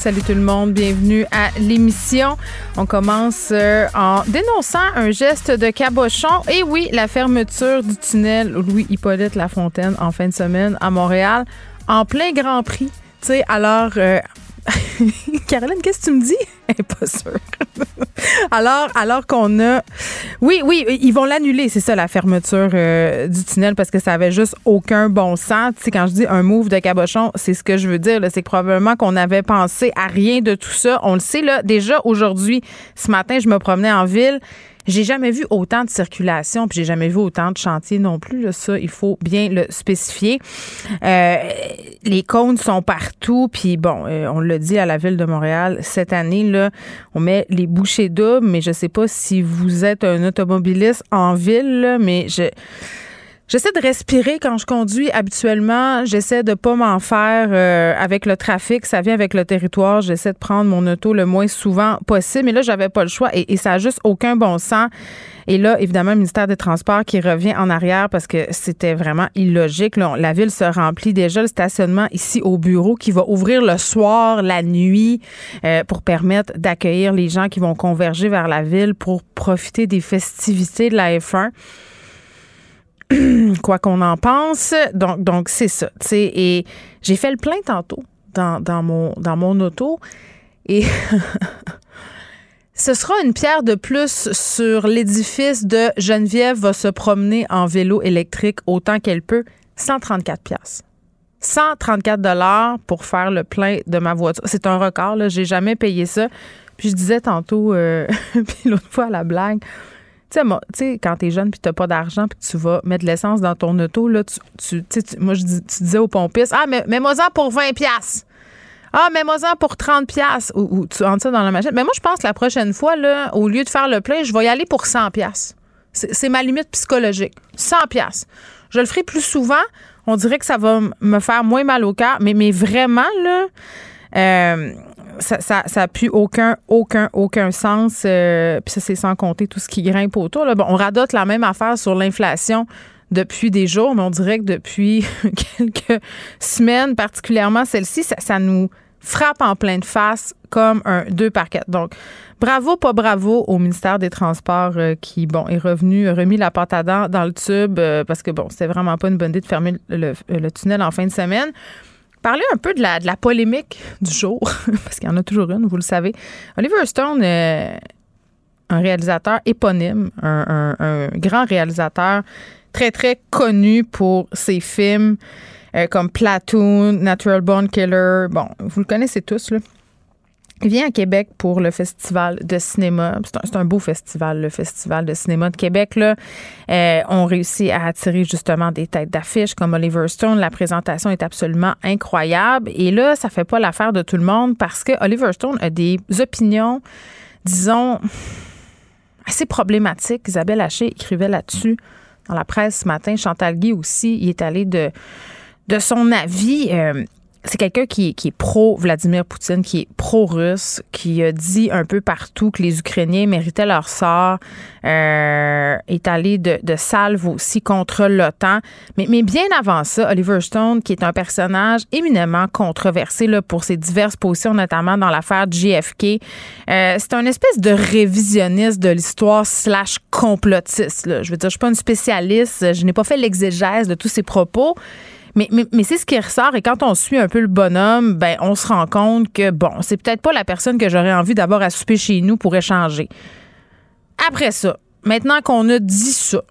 Salut tout le monde, bienvenue à l'émission. On commence euh, en dénonçant un geste de cabochon. Et oui, la fermeture du tunnel Louis-Hippolyte Lafontaine en fin de semaine à Montréal, en plein Grand Prix. Tu sais, alors, euh, Caroline, qu'est-ce que tu me dis? Pas sûre. alors, alors qu'on a. Oui, oui, ils vont l'annuler, c'est ça, la fermeture euh, du tunnel, parce que ça avait juste aucun bon sens. Tu sais, quand je dis un move de cabochon, c'est ce que je veux dire. C'est probablement qu'on avait pensé à rien de tout ça. On le sait, là, déjà aujourd'hui, ce matin, je me promenais en ville. J'ai jamais vu autant de circulation, puis j'ai jamais vu autant de chantiers non plus. Là, ça, il faut bien le spécifier. Euh, les cônes sont partout, puis bon, euh, on l'a dit à la ville de Montréal cette année là, on met les bouchées doubles, mais je sais pas si vous êtes un automobiliste en ville, là, mais je J'essaie de respirer quand je conduis habituellement. J'essaie de pas m'en faire euh, avec le trafic. Ça vient avec le territoire. J'essaie de prendre mon auto le moins souvent possible. Mais là, j'avais pas le choix et, et ça a juste aucun bon sens. Et là, évidemment, le ministère des Transports qui revient en arrière parce que c'était vraiment illogique. La ville se remplit déjà. Le stationnement ici au bureau qui va ouvrir le soir, la nuit, euh, pour permettre d'accueillir les gens qui vont converger vers la ville pour profiter des festivités de la F1 quoi qu'on en pense. Donc, donc c'est ça. Et j'ai fait le plein tantôt dans, dans, mon, dans mon auto. Et ce sera une pierre de plus sur l'édifice de Geneviève va se promener en vélo électrique autant qu'elle peut. 134 pièces. 134 dollars pour faire le plein de ma voiture. C'est un record, là. J'ai jamais payé ça. Puis je disais tantôt, euh, puis l'autre fois à la blague, tu sais, quand t'es jeune puis t'as pas d'argent puis tu vas mettre de l'essence dans ton auto, là, tu, tu, moi, je disais au pompiste, ah, mais mets-moi-en pour 20 pièces. Ah, mets-moi-en pour 30 pièces ou, tu rentres ça dans la machine. Mais moi, je pense que la prochaine fois, là, au lieu de faire le plein, je vais y aller pour 100 pièces. C'est ma limite psychologique. 100 pièces. Je le ferai plus souvent. On dirait que ça va me faire moins mal au cœur. Mais, mais vraiment, là, euh, ça, ça plus aucun, aucun, aucun sens. Euh, puis ça, c'est sans compter tout ce qui grimpe autour. Là. Bon, on radote la même affaire sur l'inflation depuis des jours, mais on dirait que depuis quelques semaines, particulièrement celle-ci, ça, nous frappe en pleine face comme un deux par quatre. Donc, bravo, pas bravo au ministère des Transports euh, qui, bon, est revenu, remis la pâte à dents dans le tube euh, parce que, bon, c'était vraiment pas une bonne idée de fermer le tunnel en fin de semaine. Parler un peu de la, de la polémique du jour, parce qu'il y en a toujours une, vous le savez. Oliver Stone, euh, un réalisateur éponyme, un, un, grand réalisateur très, très connu pour ses films euh, comme Platoon, Natural Born Killer. Bon, vous le connaissez tous, là. Vient à Québec pour le festival de cinéma. C'est un, beau festival, le festival de cinéma de Québec. Là, euh, on réussit à attirer justement des têtes d'affiche comme Oliver Stone. La présentation est absolument incroyable. Et là, ça fait pas l'affaire de tout le monde parce que Oliver Stone a des opinions, disons, assez problématiques. Isabelle Haché écrivait là-dessus dans la presse ce matin. Chantal Guy aussi, il est allé de, de son avis. Euh, c'est quelqu'un qui, est pro-Vladimir Poutine, qui est pro-russe, qui a dit un peu partout que les Ukrainiens méritaient leur sort, euh, est allé de, de salve aussi contre l'OTAN. Mais, mais bien avant ça, Oliver Stone, qui est un personnage éminemment controversé là, pour ses diverses positions, notamment dans l'affaire JFK, euh, c'est un espèce de révisionniste de l'histoire slash complotiste. Là. Je veux dire, je suis pas une spécialiste, je n'ai pas fait l'exégèse de tous ses propos, mais, c'est ce qui ressort. Et quand on suit un peu le bonhomme, ben, on se rend compte que, bon, c'est peut-être pas la personne que j'aurais envie d'avoir à souper chez nous pour échanger. Après ça, maintenant qu'on a dit ça,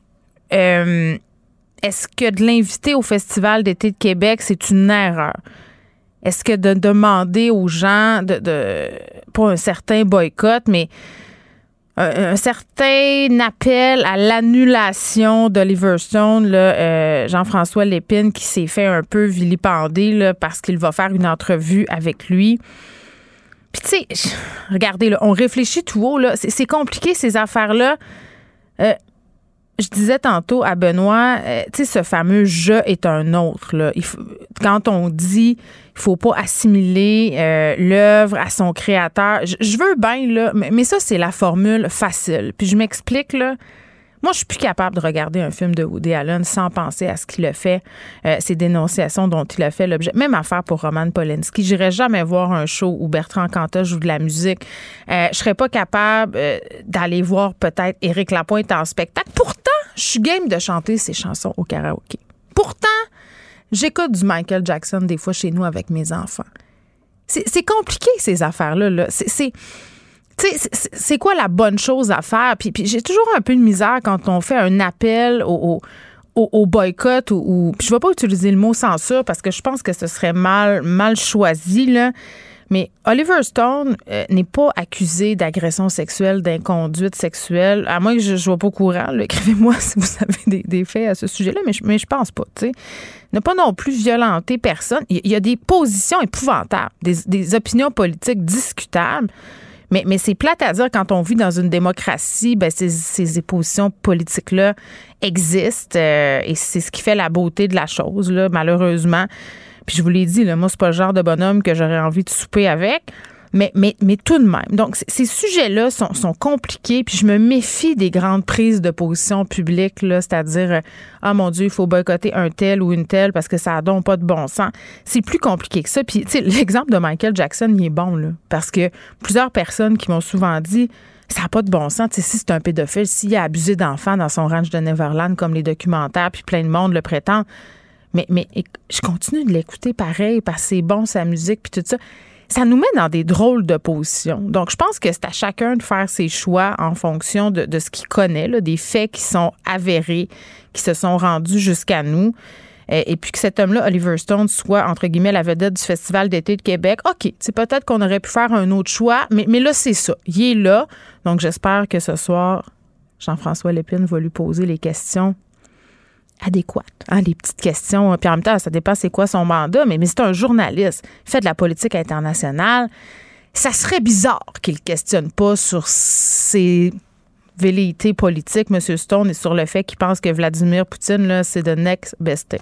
euh, est-ce que de l'inviter au Festival d'été de Québec, c'est une erreur? Est-ce que de demander aux gens de, de pas un certain boycott, mais un, certain appel à l'annulation d'Oliver Stone, euh, Jean-François Lépine, qui s'est fait un peu vilipender là, parce qu'il va faire une entrevue avec lui. Puis tu sais, regardez, on réfléchit tout haut, là. C'est compliqué ces affaires-là. Euh, je disais tantôt à Benoît, euh, tu sais, ce fameux je est un autre. Là. quand on dit il faut pas assimiler euh, l'œuvre à son créateur, je, veux bien, là, mais, mais ça, c'est la formule facile. Puis je m'explique, là. Moi, je suis plus capable de regarder un film de Woody Allen sans penser à ce qu'il a fait, euh, ces dénonciations dont il a fait l'objet. Même affaire pour Roman Polanski. J'irais jamais voir un show où Bertrand Cantat joue de la musique. Euh, je serais pas capable euh, d'aller voir peut-être Éric Lapointe en spectacle. Pourtant, je suis game de chanter ses chansons au karaoké. Pourtant, j'écoute du Michael Jackson des fois chez nous avec mes enfants. C'est compliqué, ces affaires-là. Là. C'est c'est quoi la bonne chose à faire? Puis, j'ai toujours un peu de misère quand on fait un appel au, boycott ou, je ne vais pas utiliser le mot censure parce que je pense que ce serait mal, mal choisi, là. Mais Oliver Stone euh, n'est pas accusé d'agression sexuelle, d'inconduite sexuelle, à moins que je ne sois pas au courant. Écrivez-moi si vous avez des, faits à ce sujet-là, mais je, je pense pas. Il N'a pas non plus violenté personne. Il y a des positions épouvantables, des opinions politiques discutables. Mais, mais c'est plate à dire quand on vit dans une démocratie, ben ces, ces positions politiques-là existent euh, et c'est ce qui fait la beauté de la chose, là, malheureusement. Puis je vous l'ai dit, là, moi, c'est pas le genre de bonhomme que j'aurais envie de souper avec. Mais, mais, tout de même. Donc, ces sujets-là sont, compliqués, puis je me méfie des grandes prises de position publiques, là, c'est-à-dire, euh, ah mon Dieu, il faut boycotter un tel ou une telle parce que ça n'a donc pas de bon sens. C'est plus compliqué que ça. Puis, tu sais, l'exemple de Michael Jackson, il est bon, parce que plusieurs personnes qui m'ont souvent dit, ça n'a pas de bon sens. Si c'est un pédophile, s'il a abusé d'enfants dans son ranch de Neverland, comme les documentaires, puis plein de monde le prétend, mais, mais je continue de l'écouter pareil parce que c'est bon sa musique, puis tout ça ça nous met dans des drôles de positions. Donc, je pense que c'est à chacun de faire ses choix en fonction de, ce qu'il connaît, des faits qui sont avérés, qui se sont rendus jusqu'à nous. Et, puis que cet homme-là, Oliver Stone, soit, entre guillemets, la vedette du Festival d'été de Québec. OK, c'est peut-être qu'on aurait pu faire un autre choix, mais, mais là, c'est ça. Il est là. Donc, j'espère que ce soir, Jean-François Lépine va lui poser les questions adéquate. Hein, les petites questions. Puis en même temps, ça dépend c'est quoi son mandat, mais, mais c'est un journaliste. Fait de la politique internationale. Ça serait bizarre qu'il ne questionne pas sur ses velléités politiques, M. Stone, et sur le fait qu'il pense que Vladimir Poutine, c'est the next best thing.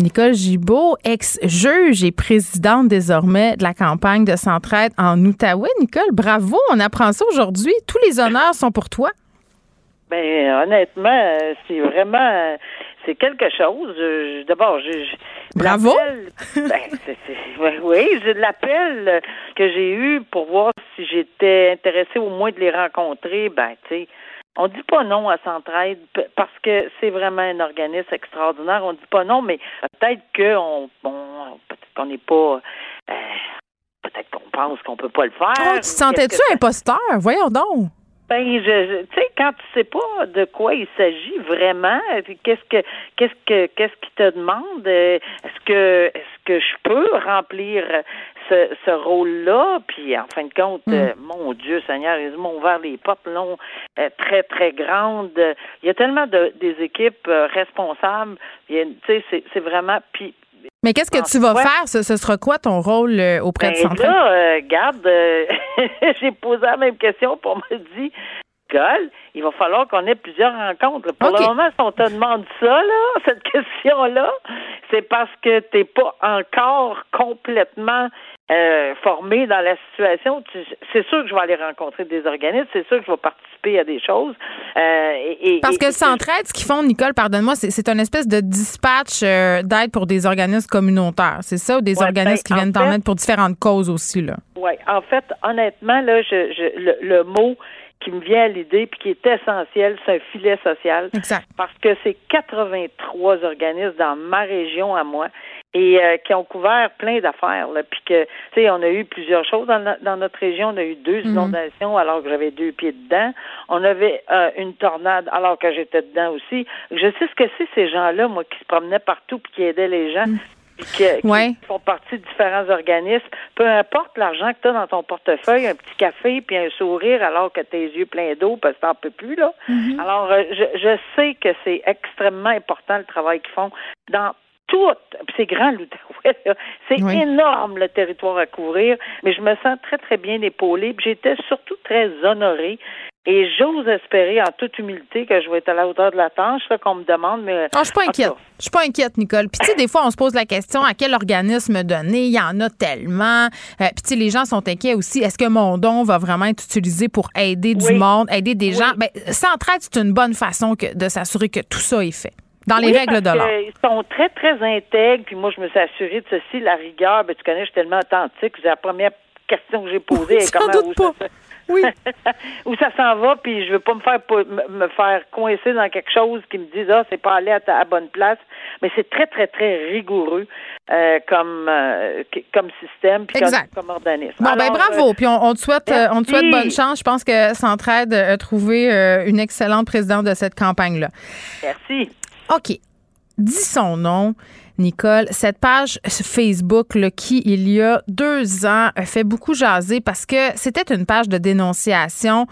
Nicole Gibault, ex-juge et présidente désormais de la campagne de Centraide en Outaouais. Nicole, bravo, on apprend ça aujourd'hui. Tous les honneurs sont pour toi. Ben honnêtement, c'est vraiment c'est quelque chose. D'abord, je, bravo. Ben, oui, j'ai l'appel que j'ai eu pour voir si j'étais intéressée au moins de les rencontrer. Ben, tu sais, on dit pas non à Centraide parce que c'est vraiment un organisme extraordinaire. On dit pas non, mais peut-être qu'on peut-être qu'on n'est pas euh, peut-être qu'on pense qu'on peut pas le faire. Oh, tu te sentais-tu imposteur? Voyons donc. Ben, je, tu sais, quand tu sais pas de quoi il s'agit vraiment, qu'est-ce que, qu'est-ce que, qu'est-ce qu'il te demande euh, Est-ce que, est-ce que je peux remplir ce, ce rôle-là? Puis, en fin de compte, Mm. euh, mon Dieu Seigneur, ils m'ont ouvert les portes longs, euh, très, très grandes. Il y a tellement de, des équipes euh, responsables. Tu sais, c'est- c'est vraiment... Puis, Mais qu'est-ce que tu vas Ouais. faire? Ce, ce sera quoi ton rôle euh, auprès de ben Centraide? là, euh, garde, euh, j'ai posé la même question, pour me Gol, il va falloir qu'on ait plusieurs rencontres. là. Pour le moment, si on te demande ça, là, cette question-là, c'est parce que t'es pas encore complètement euh, formé dans la situation. Tu- C'est sûr que je vais aller rencontrer des organismes, c'est sûr que je vais participer à des choses. Euh, et, et- Parce que Centraide, ce qu'ils font, Nicole, pardonne-moi, c'est, une espèce de dispatch euh, d'aide pour des organismes communautaires. C'est ça, ou des Ouais, organismes ben, qui en viennent t'en fait- aide pour différentes causes aussi, là. Oui, en fait, honnêtement, là, je, je, le, le mot qui me vient à l'idée puis qui est essentiel, c'est un filet social. Exact. Parce que c'est 83 organismes dans ma région à moi et euh, qui ont couvert plein d'affaires. Là, puis que, tu sais, on a eu plusieurs choses dans, no- dans notre région. On a eu deux inondations alors que j'avais deux pieds dedans. On avait euh, une tornade alors que j'étais dedans aussi. Je sais ce que c'est ces gens-là, moi, qui se promenaient partout puis qui aidaient les gens. puis qui, qui Ouais. font partie de différents organismes. Peu importe l'argent que tu as dans ton portefeuille, un petit café puis un sourire alors que tes yeux pleins d'eau parce que t'en peux plus, là. Alors, euh, je, je sais que c'est extrêmement important le travail qu'ils font dans tout, c'est grand l'Outaouais, c'est Oui. énorme le territoire à couvrir, mais je me sens très, très bien épaulée, j'étais surtout très honorée, et j'ose espérer en toute humilité que je vais être à la hauteur de la tâche, qu'on me demande, mais... Ah, je suis pas inquiète. Je suis pas inquiète, Nicole. Puis, tu sais, des fois, on se pose la question à quel organisme donner. Il y en a tellement. Euh, Puis, tu sais, les gens sont inquiets aussi. Est-ce que mon don va vraiment être utilisé pour aider du monde, aider des Oui. gens? Ben, Centraide, c'est une bonne façon que, de s'assurer que tout ça est fait. Dans les Oui, règles de l'art. Ils sont très, très intègres. Puis moi, je me suis assurée de ceci, la rigueur. Ben, tu connais, je suis tellement authentique. C'est la première question que j'ai posée. Sans comment, doute où pas. Ça, Oui. où ça s'en va, puis je veux pas me faire me faire coincer dans quelque chose qui me dise ah c'est pas allé à ta à bonne place, mais c'est très très très rigoureux euh, comme euh, comme système puis Exact. comme organisme. Bon, ben bravo. euh, Puis on, on te souhaite, on te souhaite bonne chance. Je pense que Centraide a trouvé une excellente présidente de cette campagne-là. merci. OK. Dis son nom, Nicole. Cette page Facebook là, qui, il y a deux ans, a fait beaucoup jaser parce que c'était une page de dénonciation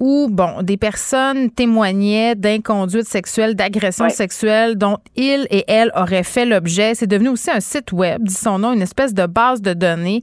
où, bon, des personnes témoignaient d'inconduite sexuelle, d'agression Ouais. sexuelle dont ils et elles auraient fait l'objet. C'est devenu aussi un site web, dit son nom, une espèce de base de données.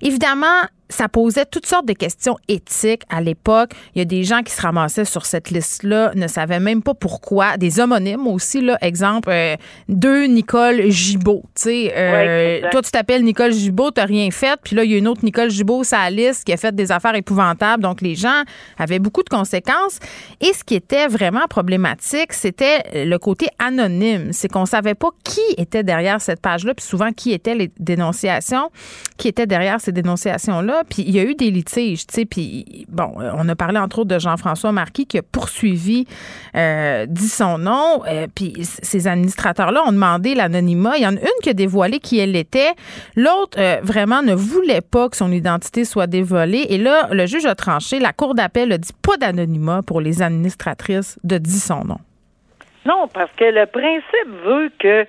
Évidemment, ça posait toutes sortes de questions éthiques à l'époque. Il y a des gens qui se ramassaient sur cette liste-là, ne savaient même pas pourquoi. Des homonymes aussi, là. Exemple, euh, deux Nicole Gibault. Tu sais, euh, toi, tu t'appelles Nicole Gibault, t'as rien fait. Puis là, il y a une autre Nicole Gibault sur la liste qui a fait des affaires épouvantables. Donc, les gens avaient beaucoup de conséquences. Et ce qui était vraiment problématique, c'était le côté anonyme. C'est qu'on savait pas qui était derrière cette page-là, puis souvent qui étaient les dénonciations, qui étaient derrière ces dénonciations-là. Puis il y a eu des litiges, tu sais. Puis bon, on a parlé entre autres de Jean-François Marquis qui a poursuivi, euh, dit son nom. euh, puis ces administrateurs-là ont demandé l'anonymat. Il y en a une qui a dévoilé qui elle était. L'autre, euh, vraiment, ne voulait pas que son identité soit dévoilée. Et là, le juge a tranché. La Cour d'appel a dit pas d'anonymat pour les administratrices de dit son nom. Non, parce que le principe veut que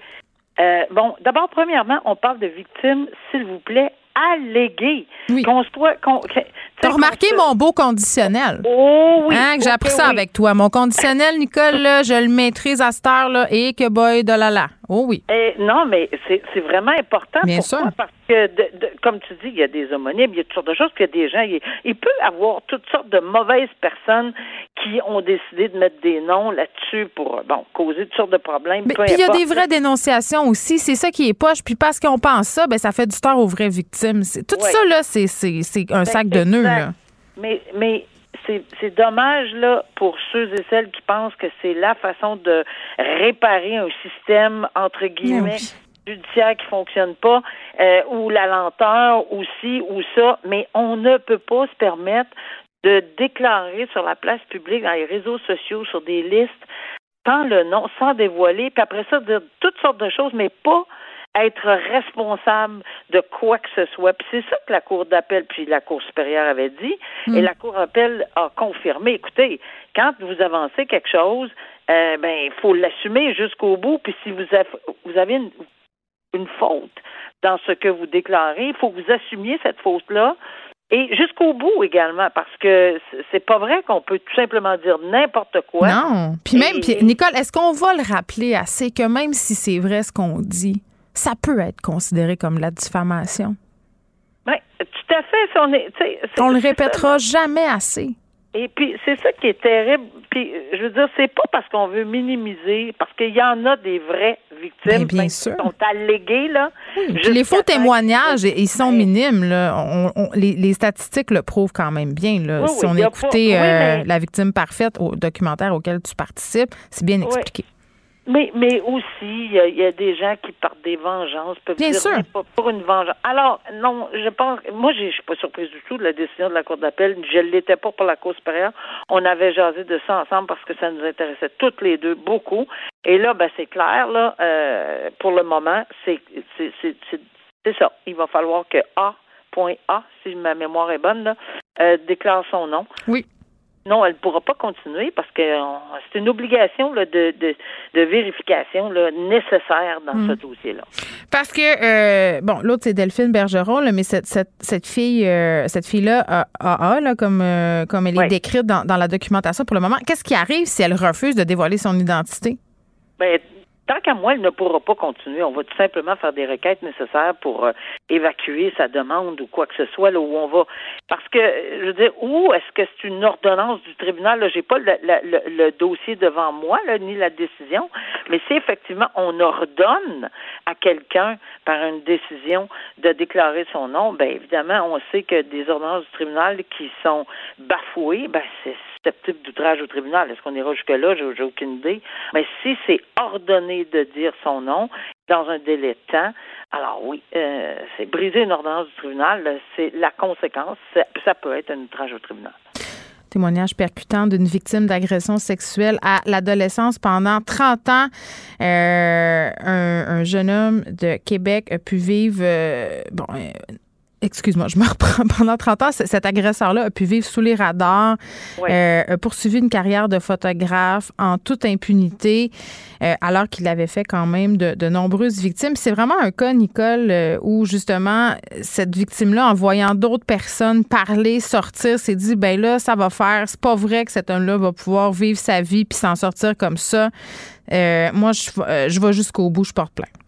euh, bon, d'abord, premièrement, on parle de victimes, s'il vous plaît, alléguées. Oui. Qu'on T'as remarqué mon beau conditionnel? Oh oui. Hein, que j'ai appris ça oui. avec toi. Mon conditionnel, Nicole, là, je le maîtrise à cette heure, là, et que boy de la la. Oh oui. Eh, non, mais c'est vraiment important. Bien Pourquoi? sûr. Parce que, de- de- comme tu dis, il y a des homonymes, il y a toutes sortes de choses, qu'il y a des gens, il, il peut avoir toutes sortes de mauvaises personnes qui ont décidé de mettre des noms là-dessus pour, bon, causer toutes sortes de problèmes. Mais- Puis il y a des vraies dénonciations aussi. C'est ça qui est poche. Puis parce qu'on pense ça, ben ça fait du tort aux vraies victimes. Tout Ouais. ça, là, c'est un Ben, sac de nœuds. Là. Mais, mais c'est dommage là pour ceux et celles qui pensent que c'est la façon de réparer un système entre guillemets oui. judiciaire qui fonctionne pas euh, ou la lenteur aussi ou ça. Mais on ne peut pas se permettre de déclarer sur la place publique, dans les réseaux sociaux, sur des listes, sans le nom, sans dévoiler, puis après ça dire toutes sortes de choses, mais pas être responsable de quoi que ce soit. Puis c'est ça que la Cour d'appel puis la Cour supérieure avait dit. Et la Cour d'appel a confirmé. Écoutez, quand vous avancez quelque chose, euh, ben il faut l'assumer jusqu'au bout. Puis si vous avez, vous avez une, une faute dans ce que vous déclarez. Il faut que vous assumiez cette faute-là. Et jusqu'au bout également, parce que c'est pas vrai qu'on peut tout simplement dire n'importe quoi. Non. Puis même, Et- puis, Nicole, est-ce qu'on va le rappeler assez que même si c'est vrai ce qu'on dit, ça peut être considéré comme la diffamation? Ben, tout à fait. si on, est, On le répétera jamais assez. Et puis, c'est ça qui est terrible. Puis, je veux dire, c'est pas parce qu'on veut minimiser, parce qu'il y en a des vraies victimes bien même sûr. qui sont alléguées, là. Jusqu'à les faux témoignages, ils sont minimes. Là. On- on- les, les statistiques le prouvent quand même bien. Là. Oui, si oui, on écoutait pas- oui, euh, La victime parfaite au documentaire auquel tu participes, c'est bien expliqué. Mais, mais aussi, il y, y a des gens qui, par des vengeances, peuvent Bien dire sûr. pas pour une vengeance. Alors, non, je pense, moi, je suis pas surprise du tout de la décision de la Cour d'appel. Je ne l'étais pas pour la Cour supérieure. On avait jasé de ça ensemble parce que ça nous intéressait toutes les deux beaucoup. Et là, ben, c'est clair, là, euh, pour le moment, c'est, c'est, c'est, c'est, c'est ça. Il va falloir que A, point A, si ma mémoire est bonne, là, euh, déclare son nom. Oui. Non, elle ne pourra pas continuer parce que c'est une obligation là, de, de, de vérification là, nécessaire dans Mm. ce dossier-là. Parce que euh, bon, l'autre c'est Delphine Bergeron, là, mais cette, cette, cette fille, euh, cette fille-là, AA, là, comme euh, comme elle est décrite dans, dans la documentation pour le moment, qu'est-ce qui arrive si elle refuse de dévoiler son identité? Ben, tant qu'à moi, elle ne pourra pas continuer. On va tout simplement faire des requêtes nécessaires pour euh, évacuer sa demande ou quoi que ce soit, là où on va. Parce que, je veux dire, où est-ce que c'est une ordonnance du tribunal? Là, j'ai pas le, dossier devant moi, ni la décision, mais si effectivement on ordonne à quelqu'un par une décision de déclarer son nom, ben évidemment, on sait que des ordonnances du tribunal qui sont bafouées, ben c'est susceptible d'outrage au tribunal. Est-ce qu'on ira jusque-là? J'ai aucune idée. Mais si c'est ordonné de dire son nom dans un délai de temps, alors oui, euh, c'est briser une ordonnance du tribunal, c'est la conséquence. Ça, peut être un outrage au tribunal. Témoignage percutant d'une victime d'agression sexuelle à l'adolescence pendant 30 ans. Euh, un, un jeune homme de Québec a pu vivre, euh, excuse-moi, je me reprends, pendant 30 ans, cet agresseur-là a pu vivre sous les radars, euh, a poursuivi une carrière de photographe en toute impunité, euh, alors qu'il avait fait quand même de, de nombreuses victimes. C'est vraiment un cas, Nicole, euh, où justement, cette victime-là, en voyant d'autres personnes parler, sortir, s'est dit, ben là, ça va faire, c'est pas vrai que cet homme-là va pouvoir vivre sa vie puis s'en sortir comme ça. Euh, moi, je, je vais jusqu'au bout, je porte plainte.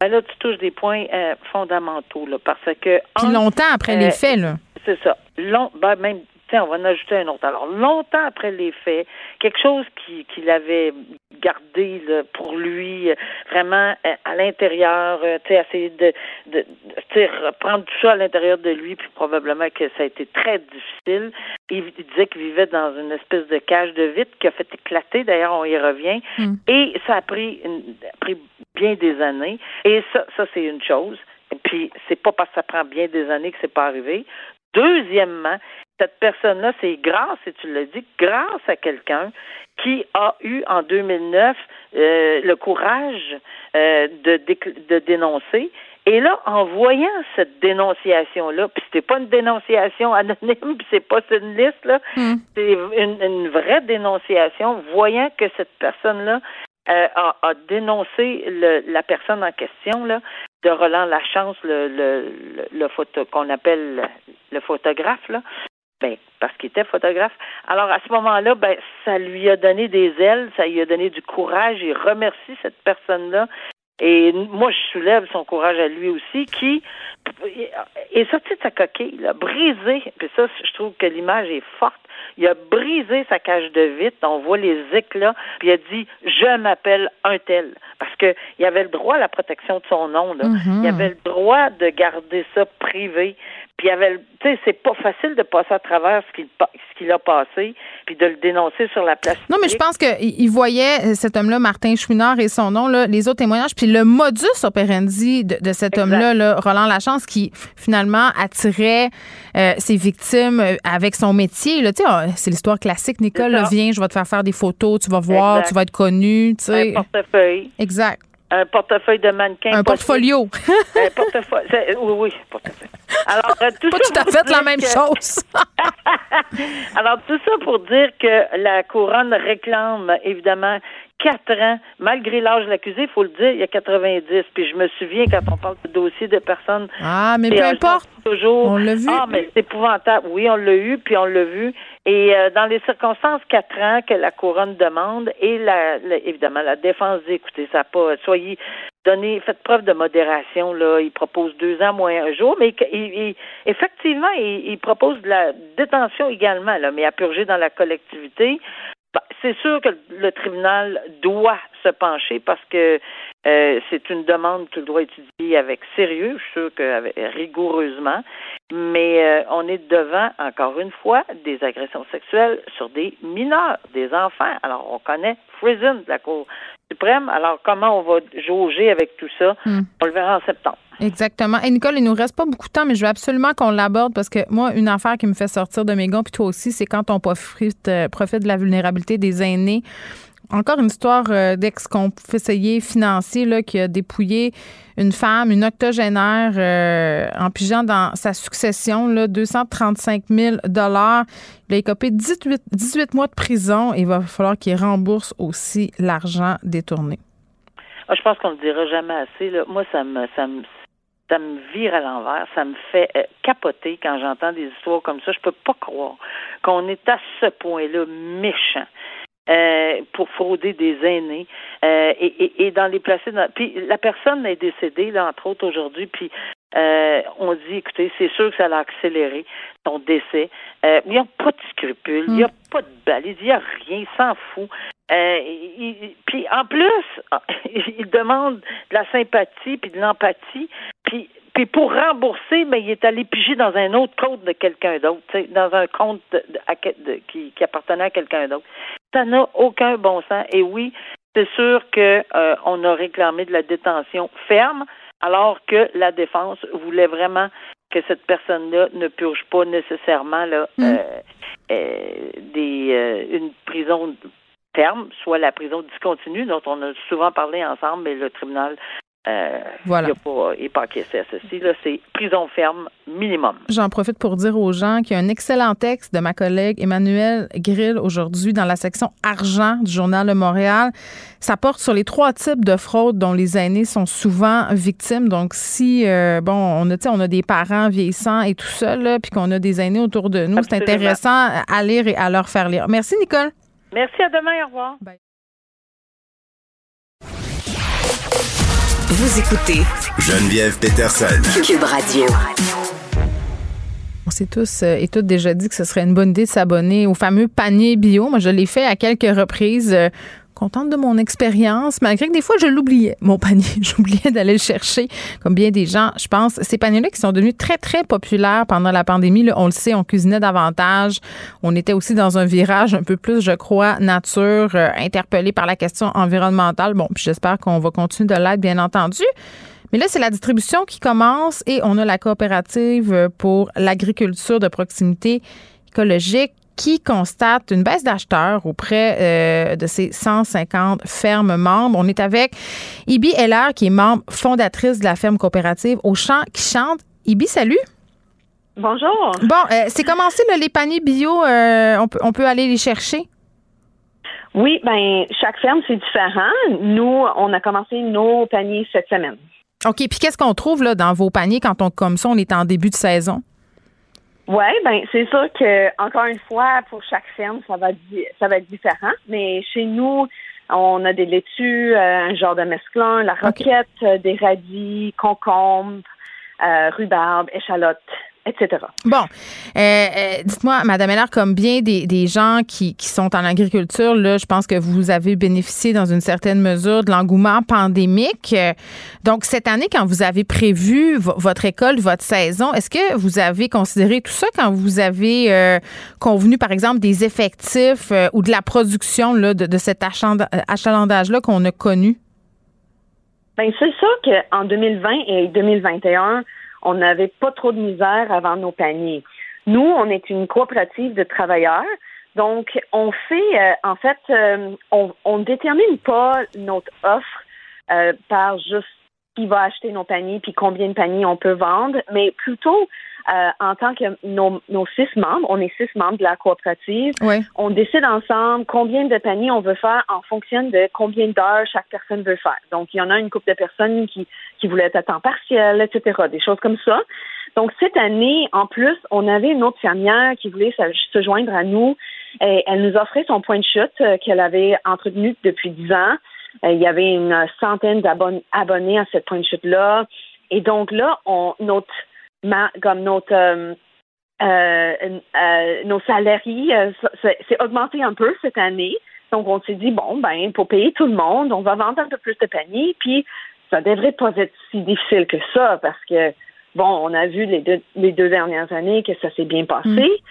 Ben là, tu touches des points euh, fondamentaux, là, parce que... Puis longtemps après euh, les faits, là. C'est ça. Long, ben même, tiens, on va en ajouter un autre. Alors, longtemps après les faits, quelque chose qui qu'il avait gardé là, pour lui, vraiment euh, à l'intérieur, euh, tu sais, essayer de, de, de reprendre tout ça à l'intérieur de lui, puis probablement que ça a été très difficile. Il, il disait qu'il vivait dans une espèce de cage de vitre qui a fait éclater, d'ailleurs, on y revient, Mm. et ça a pris, une- a pris bien des années, et ça, ça c'est une chose. Puis c'est pas parce que ça prend bien des années que c'est pas arrivé. Deuxièmement, cette personne-là, c'est grâce, et tu l'as dit, grâce à quelqu'un qui a eu en 2009 euh, le courage euh, de, de dénoncer. Et là, en voyant cette dénonciation-là, puis c'était pas une dénonciation anonyme, puis c'est pas une liste, là, c'est une, une vraie dénonciation, voyant que cette personne-là euh, a, a dénoncé le- la personne en question, là, de Roland Lachance, le, le, le, le photo qu'on appelle le, le photographe, là. Ben, parce qu'il était photographe. Alors, à ce moment-là, ben, ça lui a donné des ailes, ça lui a donné du courage. Il remercie cette personne-là. Et moi, je soulève son courage à lui aussi, qui est sorti de sa coquille, là, brisé. Puis ça, je trouve que l'image est forte. Il a brisé sa cage de vitre. On voit les éclats. Puis il a dit Je m'appelle un tel. Parce que il avait le droit à la protection de son nom. Là. Mhm. Il avait le droit de garder ça privé. Puis il avait, tu sais, c'est pas facile de passer à travers ce qu'il ce qu'il a passé, puis de le dénoncer sur la place. Non, mais je pense qu'il il voyait euh, cet homme-là, Martin Chouinard, et son nom, là, les autres témoignages, puis le modus operandi de, de cet homme-là, là, Roland Lachance, qui finalement attirait euh, ses victimes euh, avec son métier. Là, ah, c'est l'histoire classique. Nicole, là, viens, je vais te faire faire des photos, tu vas voir, Exact. tu vas être connu. Tu sais. Un portefeuille, Exact. un portefeuille de mannequin. Un portfolio. Un portefeuille. c'est- Oui, oui, portefeuille. Alors, euh, tout Pas ça tout à fait la même que- chose. Alors, tout ça pour dire que la couronne réclame, évidemment, quatre ans, malgré l'âge de l'accusé, il faut le dire, il y a 90. Puis je me souviens quand on parle de dossier de personnes. Ah, mais peu importe. Toujours. On l'a vu. Ah, mais c'est épouvantable. Oui, on l'a eu, puis on l'a vu. Et euh, dans les circonstances, quatre ans que la couronne demande et la, la- évidemment la défense dit écoutez, ça pas soyez donnez, faites preuve de modération là. Il propose deux ans moins un jour, mais il- il- effectivement, il, il propose de la détention également là, mais à purger dans la collectivité. Bah, C'est sûr que le tribunal doit se pencher parce que euh, c'est une demande qu'il doit étudier avec sérieux, je suis sûr que rigoureusement, mais euh, on est devant, encore une fois, des agressions sexuelles sur des mineurs, des enfants. Alors, on connaît Friesen de la Cour suprême. Alors, comment on va jauger avec tout ça? Hmm. On le verra en septembre. Exactement. Et Nicole, il nous reste pas beaucoup de temps, mais je veux absolument qu'on l'aborde parce que moi, une affaire qui me fait sortir de mes gonds, puis toi aussi, c'est quand on profite, euh, profite de la vulnérabilité des aînés. Encore une histoire euh, d'ex-conseiller financier là, qui a dépouillé une femme, une octogénaire, euh, en pigeant dans sa succession là, 235 000 Il a écopé 18, 18 mois de prison et il va falloir qu'il rembourse aussi l'argent détourné. Ah, je pense qu'on ne le dira jamais assez. Moi, ça me, ça me, ça me vire à l'envers. Ça me fait euh, capoter quand j'entends des histoires comme ça. Je peux pas croire qu'on est à ce point-là méchant. Euh, pour frauder des aînés euh, et, et, et dans les placer dans puis la personne est décédée là entre autres aujourd'hui puis euh, on dit écoutez c'est sûr que ça l'a accéléré son décès. Euh, il n'y a pas de scrupules il n'y a pas de balise il n'y a rien il s'en fout. Euh, il- puis en plus il demande de la sympathie puis de l'empathie puis puis pour rembourser, mais il est allé piger dans un autre compte de quelqu'un d'autre, tu sais, dans un compte de- qui, qui appartenait à quelqu'un d'autre. Ça n'a aucun bon sens. Et oui, c'est sûr que euh, on a réclamé de la détention ferme, alors que la défense voulait vraiment que cette personne-là ne purge pas nécessairement là, Mm. euh, euh, des euh, une prison ferme, soit la prison discontinue dont on a souvent parlé ensemble, mais le tribunal euh, Voilà. il il est pas encaissé à ceci. Là, c'est prison ferme minimum. J'en profite pour dire aux gens qu'il y a un excellent texte de ma collègue Emmanuelle Grill aujourd'hui dans la section argent du Journal de Montréal. Ça porte sur les trois types de fraudes dont les aînés sont souvent victimes. Donc, si, euh, bon, on a, on a des parents vieillissants et tout ça, là, puis qu'on a des aînés autour de nous, c'est intéressant à lire et à leur faire lire. Merci, Nicole. Merci, à demain, au revoir. Vous écoutez Geneviève Peterson. Cube Radio. On s'est tous euh, et toutes déjà dit que ce serait une bonne idée de s'abonner au fameux panier bio. Moi, je l'ai fait à quelques reprises. Contente de mon expérience, malgré que des fois, je l'oubliais, mon panier. J'oubliais d'aller le chercher, comme bien des gens, je pense. Ces paniers-là qui sont devenus très, très populaires pendant la pandémie, là, on le sait, on cuisinait davantage. On était aussi dans un virage un peu plus, je crois, nature, euh, interpellé par la question environnementale. Bon, puis j'espère qu'on va continuer de l'être, bien entendu. Mais là, c'est la distribution qui commence et on a la coopérative pour l'agriculture de proximité écologique qui constate une baisse d'acheteurs auprès euh, de ses 150 fermes membres. On est avec Ibi Heller, qui est membre fondatrice de la ferme coopérative au champ qui chante. Ibi, salut. Bonjour. Bon, euh, c'est commencé là, les paniers bio, euh, on, peut, on peut aller les chercher? Oui, ben chaque ferme c'est différent. Nous, on a commencé nos paniers cette semaine. OK, puis qu'est-ce qu'on trouve là, dans vos paniers quand on, comme ça, on est en début de saison? Oui, ben c'est sûr que encore une fois, pour chaque ferme, ça va ça va être différent. Mais chez nous, on a des laitues, euh, un genre de mesclun, la roquette, euh, des radis, concombres, euh, rhubarbe, échalotes, etc. Bon, euh, euh, dites-moi, Madame Heller, comme bien des, des gens qui, qui sont en agriculture, là, je pense que vous avez bénéficié dans une certaine mesure de l'engouement pandémique. Euh, Donc, cette année, quand vous avez prévu vo- votre école, votre saison, est-ce que vous avez considéré tout ça quand vous avez euh, convenu, par exemple, des effectifs ou de la production là, de, de cet achalandage-là qu'on a connu? Ben c'est sûr qu'en 2020 et 2021, on n'avait pas trop de misère vendre nos paniers. Nous, on est une coopérative de travailleurs, donc on fait, euh, en fait, euh, on, on détermine pas notre offre euh, par juste qui va acheter nos paniers puis combien de paniers on peut vendre, mais plutôt euh, en tant que nos, nos, six membres, on est six membres de la coopérative, Oui. on décide ensemble combien de paniers on veut faire en fonction de combien d'heures chaque personne veut faire. Donc, il y en a une couple de personnes qui, qui voulaient être à temps partiel, etc., des choses comme ça. Donc, cette année, en plus, on avait une autre fermière qui voulait se, se joindre à nous. Et elle nous offrait son point de chute euh, qu'elle avait entretenu depuis dix ans. Euh, il y avait une centaine d'abonnés à cette point de chute-là. Et donc là, on, notre, comme notre, euh, euh, euh, nos salariés, c'est augmenté un peu cette année. Donc, on s'est dit, bon, ben, pour payer tout le monde, on va vendre un peu plus de paniers, puis ça devrait pas être si difficile que ça, parce que, bon, on a vu les deux, les deux dernières années que ça s'est bien passé.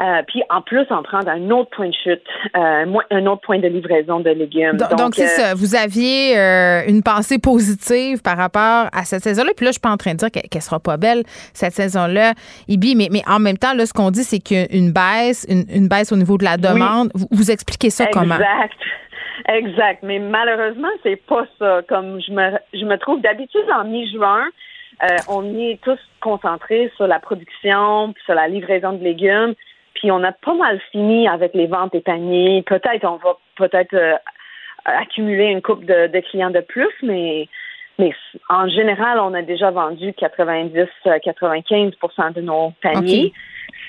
Euh, puis en plus, on prend un autre point de chute, euh, un autre point de livraison de légumes. Donc, c'est euh, ça. Vous aviez euh, une pensée positive par rapport à cette saison-là. Puis là, je suis pas en train de dire qu'elle sera pas belle, cette saison-là, Ibi. Mais, mais en même temps, là, ce qu'on dit, c'est qu'il y a une baisse, une, une baisse au niveau de la demande. Vous, vous expliquez ça comment? Exact. Exact. Mais malheureusement, c'est pas ça. Comme je me, je me trouve d'habitude en mi-juin, euh, on est tous concentrés sur la production, puis sur la livraison de légumes. Puis on a pas mal fini avec les ventes des paniers. Peut-être on va peut-être euh, accumuler une coupe de, de clients de plus, mais mais en général, on a déjà vendu 90-95% de nos paniers.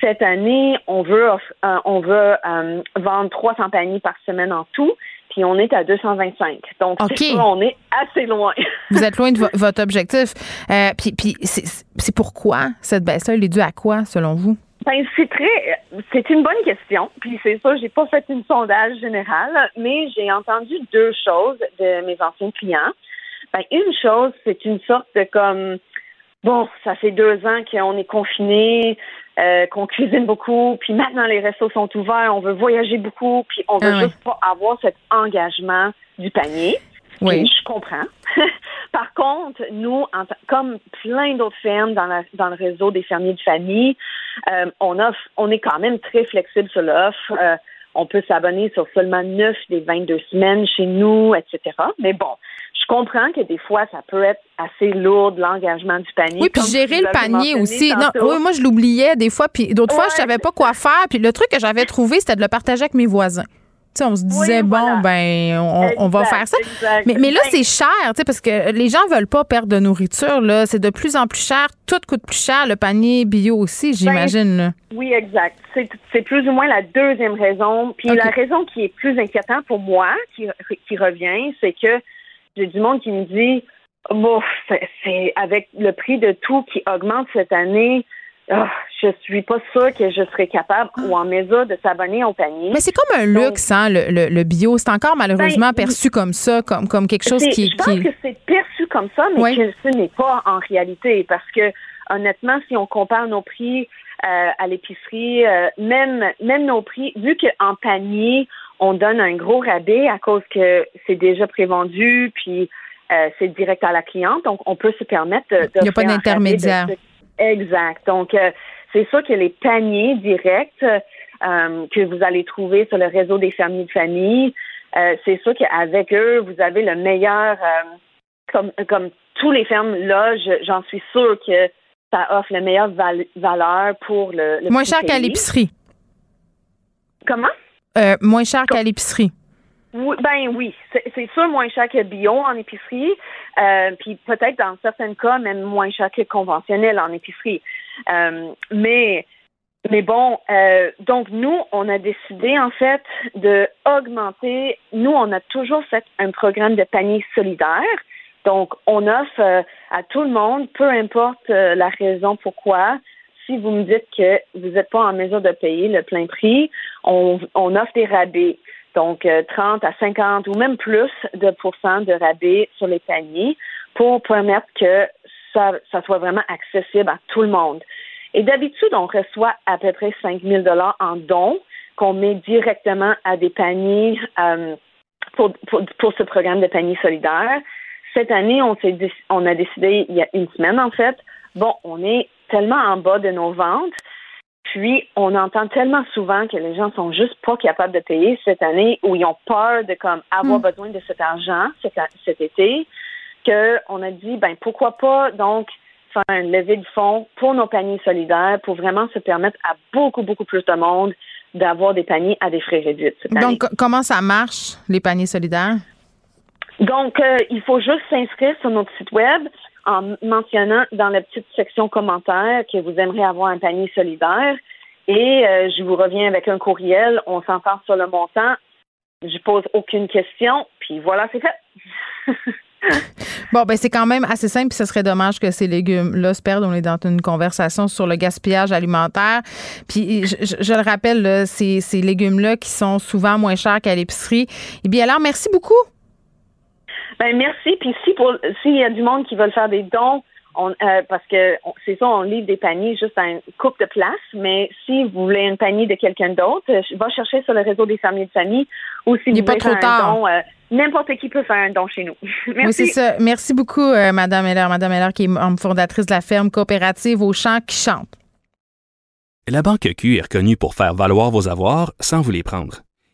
Cette année, on veut euh, on veut euh, vendre 300 paniers par semaine en tout, puis on est à 225. Donc OK. c'est on est assez loin. Vous êtes loin de vo- votre objectif. Euh, puis puis c'est c'est pourquoi cette baisse-là, elle est due à quoi, selon vous? Ben, c'est très, c'est une bonne question. Puis c'est ça, j'ai pas fait une sondage général, mais j'ai entendu deux choses de mes anciens clients. Ben, une chose, c'est une sorte de comme, bon, ça fait deux ans qu'on est confiné, euh, qu'on cuisine beaucoup, puis maintenant les restos sont ouverts, on veut voyager beaucoup, puis on veut Ah ouais. juste pas avoir cet engagement du panier. Oui. Puis je comprends. Par contre, nous, en comme plein d'autres fermes dans, la- dans le réseau des fermiers de famille, euh, on offre, on est quand même très flexible sur l'offre. Euh, on peut s'abonner sur seulement 9 des 22 semaines chez nous, etc. Mais bon, je comprends que des fois, ça peut être assez lourd l'engagement du panier. Oui, puis gérer le panier aussi. Non, oui, moi, je l'oubliais des fois. Puis d'autres fois, je savais pas quoi faire. Puis le truc que j'avais trouvé, c'était de le partager avec mes voisins. On se disait, Oui, bon, ben, on, on va faire ça. exact. Mais, mais là, Ben, c'est cher, tu sais, parce que les gens veulent pas perdre de nourriture, là. C'est de plus en plus cher. Tout coûte plus cher. Le panier bio aussi, j'imagine, là. Oui, exact. C'est, c'est plus ou moins la deuxième raison. Puis la raison qui est plus inquiétante pour moi, qui, qui revient, c'est que j'ai du monde qui me dit, bon, c'est avec le prix de tout qui augmente cette année, ah, je suis pas sûre que je serai capable ou en mesure de s'abonner au panier. Mais c'est comme un luxe, hein, le, le- le bio. C'est encore malheureusement Ben, perçu comme ça, comme, comme quelque chose qui, je pense qui- que c'est perçu comme ça, mais Oui. que ce n'est pas en réalité. Parce que, honnêtement, si on compare nos prix euh, à l'épicerie, euh, même, même nos prix, vu qu'en panier, on donne un gros rabais à cause que c'est déjà prévendu, puis euh, c'est direct à la cliente, donc on peut se permettre de. Il y a pas de- d'intermédiaire. Exact. Donc, euh, c'est sûr que les paniers directs euh, que vous allez trouver sur le réseau des fermiers de famille, euh, c'est sûr qu'avec eux, vous avez le meilleur, euh, comme, comme tous les fermes là, je- j'en suis sûre que ça offre la meilleure val- valeur pour le, le moins cher qu'à l'épicerie. Comment? Euh, moins cher qu'à l'épicerie. Oui, ben oui, c'est sûr moins cher que bio en épicerie, euh, puis peut-être dans certains cas même moins cher que conventionnel en épicerie. Euh, mais mais bon, euh, donc nous on a décidé en fait de augmenter. Nous on a toujours fait un programme de panier solidaire. Donc on offre euh, à tout le monde, peu importe euh, la raison pourquoi. Si vous me dites que vous n'êtes pas en mesure de payer le plein prix, on, on offre des rabais. Donc, euh, 30 à 50 ou même plus de pourcents de rabais sur les paniers pour permettre que ça, soit vraiment accessible à tout le monde. Et d'habitude, on reçoit à peu près 5 000 en dons qu'on met directement à des paniers euh, pour, pour, ce programme de panier solidaire. Cette année, on, on a décidé, il y a une semaine en fait, bon, on est tellement en bas de nos ventes puis, on entend tellement souvent que les gens sont juste pas capables de payer cette année ou ils ont peur de comme avoir besoin de cet argent cet, cet été qu'on a dit, ben pourquoi pas donc faire un levée de fonds pour nos paniers solidaires pour vraiment se permettre à beaucoup, beaucoup plus de monde d'avoir des paniers à des frais réduits. cette année. Donc, co- comment ça marche, les paniers solidaires? Donc, euh, il faut juste s'inscrire sur notre site web en mentionnant dans la petite section commentaires que vous aimeriez avoir un panier solidaire. Et euh, je vous reviens avec un courriel. On s'entend sur le montant. Je pose aucune question. Puis voilà, c'est fait. Bon, ben c'est quand même assez simple, puis ce serait dommage que ces légumes-là se perdent. On est dans une conversation sur le gaspillage alimentaire. Puis je, le rappelle, ces, ces légumes-là qui sont souvent moins chers qu'à l'épicerie. Eh bien alors, merci beaucoup. Ben merci. Puis si pour s'il y a du monde qui veut faire des dons, on, euh, parce que c'est ça, on livre des paniers juste à une coupe de place. Mais si vous voulez un panier de quelqu'un d'autre, euh, va chercher sur le réseau des fermiers de famille ou si Il vous voulez trop faire tard. un don, euh, n'importe qui peut faire un don chez nous. merci. Oui, c'est ça. Merci beaucoup, euh, Madame Heller. Madame Heller, qui est membre fondatrice de la ferme coopérative aux champs qui chante. La Banque Q est reconnue pour faire valoir vos avoirs sans vous les prendre.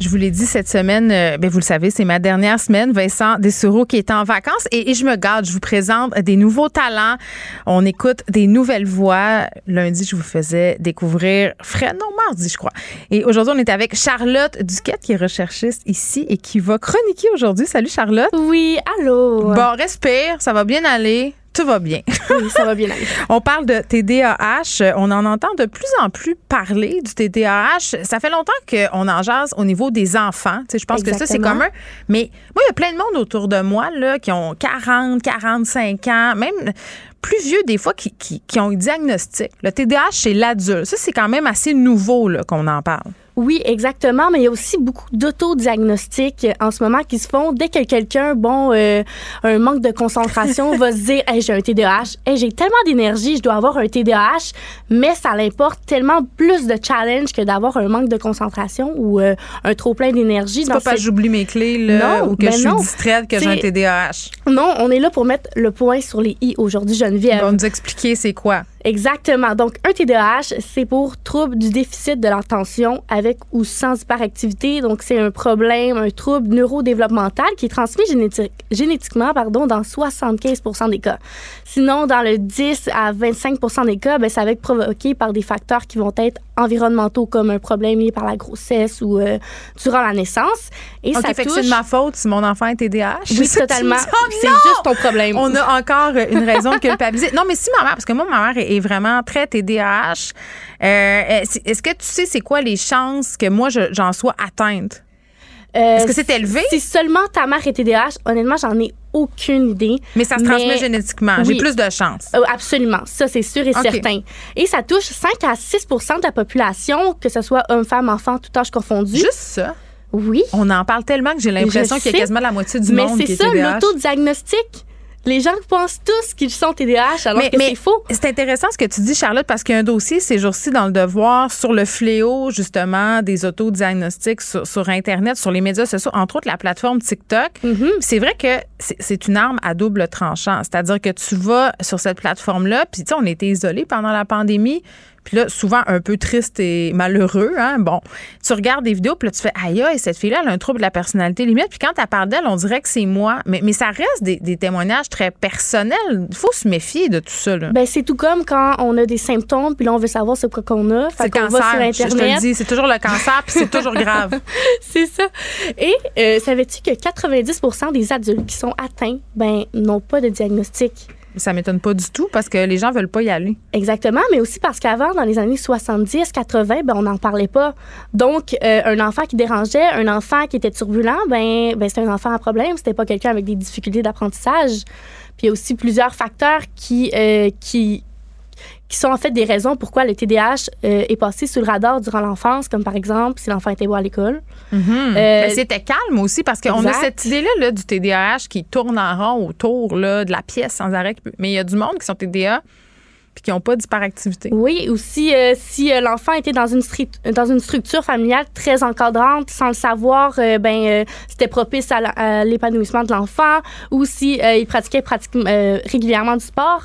Je vous l'ai dit cette semaine, euh, ben vous le savez, c'est ma dernière semaine. Vincent Dessureau qui est en vacances et, et je me garde. Je vous présente des nouveaux talents. On écoute des nouvelles voix. Lundi, je vous faisais découvrir Fred, non, mardi, je crois. Et aujourd'hui, on est avec Charlotte Duquette qui est recherchiste ici et qui va chroniquer aujourd'hui. Salut Charlotte. Oui, allô. Bon, respire, ça va bien aller? Tout va bien. Oui, ça va bien. On parle de TDAH. On en entend de plus en plus parler du TDAH. Ça fait longtemps qu'on en jase au niveau des enfants. Tu sais, je pense que ça, c'est commun. Mais moi, il y a plein de monde autour de moi là, qui ont 40, 45 ans, même plus vieux des fois, qui, qui, qui ont un diagnostic. Le TDAH chez l'adulte. Ça, c'est quand même assez nouveau qu'on en parle. Oui, exactement, mais il y a aussi beaucoup d'autodiagnostics en ce moment qui se font dès que quelqu'un, bon, euh, un manque de concentration, va se dire, hey, j'ai un TDAH, hey, j'ai tellement d'énergie, je dois avoir un TDAH, mais ça l'importe tellement plus de challenge que d'avoir un manque de concentration ou euh, un trop plein d'énergie. C'est pas parce que j'oublie mes clés là, Non, ou que ben je suis non. distraite que j'ai un TDAH. Non, on est là pour mettre le point sur les i aujourd'hui, Geneviève. Va nous expliquer c'est quoi. Exactement. Donc, un TDAH, c'est pour trouble du déficit de l'attention avec ou sans hyperactivité. Donc, c'est un problème, un trouble neurodéveloppemental qui est transmis généti- génétiquement pardon, dans 75 des cas. Sinon, dans le 10 à 25 des cas, ben, ça va être provoqué par des facteurs qui vont être environnementaux comme un problème lié par la grossesse ou euh, durant la naissance. Et OK, ça fait que touche... c'est de ma faute si mon enfant est TDAH. Oui, totalement. Oh c'est juste ton problème. On a encore une raison de culpabiliser. Non, mais si ma mère, parce que moi, ma mère est est vraiment très TDAH, euh, est- est-ce que tu sais c'est quoi les chances que moi, je- j'en sois atteinte? Euh, Est-ce que c'est élevé? Si seulement ta mère est TDAH, honnêtement, j'en ai aucune idée. Mais ça se Mais- transmet génétiquement. J'ai plus de chance. Euh, absolument, ça c'est sûr et certain. Et ça touche 5 à 6% de la population, que ce soit hommes, femmes, enfants, tout âge confondu. Juste ça? Oui. On en parle tellement que j'ai l'impression qu'il y a quasiment la moitié du Mais monde qui c'est est ça, TDAH. l'autodiagnostic. Les gens pensent tous qu'ils sont TDAH alors Mais- que c'est faux. C'est intéressant ce que tu dis, Charlotte, parce qu'il y a un dossier ces jours-ci dans le devoir sur le fléau, justement, des autodiagnostics sur, sur Internet, sur les médias sociaux, entre autres la plateforme TikTok. Mhm. C'est vrai que c'est- c'est une arme à double tranchant. C'est-à-dire que tu vas sur cette plateforme-là, puis tu sais, on était isolés pendant la pandémie. Puis là, souvent un peu triste et malheureux. Hein? Bon, tu regardes des vidéos, puis là, tu fais aïe, aïe, cette fille-là, elle a un trouble de la personnalité limite. Puis quand tu parles d'elle, on dirait que c'est moi. Mais, mais ça reste des, des témoignages très personnels. Il faut se méfier de tout ça. Là. Ben, c'est tout comme quand on a des symptômes, puis là, on veut savoir c'est quoi qu'on a. c'est qu'on cancer. va sur je, je te le dis, c'est toujours le cancer, puis c'est toujours grave. c'est ça. Et euh, savais-tu que 90% des adultes qui sont atteints ben, n'ont pas de diagnostic? Ça m'étonne pas du tout parce que les gens veulent pas y aller. Exactement, mais aussi parce qu'avant, dans les années 70, 80, ben, on n'en parlait pas. Donc, euh, un enfant qui dérangeait, un enfant qui était turbulent, ben, ben c'était un enfant à problème. C'était pas quelqu'un avec des difficultés d'apprentissage. Puis il y a aussi plusieurs facteurs qui, euh, qui, qui sont en fait des raisons pourquoi le TDAH euh, est passé sous le radar durant l'enfance, comme par exemple si l'enfant était beau à l'école. Mhm. Euh, Mais c'était calme aussi parce qu'on a cette idée-là là, du TDAH qui tourne en rond autour là, de la pièce sans arrêt. Mais il y a du monde qui sont TDA puis qui n'ont pas d'hyperactivité. Oui, aussi euh, si euh, l'enfant était dans une, dans une structure familiale très encadrante, sans le savoir, euh, ben euh, c'était propice à l'épanouissement de l'enfant, ou si euh, il pratiquait pratiquement euh, régulièrement du sport,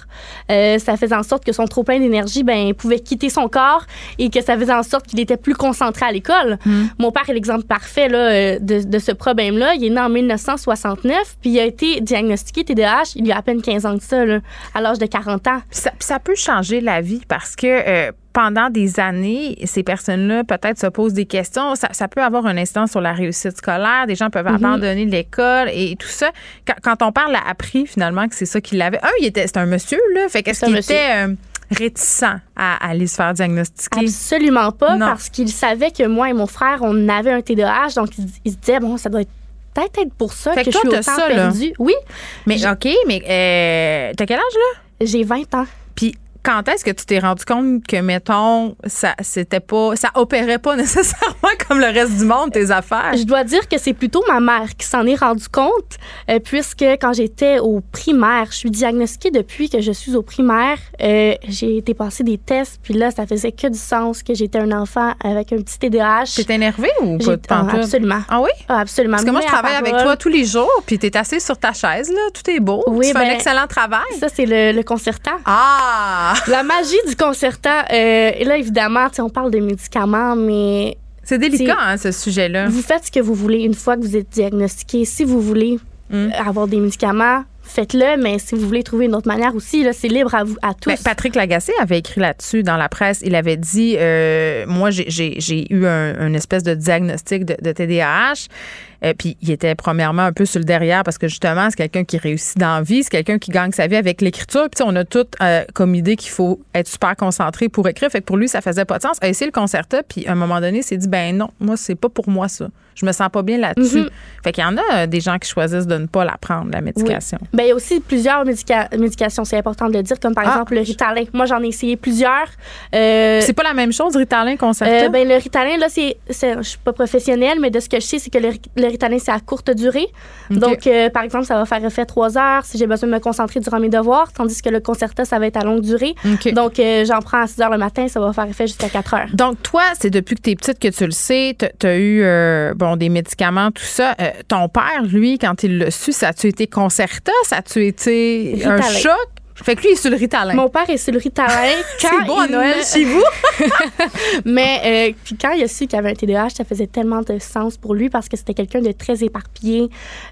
euh, ça faisait en sorte que son trop plein d'énergie, ben pouvait quitter son corps et que ça faisait en sorte qu'il était plus concentré à l'école. Mon père est l'exemple parfait là, euh, de, de ce problème-là. Il est né en 1969, puis il a été diagnostiqué TDAH il y a à peine 15 ans de ça, là, à l'âge de 40 ans. Ça, ça peut changer la vie parce que euh, pendant des années, ces personnes-là peut-être se posent des questions. Ça, ça peut avoir un incidence sur la réussite scolaire. Des gens peuvent Mhm. abandonner l'école et tout ça. Quand, quand on parle, a appris finalement que c'est ça qu'il avait. Un, il était, c'est un monsieur là. Fait qu'est-ce qu'il était euh, réticent à, aller se faire diagnostiquer? Absolument pas, Non. parce qu'il savait que moi et mon frère, on avait un TDAH, donc il, il se disait, bon, ça doit être peut-être être pour ça Fait que, que je suis autant ça, là. perdue. Oui, Mais OK, mais euh, t'as quel âge là? j'ai 20 ans. Quand est-ce que tu t'es rendu compte que, mettons, ça c'était pas. ça opérait pas nécessairement comme le reste du monde, tes affaires? Je dois dire que c'est plutôt ma mère qui s'en est rendu compte, euh, puisque quand j'étais au primaire, je suis diagnostiquée depuis que je suis au primaire. euh, j'ai été passer des tests, puis là, ça faisait que du sens que j'étais un enfant avec un petit TDAH. T'es énervé ou pas de ah, absolument. Ah oui? Ah, absolument. Parce que moi, je travaille avec toi tous les jours, puis t'es assis sur ta chaise, là. Tout est beau. Oui, tu fais un ben, excellent travail. Ça, c'est le, le concertant. Ah! La magie du concertant, euh, et là, évidemment, on parle de médicaments, mais C'est délicat, hein, ce sujet-là. vous faites ce que vous voulez une fois que vous êtes diagnostiqué. Si vous voulez Mm. euh, avoir des médicaments, faites-le, mais si vous voulez trouver une autre manière aussi, là, c'est libre à vous, à tous. Ben, Patrick Lagacé avait écrit là-dessus dans la presse. Il avait dit euh, Moi, j'ai- eu un, une espèce de diagnostic de, de TDAH. Euh, puis il était premièrement un peu sur le derrière parce que justement, c'est quelqu'un qui réussit dans la vie, c'est quelqu'un qui gagne sa vie avec l'écriture. Puis on a tout euh, comme idée qu'il faut être super concentré pour écrire. Fait que pour lui, ça faisait pas de sens. A essayé le concerta, puis à un moment donné, il s'est dit ben non, moi, c'est pas pour moi ça. Je me sens pas bien là-dessus. Mhm. Fait qu'il y en a euh, des gens qui choisissent de ne pas la prendre, la médication. Ben, il y a aussi plusieurs médica- médications, c'est important de le dire, comme par Ah. exemple le Ritalin. Moi, j'en ai essayé plusieurs. Euh, C'est pas la même chose, Ritalin, concerta? Euh, ben, le Ritalin, là, c'est, c'est- je suis pas professionnelle, mais de ce que je sais, c'est que le, le Ritalin, c'est à courte durée. Donc, euh, par exemple, ça va faire effet trois heures si j'ai besoin de me concentrer durant mes devoirs, tandis que le Concerta, ça va être à longue durée. Donc, euh, j'en prends à 6 heures le matin, ça va faire effet jusqu'à 4 heures. Donc, toi, c'est depuis que tu es petite que tu le sais, tu as eu bon, des médicaments, tout ça. Euh, ton père, lui, quand il l'a su, ça a-tu été concerta? Ça a-tu été un choc? Fait que lui, il est sur le Ritalin. Mon père est sur le Ritalin. c'est beau à Noël me- chez vous? Mais euh, puis quand il a su qu'il avait un TDAH, ça faisait tellement de sens pour lui parce que c'était quelqu'un de très éparpillé.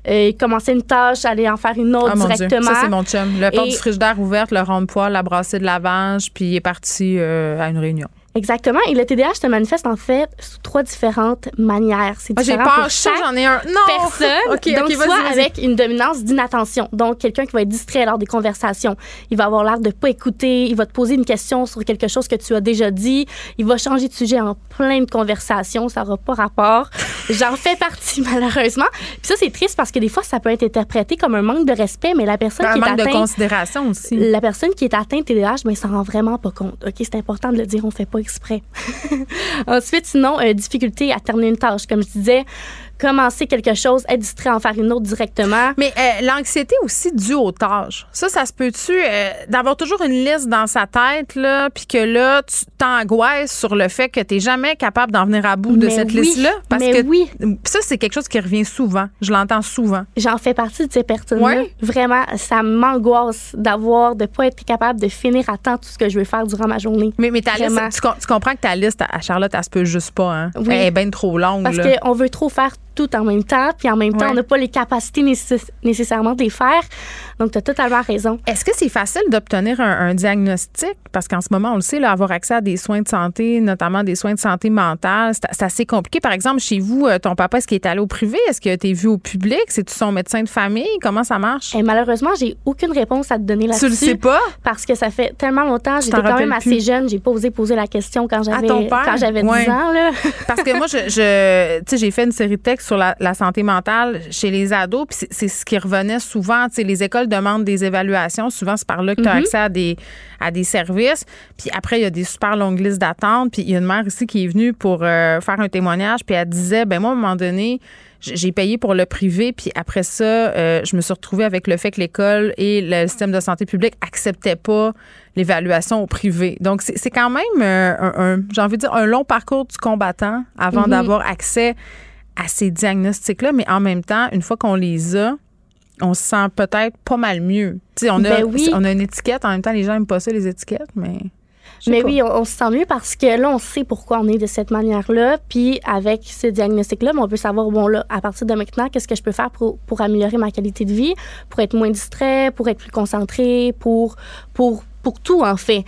Euh, il commençait une tâche, allait en faire une autre Ah, Dieu. directement. Ça, c'est mon chum. Le porte Et- du frigidaire ouverte, le rond-poil, la brassée de lavage, puis il est parti euh, à une réunion. Exactement. Et le TDAH se manifeste en fait sous trois différentes manières. C'est Ah, j'ai différent peur. pour j'en ai un. Non! personne. OK, donc, OK, vas-y, soit vas-y. avec une dominance d'inattention. Donc, quelqu'un qui va être distrait lors des conversations. Il va avoir l'air de pas écouter. Il va te poser une question sur quelque chose que tu as déjà dit. Il va changer de sujet en plein de conversations. Ça n'aura pas rapport. J'en fais partie, malheureusement. Puis ça, c'est triste parce que des fois, ça peut être interprété comme un manque de respect, mais la personne Un qui est manque de atteinte... considération aussi. La personne qui est atteinte TDAH, ben, s'en rend vraiment pas compte. OK, c'est important de le dire, on fait pas exprès. Ensuite, sinon, euh, difficulté à terminer une tâche. Comme je disais, commencer quelque chose, être distrait, en faire une autre directement. Mais euh, l'anxiété aussi due aux tâches. Ça, ça se peut-tu euh, d'avoir toujours une liste dans sa tête, là, puis que là, tu t'angoisses sur le fait que tu n'es jamais capable d'en venir à bout de cette oui, liste-là? Parce mais que oui. ça, c'est quelque chose qui revient souvent. Je l'entends souvent. J'en fais partie de ces personnes-là. Ouais. Vraiment, ça m'angoisse d'avoir, de pas être capable de finir à temps tout ce que je veux faire durant ma journée. Mais, mais ta Vraiment. liste, tu, com- tu comprends que ta liste à Charlotte, elle se peut juste pas, hein? Oui. Elle est bien trop longue, Parce qu'on veut trop faire tout en même temps, puis en même temps, Ouais. on n'a pas les capacités nécess- nécessairement de les faire. Donc, tu as totalement raison. Est-ce que c'est facile d'obtenir un, un diagnostic? Parce qu'en ce moment, on le sait, là, avoir accès à des soins de santé, notamment des soins de santé mentale, c'est assez compliqué. Par exemple, chez vous, euh, ton papa, est-ce qu'il est allé au privé? Est-ce qu'il a été vu au public? C'est-tu son médecin de famille? Comment ça marche? Et malheureusement, j'ai aucune réponse à te donner là-dessus. Tu le sais pas? Parce que ça fait tellement longtemps, j'étais quand même assez plus? jeune, j'ai pas osé poser la question quand j'avais quand j'avais 10 Ouais. ans là. Parce que moi, je, j'ai fait une série de textes sur la, la santé mentale chez les ados, puis c'est- ce qui revenait souvent. Les écoles demandent des évaluations. Souvent, c'est par là que tu as accès à des, à des services. Puis après, il y a des super longues listes d'attente. Puis il y a une mère ici qui est venue pour euh, faire un témoignage, puis elle disait, ben moi, à un moment donné, j'ai payé pour le privé, puis après ça, euh, je me suis retrouvée avec le fait que l'école et le système de santé publique acceptaient pas l'évaluation au privé. Donc, c'est c'est quand même, euh, un, un- j'ai envie de dire, un long parcours du combattant avant Mhm. d'avoir accès à ces diagnostics-là, mais en même temps, une fois qu'on les a, on se sent peut-être pas mal mieux. On, a, Ben oui. on a une étiquette, en même temps, les gens n'aiment pas ça, les étiquettes, mais... Mais pas. oui, on, on se sent mieux parce que là, on sait pourquoi on est de cette manière-là. Puis avec ce diagnostic-là, ben, on peut savoir, bon, là, à partir de maintenant, qu'est-ce que je peux faire pour, pour améliorer ma qualité de vie, pour être moins distrait, pour être plus concentré, pour, pour, pour tout, en fait.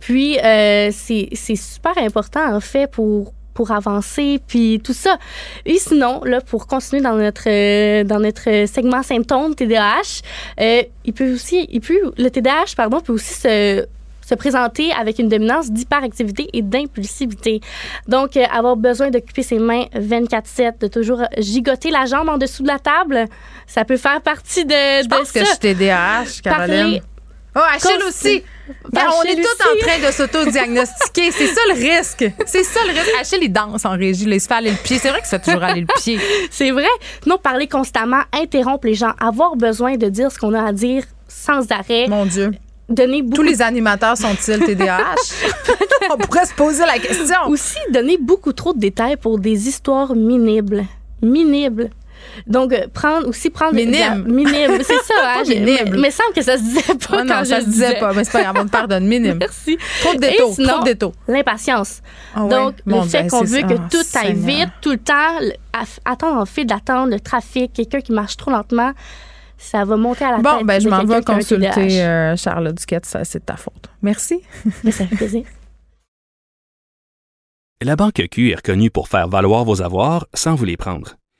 Puis, euh, c'est c'est super important, en fait, pour pour avancer, puis tout ça. Et sinon, là, pour continuer dans notre euh, dans notre segment symptômes TDAH, euh, il peut aussi, il peut, le TDAH, pardon, peut aussi se se présenter avec une dominance d'hyperactivité et d'impulsivité. Donc, euh, avoir besoin d'occuper ses mains 24-7, de toujours gigoter la jambe en dessous de la table, ça peut faire partie de, Je de pense que je suis TDAH, Caroline. Parler- Oh, Achille aussi. Regarde, on est tous en train de s'auto-diagnostiquer. C'est ça le risque. C'est ça le risque. Achille, il danse en régie. Là, il se fait aller le pied. C'est vrai qu'il se fait toujours aller le pied. C'est vrai. Non, parler constamment, interrompre les gens, avoir besoin de dire ce qu'on a à dire sans arrêt, Mon Dieu. donner beaucoup Tous les animateurs sont-ils TDAH? on pourrait se poser la question. aussi donner beaucoup trop de détails pour des histoires minibles. Minibles. Donc, euh, prendre aussi prendre. La- Minimes, c'est ça. hein, je- mais, mais semble que ça se disait pas Oh non, je ça le se disait pas, mais c'est pas grave, on te pardonne. Minime. Merci. Trop de détours. sinon, Trop de détours. L'impatience. Ah ouais, Donc, mon le fait qu'on veut ça. que tout Oh, aille Seigneur. vite, tout le temps, attendre en file d'attente, le trafic, quelqu'un qui marche trop lentement, ça va monter à la Bon, tête. ben, je m'en vais consulter euh, Charlotte Duquette. Ça, c'est de ta faute. Merci. Mais ça fait plaisir. La Banque Q est reconnue pour faire valoir vos avoirs sans vous les prendre.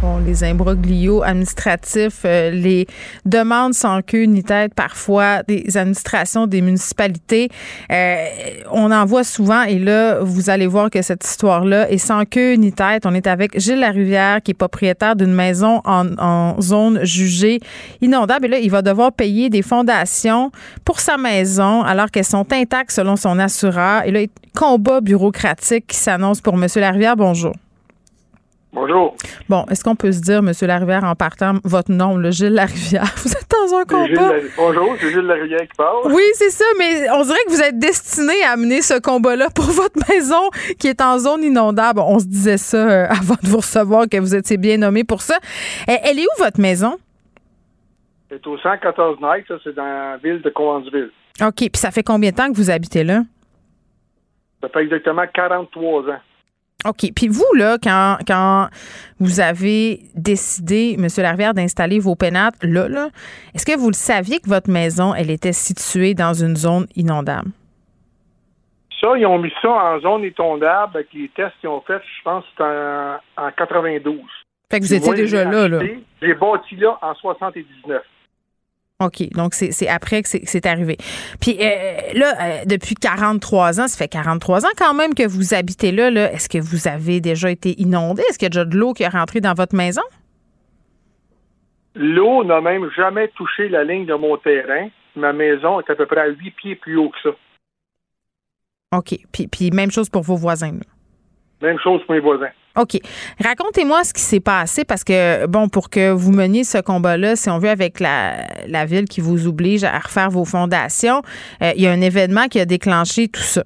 Bon, les imbroglios administratifs, euh, les demandes sans queue ni tête parfois des administrations, des municipalités. Euh, on en voit souvent et là, vous allez voir que cette histoire-là est sans queue ni tête. On est avec Gilles Larivière qui est propriétaire d'une maison en, en zone jugée inondable et là, il va devoir payer des fondations pour sa maison alors qu'elles sont intactes selon son assureur. Et là, combat bureaucratique qui s'annonce pour Monsieur Larivière. Bonjour. Bonjour. Bon, est-ce qu'on peut se dire, M. Larivière, en partant, votre nom, le Gilles Larivière, vous êtes dans un combat? Gilles Bonjour, c'est Gilles Larivière qui parle. Oui, c'est ça, mais on dirait que vous êtes destiné à amener ce combat-là pour votre maison qui est en zone inondable. On se disait ça euh, avant de vous recevoir, que vous étiez bien nommé pour ça. Euh, Elle est où, votre maison? C'est au 114 Night, ça, c'est dans la ville de Cowansville. OK, puis ça fait combien de temps que vous habitez là? Ça fait exactement 43 ans. OK. Puis vous, là, quand, quand vous avez décidé, M. Larivière, d'installer vos pénates là, là, est-ce que vous le saviez que votre maison, elle était située dans une zone inondable? Ça, ils ont mis ça en zone étondable avec les tests qu'ils ont fait, je pense, en, en 92. Fait que vous étiez déjà là, là. J'ai bâti là en 79. OK. Donc, c'est après que c'est que c'est arrivé. Puis euh, là, euh, depuis 43 ans, ça fait 43 ans quand même que vous habitez là. là. Est-ce que vous avez déjà été inondé? Est-ce qu'il y a déjà de l'eau qui est rentrée dans votre maison? L'eau n'a même jamais touché la ligne de mon terrain. Ma maison est à peu près à 8 pieds plus haut que ça. OK. Puis, puis même chose pour vos voisins. là. Même chose pour mes voisins. OK. Racontez-moi ce qui s'est passé parce que, bon, pour que vous meniez ce combat-là, si on veut, avec la, la ville qui vous oblige à refaire vos fondations, euh, il y a un événement qui a déclenché tout ça.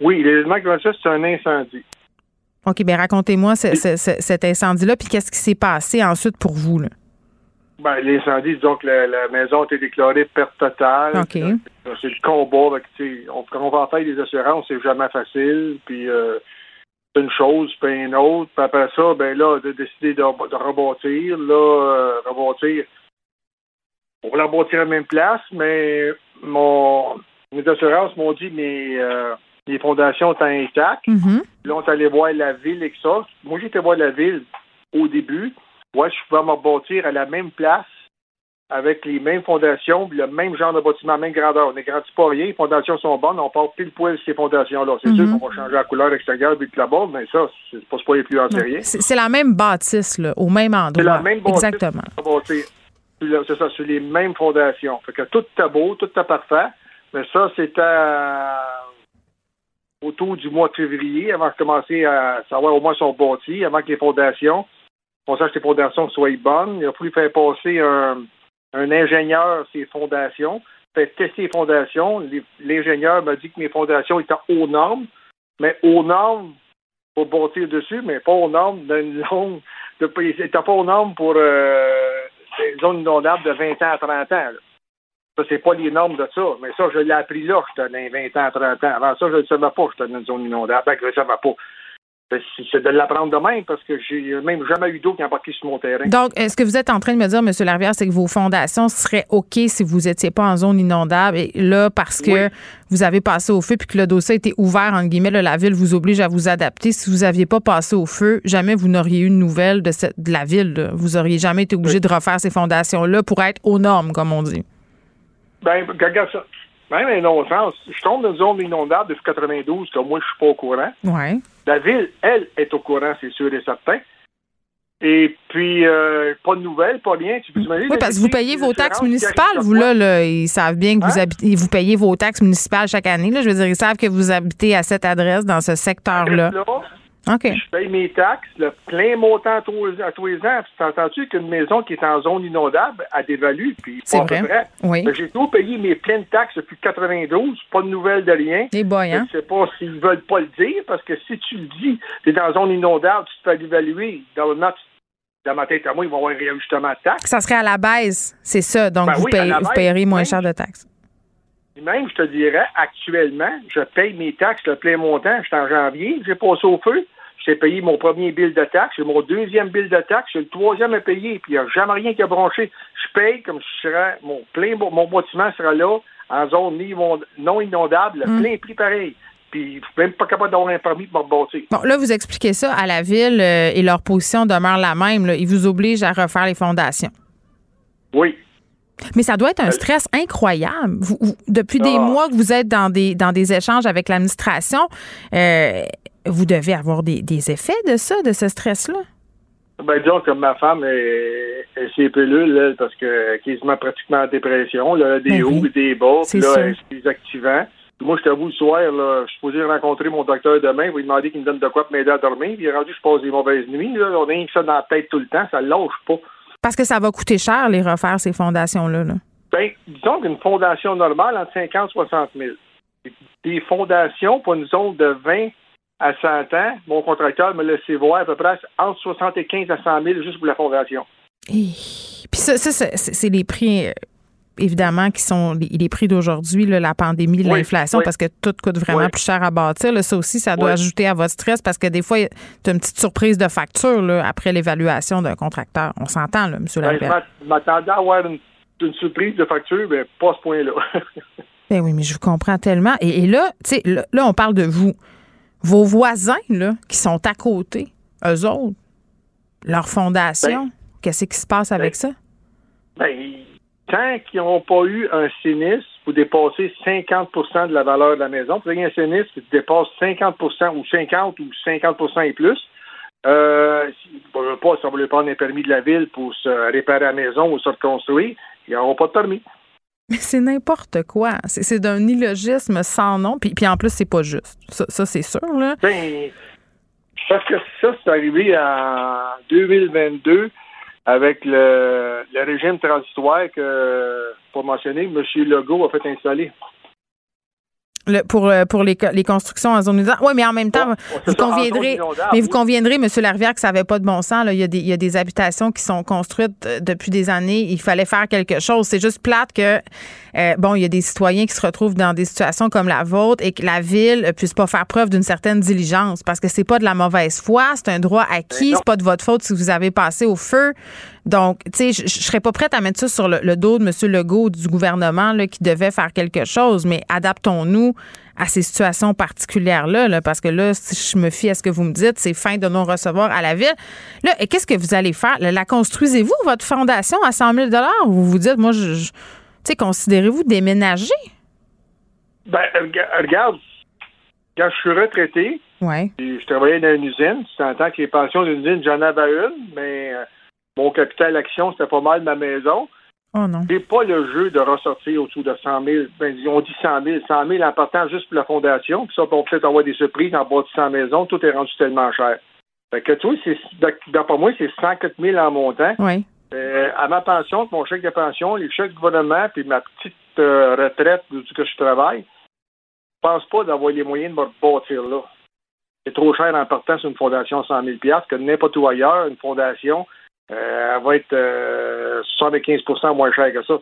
Oui, l'événement qui va ça, c'est un incendie. OK, bien racontez-moi ce- ce- ce- cet incendie-là, puis qu'est-ce qui s'est passé ensuite pour vous, là? Ben, l'incendie, que la, la maison a été déclarée perte totale. OK. C'est le combat. Avec, sais, on, quand on va en faire des assurances, c'est jamais facile. Puis euh, une chose, puis une autre. Puis après ça, ben là, de décider de, de rebâtir. Là, euh, rebâtir. On va la rebâtir à la même place, mais mon mes assurances m'ont dit mes, euh, les fondations étaient intactes. Mhm. Là, on est allé voir la ville et que ça. Moi, j'étais voir la ville au début. Ouais, je pouvais me rebâtir à la même place, avec les mêmes fondations, le même genre de bâtiment, même grandeur. On n'agrandit pas rien, les fondations sont bonnes, on part pile poil ces fondations-là. C'est Mhm. sûr qu'on va changer la couleur extérieure puis là-bas, mais ça, c'est pas, c'est pas les plus rien. C'est c'est la même bâtisse, là, au même endroit. C'est la même bâtisse. Exactement. C'est ça, sur les mêmes fondations. Fait que tout était beau, tout était parfait, mais ça, c'était euh, autour du mois de février, avant de commencer à savoir au moins son bâti, avant que les fondations, on sache que les fondations soient bonnes. Il a fallu faire passer un, un ingénieur ces fondations, faire tester les fondations. L'ingénieur m'a dit que mes fondations étaient aux normes, mais aux normes pour bâtir dessus, mais pas aux normes d'une longue. De, c'était pas aux normes pour euh, des zones inondables de 20 ans à 30 ans. là. Ça, c'est pas les normes de ça. Mais ça, je l'ai appris là, j'étais dans les 20 ans à 30 ans. Avant ça, je ne savais pas, j'étais dans une zone inondable. Ben, je ne savais pas. Ben, C'est de l'apprendre de même parce que j'ai même jamais eu d'eau qui a embarqué sur mon terrain. Donc, est-ce que vous êtes en train de me dire, M. Larvière, c'est que vos fondations seraient OK si vous n'étiez pas en zone inondable? Et là, parce que Oui. vous avez passé au feu puis que le dossier a été ouvert, entre guillemets, là, la ville vous oblige à vous adapter. Si vous n'aviez pas passé au feu, jamais vous n'auriez eu de nouvelles de, cette, de la ville. là. Vous auriez jamais été obligé de refaire ces fondations-là pour être aux normes, comme on dit. Ben, regarde ça. Même un non-sens. Je tombe dans une zone inondable depuis 92, que moi, je suis pas au courant. Oui. La ville, elle, est au courant, c'est sûr et certain. Et puis, euh, pas de nouvelles, pas rien. Tu peux Oui, parce que vous payez vos taxes municipales, vous, là, là, ils savent bien que vous Hein? habitez, vous payez vos taxes municipales chaque année. Là. Je veux dire, ils savent que vous habitez à cette adresse, dans ce secteur-là. Là, Je paye mes taxes, le plein montant à tous, à tous les ans. T'entends-tu qu'une maison qui est en zone inondable, a dévalue, puis C'est vrai. Oui. Que J'ai tout payé mes pleines taxes depuis 92, pas de nouvelles de rien. Les boys, hein? Je sais pas s'ils veulent pas le dire, parce que si tu le dis, tu es dans zone inondable, tu te fais dévaluer. Dans, dans ma tête à moi, ils vont avoir un réajustement de taxes. Ça serait à la baisse, c'est ça. Donc, Ben vous, oui, vous payerez moins cher de taxes. Même, je te dirais, actuellement, je paye mes taxes le plein montant. J'étais en janvier, j'ai passé au feu. J'ai payé mon premier bill de taxes, j'ai mon deuxième bill de taxes, j'ai le troisième à payer, puis il n'y a jamais rien qui a bronché. Je paye comme si je serais, mon plein, mon bâtiment sera là, en zone non inondable, le Mm. plein prix pareil. Puis, je suis même pas capable d'avoir un permis pour me rebâtir. Bon, là, vous expliquez ça à la ville euh, et leur position demeure la même. là. Ils vous obligent à refaire les fondations. Oui. Mais ça doit être un stress incroyable. Vous- vous- depuis des Ah. mois que vous êtes dans des, dans des échanges avec l'administration, euh, vous devez avoir des, des effets de ça, de ce stress-là? Ben, disons que ma femme est, est ses pilules, elle, parce que quasiment pratiquement en dépression. Là, des Ben hauts oui. et des bas, puis là, elle est plus activant. Moi, je t'avoue, le soir, là, je suis supposé rencontrer mon docteur demain, va lui demander qu'il me donne de quoi pour m'aider à dormir. Puis, il est rendu, je passe des mauvaises nuits. Là. On a rien que ça dans la tête tout le temps, ça lâche pas. Parce que ça va coûter cher, les refaire, ces fondations-là. Là. Ben, disons qu'une fondation normale, entre 50 et 60 000. Des fondations, pour une zone de 20 à 100 ans, mon contracteur me laissé voir à peu près entre 75 à 100 000 juste pour la fondation. Et... Puis ça, ça c'est c'est les prix, euh, évidemment, qui sont les, les prix d'aujourd'hui, la pandémie, Oui, l'inflation, oui. parce que tout coûte vraiment Oui. plus cher à bâtir. là. ça aussi, ça doit ajouter à votre stress parce que des fois, tu as une petite surprise de facture là, après l'évaluation d'un contracteur. On s'entend, là, M. Ben, je Lambert. m'att- m'attendais à avoir une, une surprise de facture, mais pas à ce point-là. Ben oui, mais je vous comprends tellement. Et, et là, tu sais, là, là, on parle de vous. Vos voisins, là, qui sont à côté, eux autres, leur fondation, qu'est-ce qui se passe avec ça? ben, tant qu'ils n'ont pas eu un sinistre pour dépasser 50% de la valeur de la maison, y ait un sinistre qui dépasse 50% ou 50 ou 50% et plus, euh, si- je ne pas si on voulait prendre un permis de la ville pour se réparer la maison ou se reconstruire, ils n'auront pas de permis. Mais c'est n'importe quoi. C'est d'un illogisme sans nom. Puis, puis en plus, c'est pas juste. Ça, ça, c'est sûr, là. Ben, parce que ça, c'est arrivé en 2022 avec le, le régime transitoire que, pour mentionner, M. Legault a fait installer. Le- pour euh, pour les, les constructions en zone inondable. Oui, mais en même temps, Ouais, vous conviendrez, mais vous conviendrez, M. Larvière, que ça n'avait pas de bon sens. Là. Il, y a des, il y a des habitations qui sont construites euh, depuis des années. Il fallait faire quelque chose. C'est juste plate que, euh, bon, il y a des citoyens qui se retrouvent dans des situations comme la vôtre et que la ville puisse pas faire preuve d'une certaine diligence parce que c'est pas de la mauvaise foi, c'est un droit acquis, non. c'est pas de votre faute si vous avez passé au feu. Donc, tu sais, je serais pas prête à mettre ça sur le, le dos de M. Legault du gouvernement là, qui devait faire quelque chose, mais adaptons-nous à ces situations particulières-là, là, parce que là, si je me fie à ce que vous me dites, c'est fin de non-recevoir à la ville. Là, et qu'est-ce que vous allez faire? La, la construisez-vous, votre fondation, à 100 000 ou vous vous dites, moi, je, je- tu sais, considérez-vous déménager? Ben, rega- regarde, quand je suis retraité, Oui. puis je travaillais dans une usine, tu entends que les pensions d'une usine, j'en avais une, mais euh, mon capital action, c'était pas mal ma maison. Oh non. C'est pas le jeu de ressortir autour de 100 000. Ben, on dit 100 000. 100 000 en partant juste pour la fondation. Puis ça, on peut peut-être avoir des surprises en bâtissant la maison. Tout est rendu tellement cher. Fait que, tu vois, c'est, d'après moi, c'est 104 000 en montant. Oui. Euh, à ma pension, mon chèque de pension, les chèques du gouvernement, puis ma petite euh, retraite du que je travaille, je pense pas d'avoir les moyens de me bâtir là. C'est trop cher en partant sur une fondation à 100 000 que n'importe où ailleurs, une fondation, euh, elle va être euh, 75% moins cher que ça.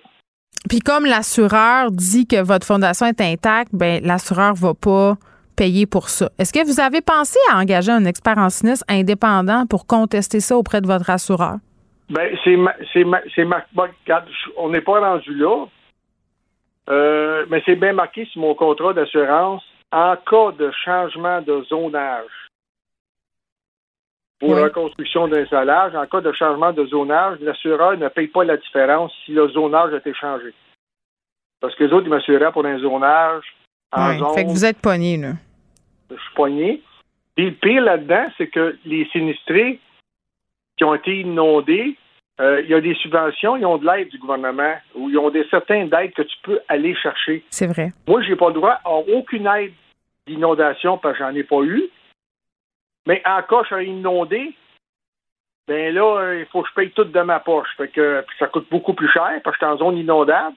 Puis comme l'assureur dit que votre fondation est intacte, ben l'assureur va pas payer pour ça. Est-ce que vous avez pensé à engager un expert en sinistre indépendant pour contester ça auprès de votre assureur? Ben, c'est ma, c'est ma, c'est ma, on n'est pas rendu là. Euh, mais c'est bien marqué sur mon contrat d'assurance en cas de changement de zonage pour Oui. la construction d'un solage, en cas de changement de zonage, l'assureur ne paye pas la différence si le zonage a été changé. Parce que les autres, ils m'assuraient pour un zonage en Ouais. zone Fait que vous êtes pogné, là. je suis poigné. Puis le pire là-dedans, c'est que les sinistrés qui ont été inondés, euh, il y a des subventions, ils ont de l'aide du gouvernement, ou ils ont des certaines aides que tu peux aller chercher. C'est vrai. Moi, j'ai pas le droit à aucune aide d'inondation parce que j'en ai pas eu. Mais en cas je suis inondé, ben là, euh, il faut que je paye tout de ma poche. Fait que puis ça coûte beaucoup plus cher parce que je suis en zone inondable.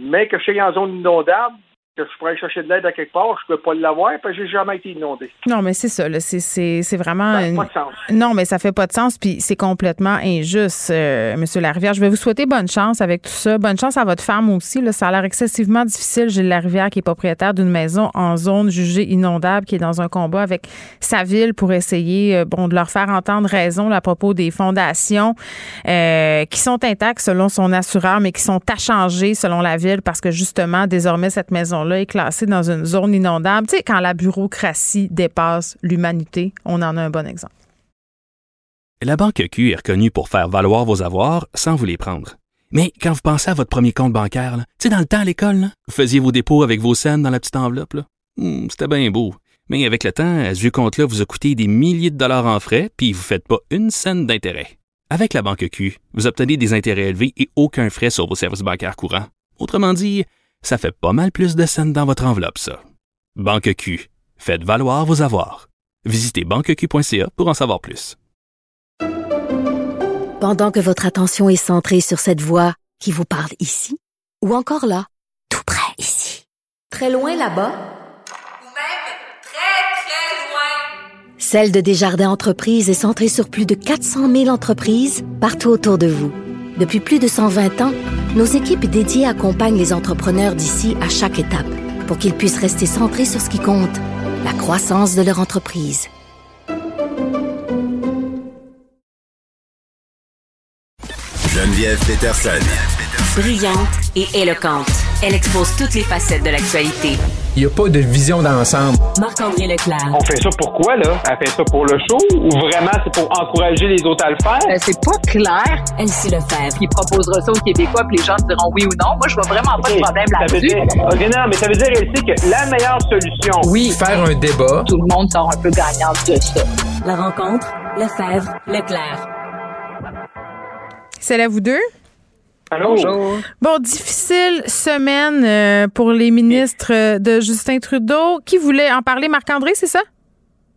Mais que je suis en zone inondable, que je pourrais aller chercher de l'aide à quelque part, je peux pas l'avoir parce que j'ai jamais été inondé. Non, mais c'est ça. là. C'est, vraiment. Ça une- pas de sens. Non, mais ça fait pas de sens, puis c'est complètement injuste, euh, Monsieur Larivière. Je vais vous souhaiter bonne chance avec tout ça. Bonne chance à votre femme aussi. Là. Ça a l'air excessivement difficile, Gilles Larivière, qui est propriétaire d'une maison en zone jugée inondable, qui est dans un combat avec sa ville pour essayer, euh, bon, de leur faire entendre raison là, à propos des fondations euh, qui sont intactes selon son assureur, mais qui sont à changer selon la ville parce que justement, désormais, cette maison-là est classée dans une zone inondable. Tu sais, quand la bureaucratie dépasse l'humanité, on en a un bon exemple. La Banque Q est reconnue pour faire valoir vos avoirs sans vous les prendre. Mais quand vous pensez à votre premier compte bancaire, tu sais, dans le temps à l'école, vous faisiez vos dépôts avec vos scènes dans la petite enveloppe. Hmm, C'était bien beau. Mais avec le temps, ce vieux compte-là vous a coûté des milliers de dollars en frais, puis vous ne faites pas une scène d'intérêt. Avec la Banque Q, vous obtenez des intérêts élevés et aucun frais sur vos services bancaires courants. Autrement dit, ça fait pas mal plus de scènes dans votre enveloppe, ça. Banque Q. Faites valoir vos avoirs. Visitez banqueq.ca pour en savoir plus. Pendant que votre attention est centrée sur cette voix qui vous parle ici, ou encore là, tout près ici, très loin là-bas, Ou même très, très loin. Celle de Desjardins Entreprises est centrée sur plus de 400 000 entreprises partout autour de vous. Depuis plus de 120 ans, nos équipes dédiées accompagnent les entrepreneurs d'ici à chaque étape pour qu'ils puissent rester centrés sur ce qui compte, la croissance de leur entreprise. Geneviève Peterson. Brillante et éloquente, elle expose toutes les facettes de l'actualité. Il n'y a pas de vision d'ensemble. Marc-André Leclerc. On fait ça pourquoi, là? Elle fait ça pour le show ou vraiment c'est pour encourager les autres à le faire? c'est pas clair. Elsie Lefebvre. Il proposera ça aux Québécois, puis les gens diront oui ou non. Moi, je vois vraiment pas de problème ça veut là-dessus. dire, ok, non, mais ça veut dire, Elsie, que la meilleure solution, Oui, Faire un débat. tout le monde sort un peu gagnant de ça. La rencontre, Lefebvre, Leclerc. C'est là vous deux? Allô? Bon, difficile semaine euh, pour les ministres euh, de Justin Trudeau. Qui voulait en parler? Marc-André, c'est ça?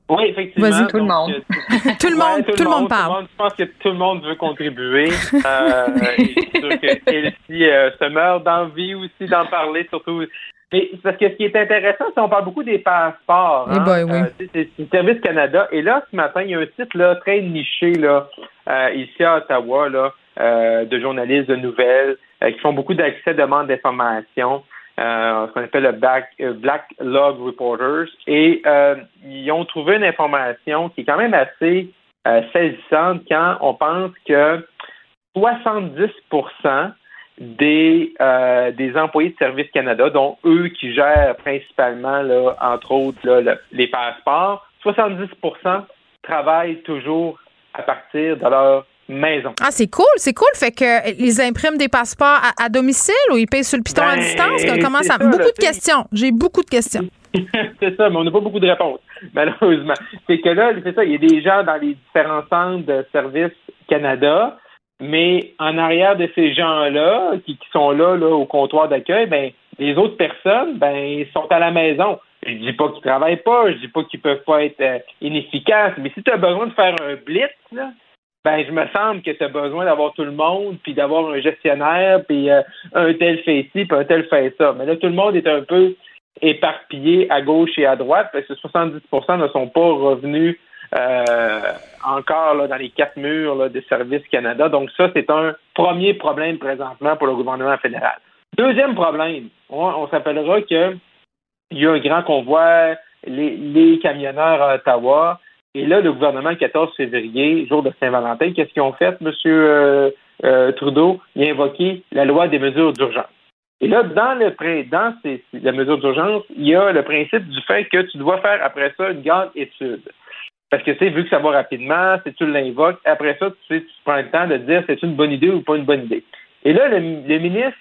Oui, effectivement. Vas-y. Tout le Donc, monde. euh, Tout le monde, tout le monde parle. Je pense que tout le monde veut contribuer. Euh, et c'est sûr que Elsie euh, se meurt d'envie aussi d'en parler, surtout. Mais parce que ce qui est intéressant, c'est qu'on parle beaucoup des passeports. Eh hein. boy, oui. Euh, c'est c'est Service Canada. Et là, ce matin, il y a un site là, très niché là, euh, ici à Ottawa là, euh, de journalistes de nouvelles euh, qui font beaucoup d'accès demandes d'informations. Euh, ce qu'on appelle le Black, Log Reporters. Et ils ont trouvé une information qui est quand même assez saisissante quand on pense que 70 des, des employés de Service Canada, dont eux qui gèrent principalement, là, entre autres, les passeports, 70% travaillent toujours à partir de leur maison. Ah, c'est cool, c'est cool. Fait que euh, ils impriment des passeports à, à domicile ou ils payent sur le piton à Ben, distance? Comment c'est ça? ça, beaucoup là, de questions. J'ai beaucoup de questions. c'est ça, mais on n'a pas beaucoup de réponses, malheureusement. C'est que là, c'est ça, il y a des gens dans les différents centres de Service Canada, mais en arrière de ces gens-là, qui, qui sont là, là, au comptoir d'accueil, ben, les autres personnes, ben, ils sont à la maison. Je dis pas qu'ils travaillent pas, je dis pas qu'ils peuvent pas être euh, inefficaces, mais si tu as besoin de faire un blitz, là, ben, je me semble que tu as besoin d'avoir tout le monde, puis d'avoir un gestionnaire, puis euh, un tel fait ci, puis un tel fait ça. Mais là, tout le monde est un peu éparpillé à gauche et à droite, parce que 70% ne sont pas revenus euh, encore là, dans les quatre murs là, de Service Canada. Donc ça, c'est un premier problème présentement pour le gouvernement fédéral. Deuxième problème, on, s'appellera que il y a un grand convoi, les, les camionneurs à Ottawa, et là, le gouvernement, le 14 février, jour de Saint-Valentin, qu'est-ce qu'ils ont fait, M. Euh, euh, Trudeau? Il a invoqué la loi des mesures d'urgence. Et là, dans le dans ces, la mesure d'urgence, il y a le principe du fait que tu dois faire après ça une grande étude. Parce que, tu sais, vu que ça va rapidement, si tu l'invoques, après ça, tu, sais, tu prends le temps de dire c'est une bonne idée ou pas une bonne idée. Et là, le, le ministre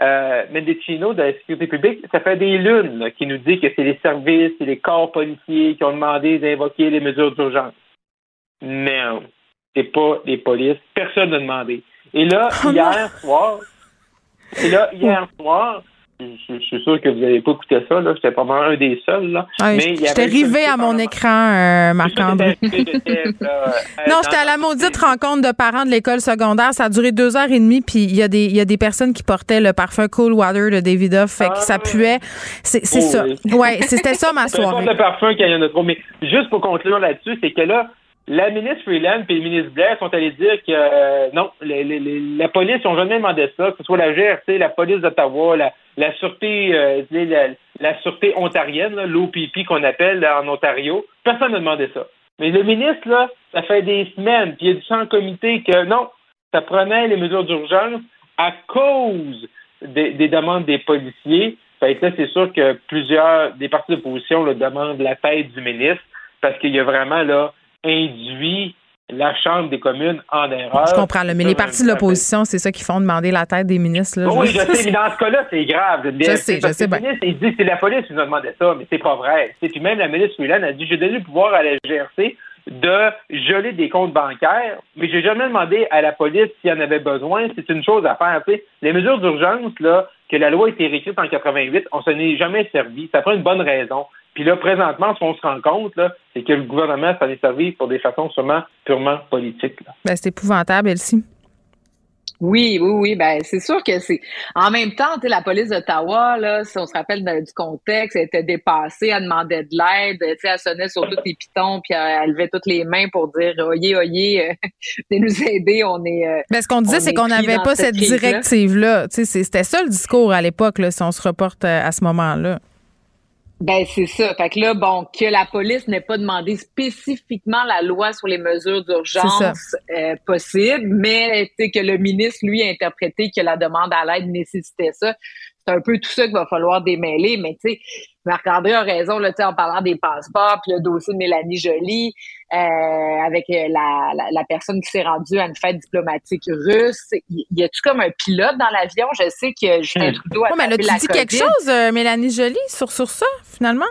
euh, Mendicino de la Sécurité publique, ça fait des lunes qui nous dit que c'est les services, c'est les corps policiers qui ont demandé d'invoquer les mesures d'urgence. Non, c'est pas les polices. Personne n'a demandé. Et là, Oh hier soir, et là, hier soir, je, je suis sûr que vous n'avez pas écouté ça, là. J'étais pas mal un des seuls, là. Ah, Mais J'étais rivé à mon écran, euh, Marc-André. euh, Non, j'étais à la maudite rencontre de parents de l'école secondaire. Ça a duré deux heures et demie, puis il y, a des- y a des personnes qui portaient le parfum Cool Water de Davidoff, fait que Ah, ça puait. C'est c'est Oh, ça. oui. Ouais, c'était ça ma soirée. le parfum qu'il y en a trop. Mais juste pour conclure là-dessus, c'est que là, la ministre Freeland et le ministre Blair sont allés dire que euh, non, la police n'ont jamais demandé ça, que ce soit la GRC, la police d'Ottawa, la, la sûreté, euh, la, sûreté ontarienne, l'OPP qu'on appelle en Ontario. Personne n'a demandé ça. Mais le ministre, là, ça fait des semaines, puis il a dit en comité que non, ça prenait les mesures d'urgence à cause des, des demandes des policiers. Fait c'est sûr que plusieurs des partis d'opposition demandent la tête du ministre parce qu'il y a vraiment là induit la Chambre des communes en erreur. Je comprends, là, mais les partis de l'opposition, c'est ça qui font demander la tête des ministres. Là, oui, je sais, mais dans ce cas-là, c'est grave. Je sais, je sais que le bien. ministre, il dit que c'est la police qui nous a demandé ça, mais c'est pas vrai. Puis même la ministre Freeland a dit j'ai donné le pouvoir à la GRC de geler des comptes bancaires, mais j'ai jamais demandé à la police s'il y en avait besoin. C'est une chose à faire. Les mesures d'urgence, là, que la loi a été réécrite en 88, on s'en est jamais servi. Ça prend une bonne raison. Puis là, présentement, ce qu'on se rend compte, là, c'est que le gouvernement s'en est servi pour des façons sûrement purement politiques. Ben, c'est épouvantable, Elsie. Oui, oui, oui. Ben, c'est sûr que c'est. En même temps, tu sais, la police d'Ottawa, là, si on se rappelle de- du contexte, elle était dépassée, elle demandait de l'aide, tu sais, elle sonnait sur tous les pitons, puis elle, elle levait toutes les mains pour dire Oyez, oyez, euh, venez nous aider, on est. euh, Ben, ce qu'on disait, c'est est qu'on n'avait pas cette directive-là. Tu sais, c'est- C'était ça le discours à l'époque, là, si on se reporte à ce moment-là. Ben, c'est ça. Fait que là, bon, que la police n'ait pas demandé spécifiquement la loi sur les mesures d'urgence euh, possibles, mais que le ministre, lui, a interprété que la demande à l'aide nécessitait ça. C'est un peu tout ça qu'il va falloir démêler, mais tu sais, Marc-André a raison, là, tu sais, en parlant des passeports, puis le dossier de Mélanie Joly, euh, avec euh, la, la, la personne qui s'est rendue à une fête diplomatique russe. Y, y a-tu comme un pilote dans l'avion? Je sais que Justin Trudeau a Ouais, mais là, la tu dis quelque COVID. chose, euh, Mélanie Joly, sur, sur ça, finalement?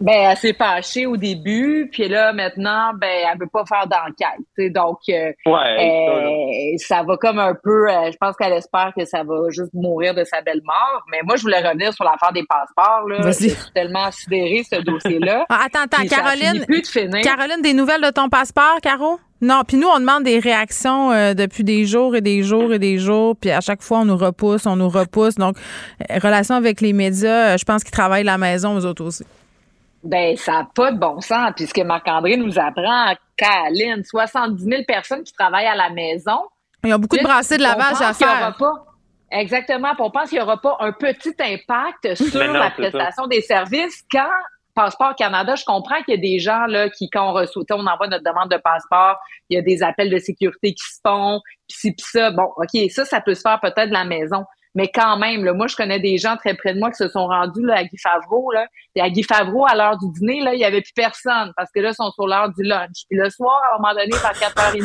Ben, elle s'est fâchée au début, puis là, maintenant, ben, elle veut pas faire d'enquête. tu sais. Donc, euh, Ouais, euh, ça va comme un peu, euh, je pense qu'elle espère que ça va juste mourir de sa belle mort. Mais moi, je voulais revenir sur l'affaire des passeports. Là. Vas-y. Je suis tellement sidérée, ce dossier-là. Ah, attends, attends, Puis Caroline. finit plus de finir. Caroline, des nouvelles de ton passeport, Caro? Non, puis nous, on demande des réactions euh, depuis des jours et des jours et des jours, puis à chaque fois, on nous repousse, on nous repousse. Donc, euh, relation avec les médias, euh, je pense qu'ils travaillent à la maison, eux autres aussi. Ben, ça n'a pas de bon sens, puisque Marc-André nous apprend, Caroline, 70 000 personnes qui travaillent à la maison. Ils ont beaucoup de Puis, brassées de lavage à qu'il y aura faire. pas- Exactement. Puis on pense qu'il n'y aura pas un petit impact sur non, la ça. prestation des services quand Passeport Canada, je comprends qu'il y a des gens là qui, quand on reçoit, on envoie notre demande de passeport, il y a des appels de sécurité qui se font, puis ci, puis ça. Bon, OK, ça, ça peut se faire peut-être de la maison. Mais quand même, là, moi, je connais des gens très près de moi qui se sont rendus là, à Guy Favreau. Là. Et à Guy Favreau, à l'heure du dîner, là, il n'y avait plus personne parce que là, ils sont sur l'heure du lunch. Puis le soir, à un moment donné, vers 4h30, il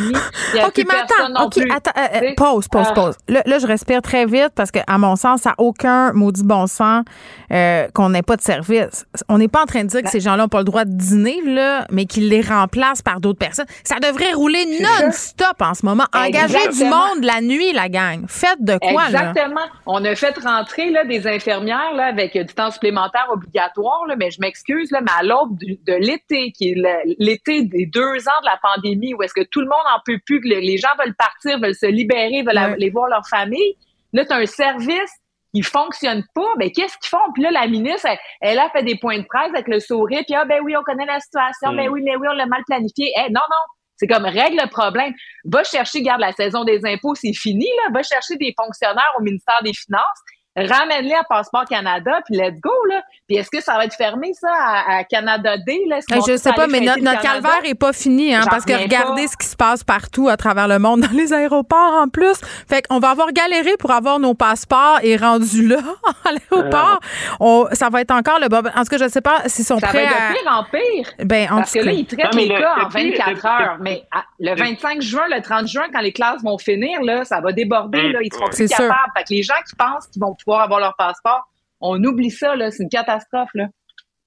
n'y avait plus mais personne non OK, plus. attends, euh, euh, pause, pause, Ah. pause. Là, là, je respire très vite parce que, à mon sens, ça n'a aucun maudit bon sens euh, qu'on n'ait pas de service. On n'est pas en train de dire que ces gens-là n'ont pas le droit de dîner, là, mais qu'ils les remplacent par d'autres personnes. Ça devrait rouler non-stop en ce moment. Engagez du monde la nuit, la gang. Faites de quoi, là? Exactement. On a fait rentrer là, des infirmières là, avec du temps supplémentaire obligatoire, là, mais je m'excuse, là, mais à l'aube de l'été, qui est l'été des deux ans de la pandémie, où est-ce que tout le monde en peut plus, que le- les gens veulent partir, veulent se libérer, veulent aller voir leur famille. Là, tu as un service qui fonctionne pas, ben qu'est-ce qu'ils font? Puis là, la ministre, elle, elle a fait des points de presse avec le sourire, puis ah ben oui, on connaît la situation, Mm. ben oui, mais oui, on l'a mal planifié. Eh, non, non, c'est comme règle le problème. Va chercher, garde la saison des impôts, c'est fini, là. Va chercher des fonctionnaires au ministère des Finances. Ramène-les à Passeport Canada, puis let's go, là. Puis est-ce que ça va être fermé, ça, à, à Canada Day, là? Vont je sais pas, mais notre, calvaire est pas fini, hein, parce que regardez pas. ce qui se passe partout à travers le monde, dans les aéroports en plus. Fait qu'on va avoir galéré pour avoir nos passeports et rendu là, à l'aéroport, on- ça va être encore le bob. En tout cas, je sais pas s'ils sont Ça va prêts être de pire en pire. Ben, en Parce tout que cas. là, ils traitent Non, les le- cas le en pire, 24 le- heures. Mais ah, le 25 juin, le 30 juin, quand les classes vont finir, là, ça va déborder. Hum, Là, ils seront C'est plus sûr. capables. Fait que les gens qui pensent qu'ils vont pouvoir avoir leur passeport, on oublie ça. là. C'est une catastrophe. Là.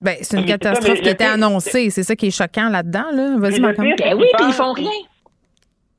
Ben, c'est une Mais c'est ça, catastrophe mais qui était annoncée. C'est ça qui est choquant là-dedans, là. Vas-y, pire, Ben c'est oui, qu'ils puis ils pensent- font rien.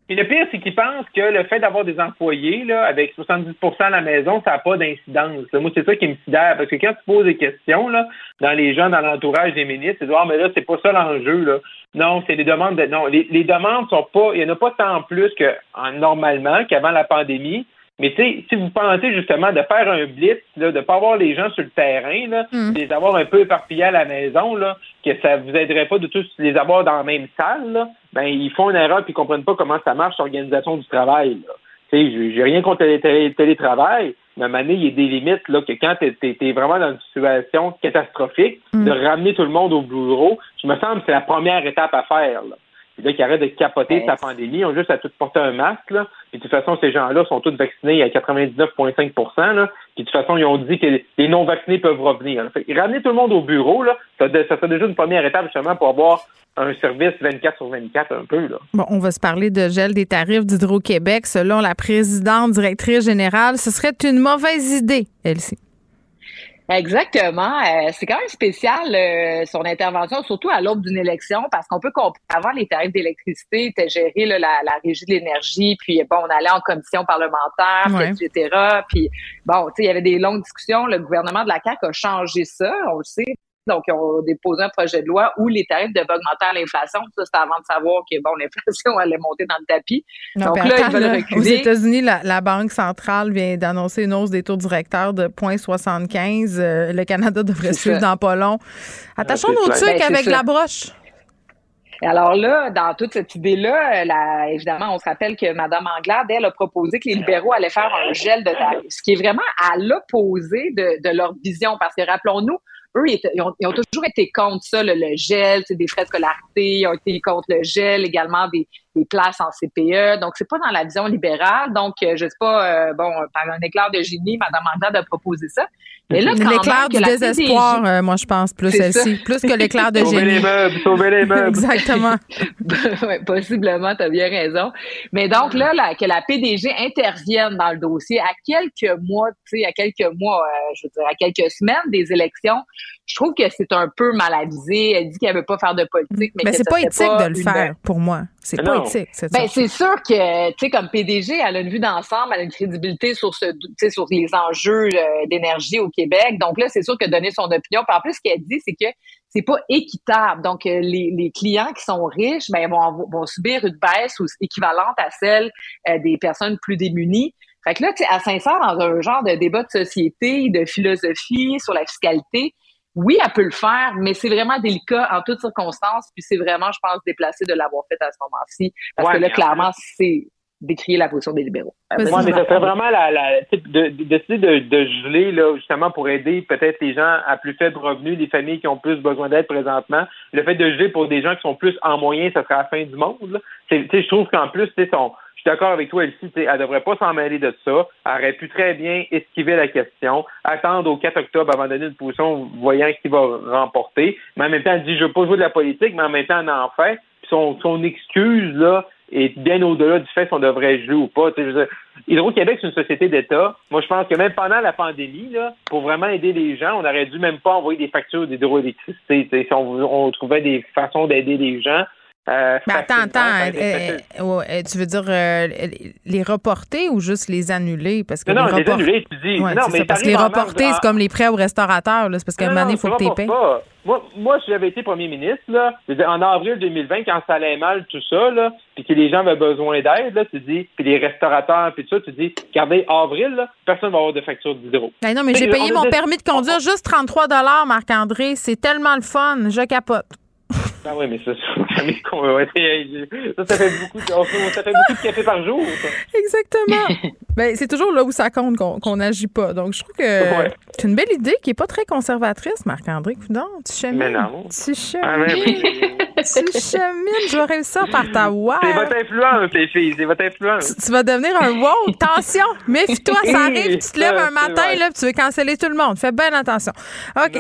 Puis le pire, c'est qu'ils pensent que le fait d'avoir des employés là, avec 70% à la maison, ça n'a pas d'incidence. Moi, c'est ça qui me sidère. Parce que quand tu poses des questions là, dans les gens, dans l'entourage des ministres, c'est de dire, ah, mais là, c'est pas ça l'enjeu. Là. Non, c'est des demandes de. Non, les, les demandes sont pas. Il n'y en a pas tant plus que en- normalement qu'avant la pandémie. Mais tu sais, si vous pensez justement de faire un blitz, là, de pas avoir les gens sur le terrain, là, Mm. de les avoir un peu éparpillés à la maison, là, que ça vous aiderait pas de tous les avoir dans la même salle, là, ben ils font une erreur puis ils comprennent pas comment ça marche l'organisation du travail. Là. Tu sais, j'ai- rien contre le télé- télétravail, mais à un moment donné, il y a des limites là, que quand tu es, vraiment dans une situation catastrophique, Mm. de ramener tout le monde au bureau, je me semble que c'est la première étape à faire. Là. Puis là, qui arrêtent de capoter Ben, sa pandémie, ils ont juste à tout porter un masque. Là. Puis de toute façon, ces gens-là sont tous vaccinés à 99,5 là. Puis de toute façon, ils ont dit que les non-vaccinés peuvent revenir. Fait ramener tout le monde au bureau, là, ça, ça serait déjà une première étape justement pour avoir un service 24 sur 24 un peu. Là. Bon, on va se parler de gel des tarifs d'Hydro-Québec. Selon la présidente directrice générale, ce serait une mauvaise idée, Elsie. Exactement. Euh, c'est quand même spécial euh, son intervention, surtout à l'aube d'une élection, parce qu'on peut comprendre avant les tarifs d'électricité étaient gérés là, la, la régie de l'énergie, puis bon, on allait en commission parlementaire, puis, Ouais. etc. Puis bon, tu sais, il y avait des longues discussions. Le gouvernement de la CAQ a changé ça, on le sait. Donc, ils ont déposé un projet de loi où les tarifs devaient augmenter à l'inflation. Ça, c'était avant de savoir que bon, l'inflation allait monter dans le tapis. Non, Donc là, attends, ils veulent là, reculer. Aux États-Unis, la, la Banque centrale vient d'annoncer une hausse des taux directeurs de 0,75. Euh, le Canada devrait suivre dans pas long. Attachons nos trucs Ben, avec ça. la broche. Alors là, dans toute cette idée-là, euh, évidemment, on se rappelle que Mme Anglade, elle, a proposé que les libéraux allaient faire un gel de tarifs, ce qui est vraiment à l'opposé de, de leur vision, parce que rappelons-nous, eux, ils, ont, ils ont toujours été contre ça, le, le gel, des frais de scolarité, ils ont été contre le gel, également des, des places en CPE. Donc, c'est pas dans la vision libérale. Donc, euh, je sais pas, euh, bon, par un éclair de génie, Mme Anglade a proposé ça. Mais là, quand L'éclair du désespoir, PDG euh, moi, je pense, plus C'est celle-ci. ça. Plus que l'éclair de Sauver génie. les meubles, sauver les meubles. Exactement. ouais, possiblement, tu as bien raison. Mais donc là, là, que la PDG intervienne dans le dossier à quelques mois, tu sais, à quelques mois, euh, je veux dire, à quelques semaines des élections, je trouve que c'est un peu mal avisé. Elle dit qu'elle veut pas faire de politique, mais Mais que c'est pas éthique de le une- faire, pour moi. C'est Mais pas non. éthique, c'est ben, ça. c'est sûr que, tu sais, comme PDG, elle a une vue d'ensemble, elle a une crédibilité sur ce, tu sais, sur les enjeux euh, d'énergie au Québec. Donc là, c'est sûr que donner son opinion. Puis en plus, ce qu'elle dit, c'est que c'est pas équitable. Donc, euh, les, les clients qui sont riches, ben, vont, vont subir une baisse ou- équivalente à celle euh, des personnes plus démunies. Fait que là, tu sais, s'insère dans un genre de débat de société, de philosophie sur la fiscalité. Oui, elle peut le faire, mais c'est vraiment délicat en toutes circonstances. Puis c'est vraiment, je pense, déplacé de l'avoir fait à ce moment-ci. Parce Ouais, que là, clairement, c'est décrier la position des libéraux. Vas-y. Ouais, mais ça serait vraiment la, la de, de, décider de, de geler là justement pour aider peut-être les gens à plus faible revenu, les familles qui ont plus besoin d'aide présentement. Le fait de geler pour des gens qui sont plus en moyen, ça serait la fin du monde. je trouve qu'en plus, tu sais, son- je suis d'accord avec toi, Elsie, elle devrait pas s'en mêler de ça. Elle aurait pu très bien esquiver la question, attendre au 4 octobre avant de donner une position, voyant qui va remporter. Mais en même temps, elle dit, je veux pas jouer de la politique, mais en même temps, elle en fait. Puis son, son excuse, là, est bien au-delà du fait si on devrait jouer ou pas. Hydro-Québec, c'est une société d'État. Moi, je pense que même pendant la pandémie, là, pour vraiment aider les gens, on aurait dû même pas envoyer des factures d'hydroélectricité. Si on, on trouvait des façons d'aider les gens. Euh, Mais attends, attends. été euh, euh, tu veux dire euh, les reporter ou juste les annuler? Parce que Non, non, les annuler, tu dis. Ouais, non, c'est mais ça, parce que les reporter, en- c'est comme les prêts au restaurateur. là, C'est parce qu'à un moment donné, il faut que tu payes. Moi, moi, si j'avais été premier ministre, là, en avril 2020, quand ça allait mal, tout ça, là, puis que les gens avaient besoin d'aide, là, tu dis, puis les restaurateurs, puis tout ça, tu dis, regardez, avril, là, personne va avoir de facture d'hydro. Ben non, mais j'ai payé mon des- permis de conduire juste 33 Marc-André. C'est tellement le fun. Je capote. Ah oui, mais ça, ça, met con- ouais, ça, ça fait beaucoup de, ça fait beaucoup de café par jour. ça. Exactement. ben, c'est toujours là où ça compte qu'on qu'on n'agit pas. Donc, je trouve que Ouais. c'est une belle idée qui n'est pas très conservatrice, Marc-André. Coudon, tu chemines. Mais non. Tu chemines. Ah, mais oui. tu chemines. Je vais réussir par ta voix. C'est votre influence, les filles, c'est votre influence. Tu vas devenir un wow. Attention, méfie-toi, ça arrive. Tu te lèves un matin, là, puis tu veux canceller tout le monde. Fais bien attention. OK.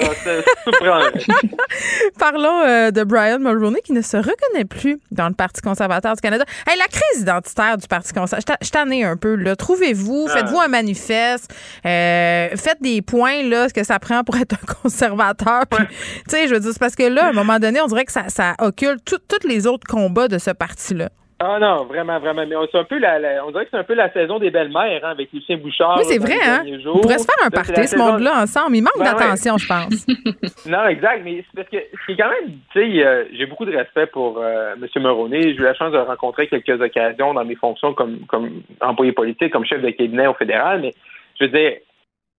Non. Parlons euh, de Brian Mulroney qui ne se reconnaît plus dans le Parti conservateur du Canada. Hey, la crise identitaire du Parti conservateur, je t'en ai un peu. là. Trouvez-vous, Ah. faites-vous un manifeste, euh, faites des points, là, ce que ça prend pour être un conservateur. Tu sais, je veux dire, c'est parce que là, à un moment donné, on dirait que ça, ça occulte tout- tous les autres combats de ce parti-là. Ah non, vraiment, vraiment. Mais on, c'est un peu la, la- on dirait que c'est un peu la saison des belles-mères hein, avec Lucien Bouchard. Oui, c'est dans vrai, hein? On pourrait se faire un c'est party, ce monde-là, ensemble. Il manque Ben ouais. d'attention, je pense. Non, exact, mais c'est parce que ce qui est quand même, tu sais, euh, j'ai beaucoup de respect pour euh, M. Moroney. J'ai eu la chance de le rencontrer quelques occasions dans mes fonctions comme, comme employé politique, comme chef de cabinet au fédéral, mais je veux dire,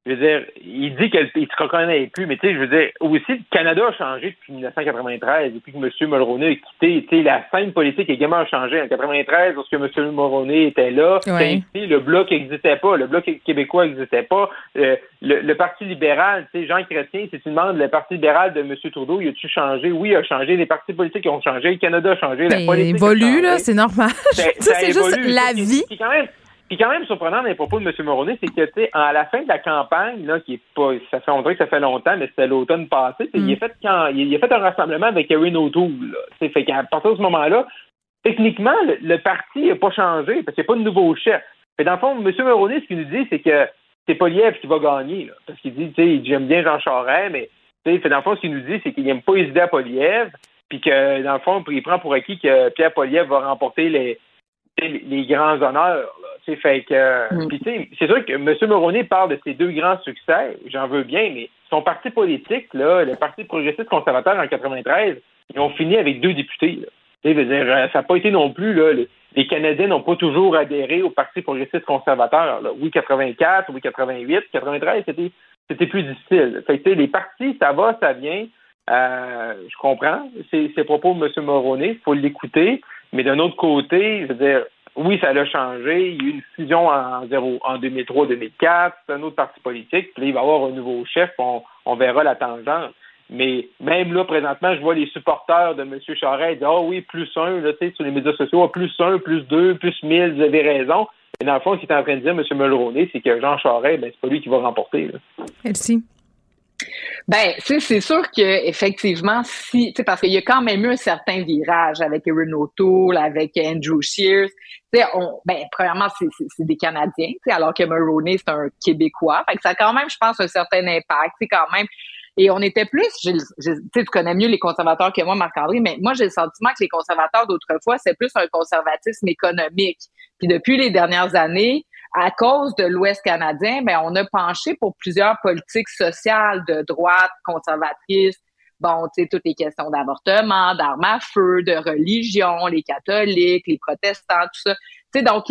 je veux dire, il dit qu'il ne se reconnaît plus, mais tu sais, je veux dire, aussi, le Canada a changé depuis 1993, depuis que M. Mulroney a quitté, tu sais, la scène politique également a changé. En 93, lorsque M. Mulroney était là, Ouais. tu sais, le Bloc n'existait pas, le Bloc québécois n'existait pas, euh, le, le Parti libéral, tu sais, Jean Chrétien, si tu demandes le Parti libéral de M. Trudeau, il a-tu changé? Oui, il a changé, les partis politiques ont changé, le Canada a changé, la Ben, politique a évolue, changé. là, c'est normal. Ça- Ça, ça c'est juste la vie. Quand même, est quand même surprenant dans les propos de M. Moroney, c'est que, tu sais, à la fin de la campagne, là, qui est pas, ça fait, on dirait que ça fait longtemps, mais c'était l'automne passé, Mm. il, a fait quand, il, a fait un rassemblement avec Erin O'Toole, là. Fait qu'à partir de ce moment-là, techniquement, le, le parti n'a pas changé parce qu'il n'y a pas de nouveau chef. Mais dans le fond, M. Moroney, ce qu'il nous dit, c'est que c'est Poliev qui va gagner. Là, parce qu'il dit, tu sais, j'aime bien Jean Charest, mais tu sais, dans le fond, ce qu'il nous dit, c'est qu'il n'aime pas les idées à Poliev, puis que, dans le fond, il prend pour acquis que Pierre Poliev va remporter les, les grands honneurs. Là, fait que, mm. c'est sûr que M. Moroney parle de ses deux grands succès, j'en veux bien, mais son parti politique, là, le Parti progressiste conservateur en 93, ils ont fini avec deux députés. Là. Dire, euh, ça n'a pas été non plus, là, les Canadiens n'ont pas toujours adhéré au Parti progressiste conservateur. Là. Oui, 84, oui, 88, 93, c'était, c'était plus difficile. Fait que, les partis, ça va, ça vient. Euh, je comprends ces, propos de M. Moroney, il faut l'écouter. Mais d'un autre côté, je veux dire, oui, ça a changé. Il y a eu une fusion en, en 2003-2004. C'est un autre parti politique. Puis là, il va y avoir un nouveau chef. On, verra la tangente. Mais même là, présentement, je vois les supporters de M. Charest dire Ah oh oui, plus un, là, tu sais, sur les médias sociaux, plus un, plus deux, plus mille, vous avez raison. Mais dans le fond, ce qu'il est en train de dire, M. Mulroney, c'est que Jean Charest, ben, c'est pas lui qui va remporter. Merci. Ben, c'est sûr que effectivement, si, parce qu'il y a quand même eu un certain virage avec Erin O'Toole, avec Andrew Shears. On, ben, premièrement, c'est des Canadiens, alors que Mulroney, c'est un Québécois. Fait ça a quand même, je pense, un certain impact. Quand même et on était plus, tu connais mieux les conservateurs que moi, Marc-André, mais moi, j'ai le sentiment que les conservateurs d'autrefois, c'est plus un conservatisme économique. Puis depuis les dernières années, à cause de l'Ouest canadien, ben, on a penché pour plusieurs politiques sociales de droite, conservatrices, bon, tu sais, toutes les questions d'avortement, d'armes à feu, de religion, les catholiques, les protestants, tout ça. Tu sais, donc,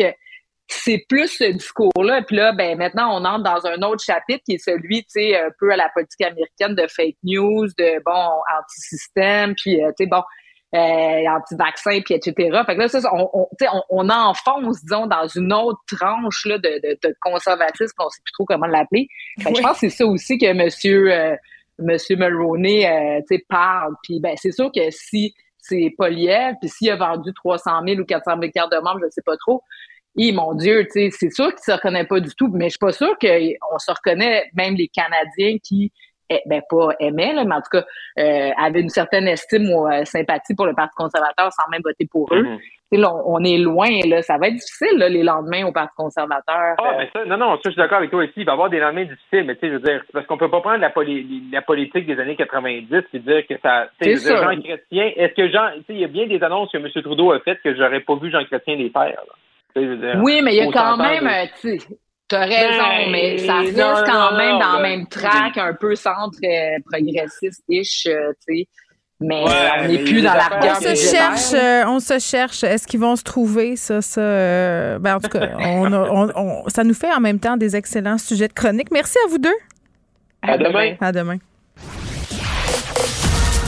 c'est plus ce discours-là. Puis là, ben maintenant, on entre dans un autre chapitre qui est celui, tu sais, un peu à la politique américaine de fake news, de bon anti-système, puis euh, tu sais, bon. Euh, anti-vaccin, puis etc. Fait que là, ça, on, on, on, on enfonce, disons, dans une autre tranche là, de, de, de conservatisme, on sait plus trop comment l'appeler. Je pense que c'est ça aussi que monsieur, euh, monsieur Mulroney euh, parle. Puis ben, c'est sûr que si c'est Poliev, puis s'il a vendu 300 000 ou 400 000 cartes de membres, je ne sais pas trop, mon Dieu, c'est sûr qu'il se reconnaît pas du tout, mais je suis pas sûre qu'on se reconnaît, même les Canadiens qui, ben pas aimaient, là, mais en tout cas, euh, avaient une certaine estime ou euh, sympathie pour le Parti conservateur sans même voter pour eux. Là, on est loin, là. Ça va être difficile, là, les lendemains au Parti conservateur. Ah, mais ça, non, non, ça, je suis d'accord avec toi aussi. Il va y avoir des lendemains difficiles, mais tu sais, je veux dire, parce qu'on peut pas prendre la, la politique des années 90 et dire que ça, sais, Jean Chrétien, est-ce que Jean, tu sais, il y a bien des annonces que M. Trudeau a faites que j'aurais pas vu Jean Chrétien les faire, là oui, mais il y a quand même, tu as raison, ben, mais ça reste quand même dans le même track, un peu centre euh, progressiste-ish, euh, tu sais. Mais on n'est plus dans la On se cherche, euh, on se cherche. Est-ce qu'ils vont se trouver, ça, ça? ben, en tout cas, on, ça nous fait en même temps des excellents sujets de chronique. Merci à vous deux. À, demain. À demain.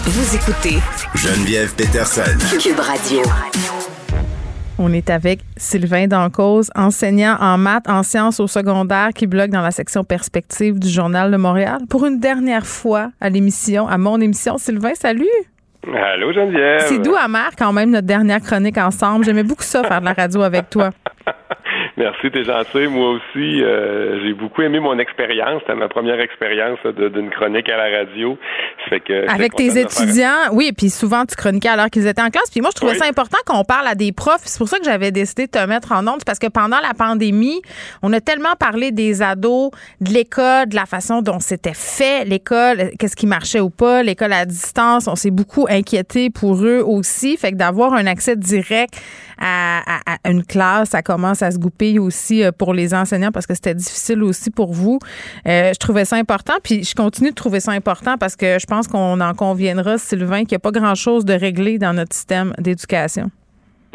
Vous écoutez Geneviève Peterson. Cube Radio. On est avec Sylvain Dancause, enseignant en maths, en sciences au secondaire, qui blogue dans la section perspective du Journal de Montréal. Pour une dernière fois à l'émission, à mon émission. Sylvain, salut! Allô, Geneviève! C'est doux amère quand même notre dernière chronique ensemble. J'aimais beaucoup ça, faire de la radio avec toi. Merci, t'es gentil. Moi aussi, euh, j'ai beaucoup aimé mon expérience. C'était ma première expérience d'une chronique à la radio. Fait que Avec tes étudiants, oui, et puis souvent tu chroniquais alors qu'ils étaient en classe. Puis moi, je trouvais ça important qu'on parle à des profs. C'est pour ça que j'avais décidé de te mettre en onde, parce que pendant la pandémie, on a tellement parlé des ados, de l'école, de la façon dont c'était fait l'école, qu'est-ce qui marchait ou pas, l'école à distance. On s'est beaucoup inquiété pour eux aussi. Fait que d'avoir un accès direct à, à une classe, ça commence à se goupiller aussi euh, pour les enseignants parce que c'était difficile aussi pour vous. Euh, je trouvais ça important, puis je continue de trouver ça important parce que je pense qu'on en conviendra, Sylvain, qu'il n'y a pas grand-chose de réglé dans notre système d'éducation.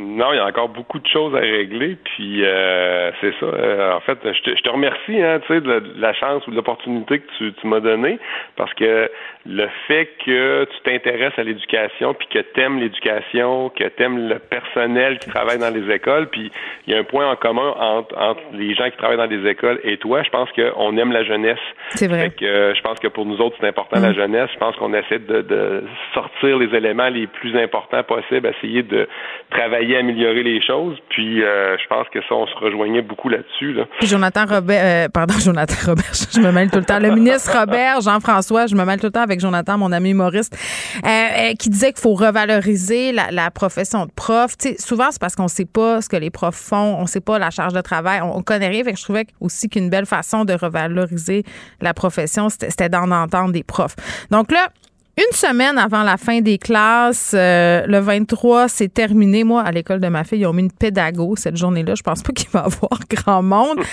Non, il y a encore beaucoup de choses à régler, puis euh, c'est ça. Euh, en fait, je te, je te remercie, hein, de, la chance ou de l'opportunité que tu, tu m'as donnée, parce que le fait que tu t'intéresses à l'éducation, puis que tu aimes l'éducation, que tu aimes le personnel qui travaille dans les écoles, puis il y a un point en commun entre, entre les gens qui travaillent dans les écoles et toi. Je pense qu'on aime la jeunesse. C'est vrai. que, euh, je pense que pour nous autres, c'est important la mm. jeunesse. Je pense qu'on essaie de, de sortir les éléments les plus importants possibles, essayer de travailler essayer d'améliorer les choses. Puis euh, je pense que ça, on se rejoignait beaucoup là-dessus. Là. Puis Jonathan Robert, euh, pardon, Jonathan Robert, je me mêle tout le temps. Le ministre Robert, Jean-François, je me mêle tout le temps avec Jonathan, mon ami humoriste, euh, qui disait qu'il faut revaloriser la, profession de prof. sais, souvent, c'est parce qu'on sait pas ce que les profs font, on sait pas la charge de travail, on, connaît rien. Fait que je trouvais aussi qu'une belle façon de revaloriser la profession, c'était d'en entendre des profs. Donc là, une semaine avant la fin des classes, euh, le 23, c'est terminé. Moi, à l'école de ma fille, ils ont mis une pédago cette journée-là. Je pense pas qu'il va y avoir grand monde.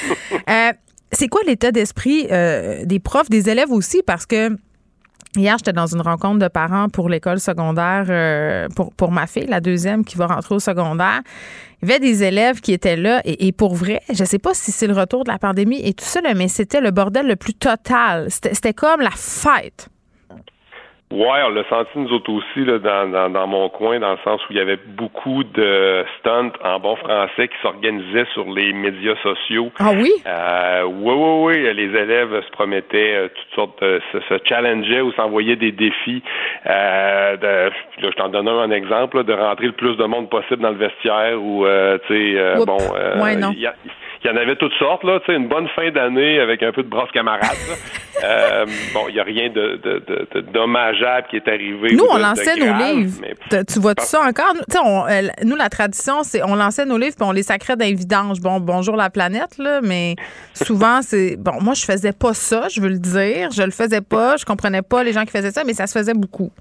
Euh, c'est quoi l'état d'esprit euh, des profs, des élèves aussi? Parce que Hier, j'étais dans une rencontre de parents pour l'école secondaire pour, pour ma fille, la deuxième qui va rentrer au secondaire. Il y avait des élèves qui étaient là et, pour vrai, je sais pas si c'est le retour de la pandémie et tout ça, mais c'était le bordel le plus total. C'était comme la fête. Ouais, on l'a senti nous autres aussi là, dans, dans, dans, mon coin, dans le sens où il y avait beaucoup de stunts en bon français qui s'organisaient sur les médias sociaux. Ah oui? Euh, oui, oui, oui. Les élèves se promettaient euh, toutes sortes de se, se challengeaient ou s'envoyaient des défis. Euh, de, là, je t'en donne un, exemple, de rentrer le plus de monde possible dans le vestiaire ou euh, tu sais, euh, bon. Ouais, non. Il y en avait toutes sortes, là, tu sais, une bonne fin d'année avec un peu de brosse camarade. euh, bon, il n'y a rien de, de, de, dommageable qui est arrivé. Nous, on lançait nos livres. tu vois tout ça encore? Nous, on, euh, nous, la tradition, c'est on lançait nos livres puis on les sacrait d'un vidange. Bon, bonjour la planète, là, mais souvent, c'est. Bon, moi, je faisais pas ça, je veux le dire. Je le faisais pas. Je comprenais pas les gens qui faisaient ça, mais ça se faisait beaucoup.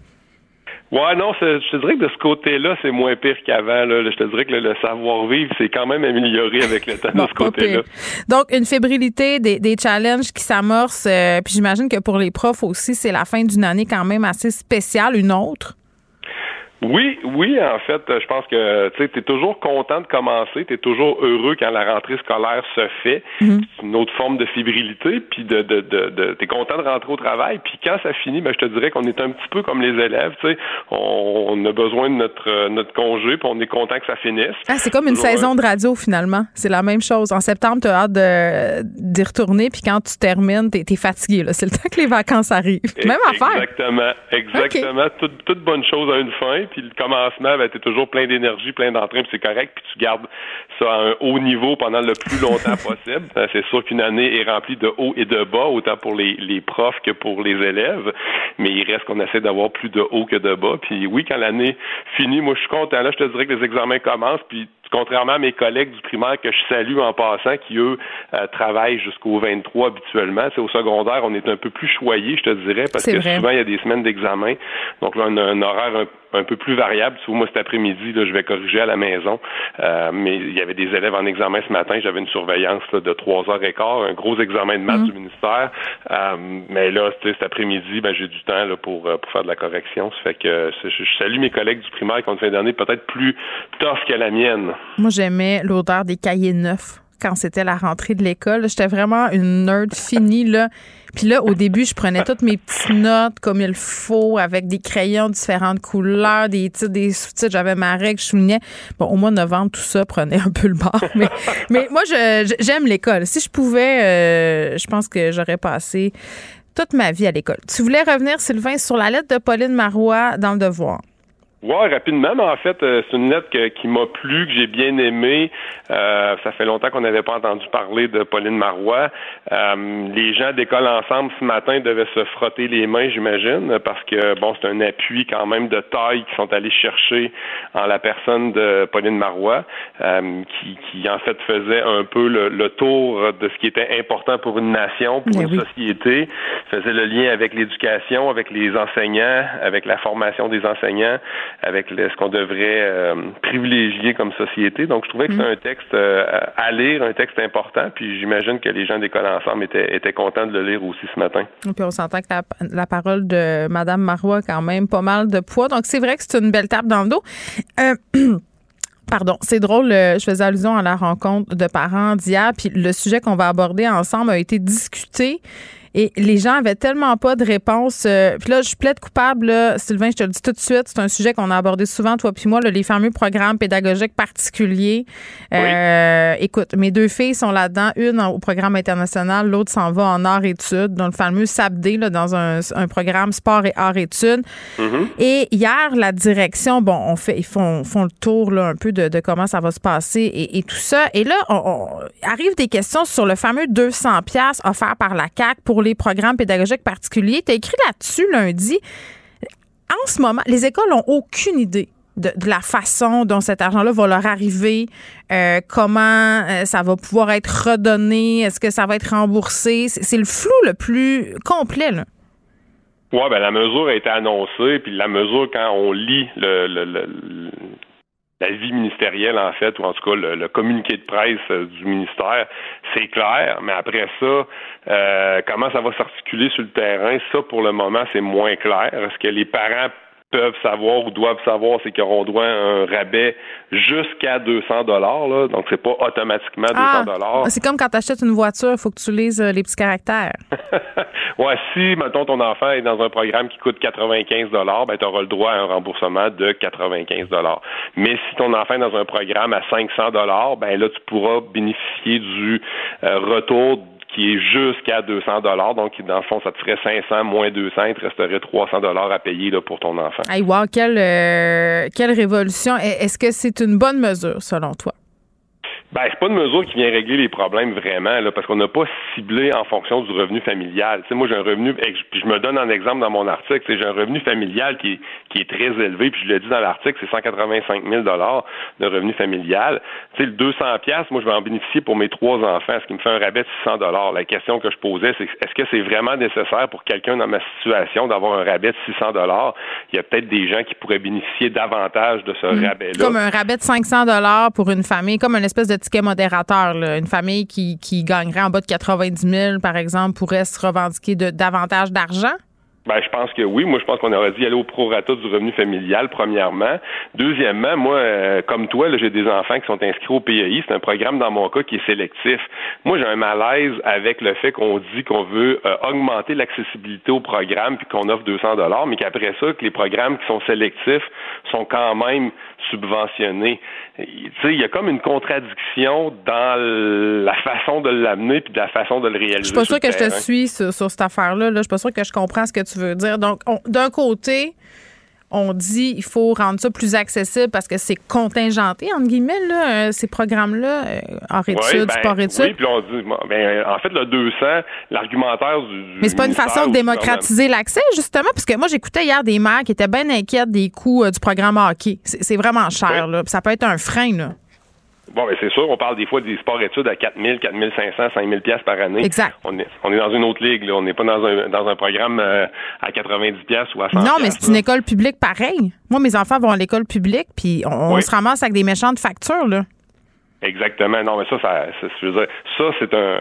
Ouais, non, je te dirais que de ce côté-là, c'est moins pire qu'avant. Je te dirais que le, savoir-vivre, c'est quand même amélioré avec le temps de ce côté-là. Donc, une fébrilité, des, des challenges qui s'amorcent. Euh, puis j'imagine que pour les profs aussi, c'est la fin d'une année quand même assez spéciale, une autre. Oui, oui, en fait, je pense que tu es toujours content de commencer, tu es toujours heureux quand la rentrée scolaire se fait. Mhm. C'est une autre forme de fébrilité, puis de, de, de, tu es content de rentrer au travail, puis quand ça finit, ben, je te dirais qu'on est un petit peu comme les élèves, tu sais, on, a besoin de notre notre congé, puis on est content que ça finisse. Ah, c'est comme une saison de radio finalement, c'est la même chose. En septembre, tu as hâte d'y retourner, puis quand tu termines, tu es, fatigué. C'est le temps que les vacances arrivent. Même affaire. Exactement, exactement. Toute, toute bonne chose a une fin puis le commencement, ben, tu es toujours plein d'énergie, plein d'entrain, puis c'est correct, puis tu gardes ça à un haut niveau pendant le plus longtemps possible. Euh, c'est sûr qu'une année est remplie de hauts et de bas, autant pour les, les profs que pour les élèves, mais il reste qu'on essaie d'avoir plus de hauts que de bas. Puis oui, quand l'année finit, moi je suis content. Là, je te dirais que les examens commencent, puis contrairement à mes collègues du primaire que je salue en passant, qui eux euh, travaillent jusqu'au 23 habituellement, c'est au secondaire, on est un peu plus choyé, je te dirais, parce que souvent il y a des semaines d'examen. Donc là, on a un horaire un, peu plus variable. Tu vois, moi cet après-midi, là, je vais corriger à la maison, euh, mais il y avait des élèves en examen ce matin. J'avais une surveillance de trois heures et quart, un gros examen de maths mm. du ministère. Euh, mais là, cet après-midi, ben, j'ai du temps là, pour, pour faire de la correction. Ça fait que je, salue mes collègues du primaire qui ont une fin d'année peut-être plus tough que la mienne. Moi, j'aimais l'odeur des cahiers neufs quand c'était la rentrée de l'école. J'étais vraiment une nerd finie, là. Puis là, au début, je prenais toutes mes petites notes comme il faut, avec des crayons de différentes couleurs, des titres, des sous-titres. J'avais ma règle, je soulignais. Bon, au mois de novembre, tout ça prenait un peu le bord. Mais, mais moi, j'aime l'école. Si je pouvais, euh, je pense que j'aurais passé toute ma vie à l'école. Tu voulais revenir, Sylvain, sur la lettre de Pauline Marois dans le Devoir. Ouais, rapidement, mais en fait, euh, c'est une lettre qui m'a plu, que j'ai bien aimé. Euh, ça fait longtemps qu'on n'avait pas entendu parler de Pauline Marois. Euh, les gens d'école ensemble ce matin devaient se frotter les mains, j'imagine, parce que bon, c'est un appui quand même de taille qu'ils sont allés chercher en la personne de Pauline Marois, qui, qui en fait faisait un peu le, tour de ce qui était important pour une nation, pour une société, faisait le lien avec l'éducation, avec les enseignants, avec la formation des enseignants avec ce qu'on devrait euh, privilégier comme société. Donc, je trouvais que c'était mm. un texte euh, à lire, un texte important, puis j'imagine que les gens d'école ensemble étaient, étaient contents de le lire aussi ce matin. Et puis on s'entend que la, parole de Mme Marois a quand même pas mal de poids. Donc, c'est vrai que c'est une belle tape dans le dos. Euh, pardon, c'est drôle, je faisais allusion à la rencontre de parents d'hier, puis le sujet qu'on va aborder ensemble a été discuté Et les gens avaient tellement pas de réponse. Euh, puis là, je plaide coupable, là, Sylvain, je te le dis tout de suite, c'est un sujet qu'on a abordé souvent, toi puis moi, là, les fameux programmes pédagogiques particuliers. Euh, écoute, mes deux filles sont là-dedans, une au programme international, l'autre s'en va en art-études, dans le fameux SAPD, là, dans un, un programme sport et art-études. Mm-hmm. Et hier, la direction, bon, on fait, ils font, font le tour là, un peu de, de comment ça va se passer et, et tout ça. Et là, on, on- arrivent des questions sur le fameux 200 pièces offert par la CAC pour les programmes pédagogiques particuliers. Tu as écrit là-dessus lundi. En ce moment, les écoles ont aucune idée de, la façon dont cet argent-là va leur arriver, euh, comment euh, ça va pouvoir être redonné, est-ce que ça va être remboursé? C'est le flou le plus complet. Ouais, ben la mesure a été annoncée, puis la mesure quand on lit le- le- la vie ministérielle en fait, ou en tout cas le, le communiqué de presse euh, du ministère, c'est clair. Mais après ça, euh, comment ça va s'articuler sur le terrain, ça pour le moment c'est moins clair. Est-ce que les parents peuvent savoir ou doivent savoir, c'est qu'ils auront droit à un rabais jusqu'à 200 dollars. Donc c'est pas automatiquement 200 dollars. c'est comme quand tu achètes une voiture, il faut que tu lises euh, les petits caractères. ouais, si, mettons, ton enfant est dans un programme qui coûte 95 ben, tu auras le droit à un remboursement de 95 Mais si ton enfant est dans un programme à 500 ben là, tu pourras bénéficier du euh, retour qui est jusqu'à 200 Donc, dans le fond, ça te ferait 500 moins 200, il te resterait 300 à payer là, pour ton enfant. Hey, wow, quelle, euh, quelle révolution. Est-ce que c'est une bonne mesure, selon toi? Ben, c'est pas une mesure qui vient régler les problèmes vraiment, là, parce qu'on n'a pas ciblé en fonction du revenu familial. Tu sais, moi, j'ai un revenu, puis je me donne un exemple dans mon article, j'ai un revenu familial qui est, qui est très élevé, puis je le dis dans l'article, c'est 185 000 de revenu familial. Tu sais, le 200 pièces, moi, je vais en bénéficier pour mes trois enfants, ce qui me fait un rabais de 600 La question que je posais, c'est est-ce que c'est vraiment nécessaire pour quelqu'un dans ma situation d'avoir un rabais de 600 Il y a peut-être des gens qui pourraient bénéficier davantage de ce rabais-là. Comme un rabais de 500 pour une famille, comme une espèce de ticket modérateur. Une famille qui, gagnerait en bas de 90 000, par exemple, pourrait se revendiquer davantage d'argent? Ben, je pense que oui. Moi, je pense qu'on aurait dû aller au prorata du revenu familial, premièrement. Deuxièmement, moi, euh, comme toi, j'ai des enfants qui sont inscrits au PAI. C'est un programme, dans mon cas, qui est sélectif. Moi, j'ai un malaise avec le fait qu'on dit qu'on veut euh, augmenter l'accessibilité au programme puis qu'on offre 200 dollars, mais qu'après ça, que les programmes qui sont sélectifs sont quand même sais, il y a comme une contradiction dans la façon de l'amener puis de la façon de le réaliser. Je suis pas sûre que je te suis sur, sur cette affaire-là. Là. Je suis pas sûre que je comprends ce que tu veux dire. Donc, on- d'un côté, on dit il faut rendre ça plus accessible parce que c'est contingenté, entre guillemets, là, euh, ces programmes-là, euh, hors études, ben, sport études. Oui, puis on dit, ben, en fait, le 200, l'argumentaire du. du Mais c'est pas une façon de démocratiser l'accès, justement, parce que moi, j'écoutais hier des mères qui étaient bien inquiètes des coûts euh, du programme hockey. C'est vraiment cher, là. Ça peut être un frein, là. Bon, ben, c'est sûr, on parle des fois des sports études à 4 000, 4 500, 5 000 pièces par année. Exact. On est, on est dans une autre ligue, là. On n'est pas dans un, dans un programme euh, à 90 pièces ou à 100 Non, mais c'est une école publique pareil. Moi, mes enfants vont à l'école publique, puis on, on se ramasse avec des méchantes factures, là. Exactement. Non, mais ça, ça, ça, je veux dire, ça, c'est un.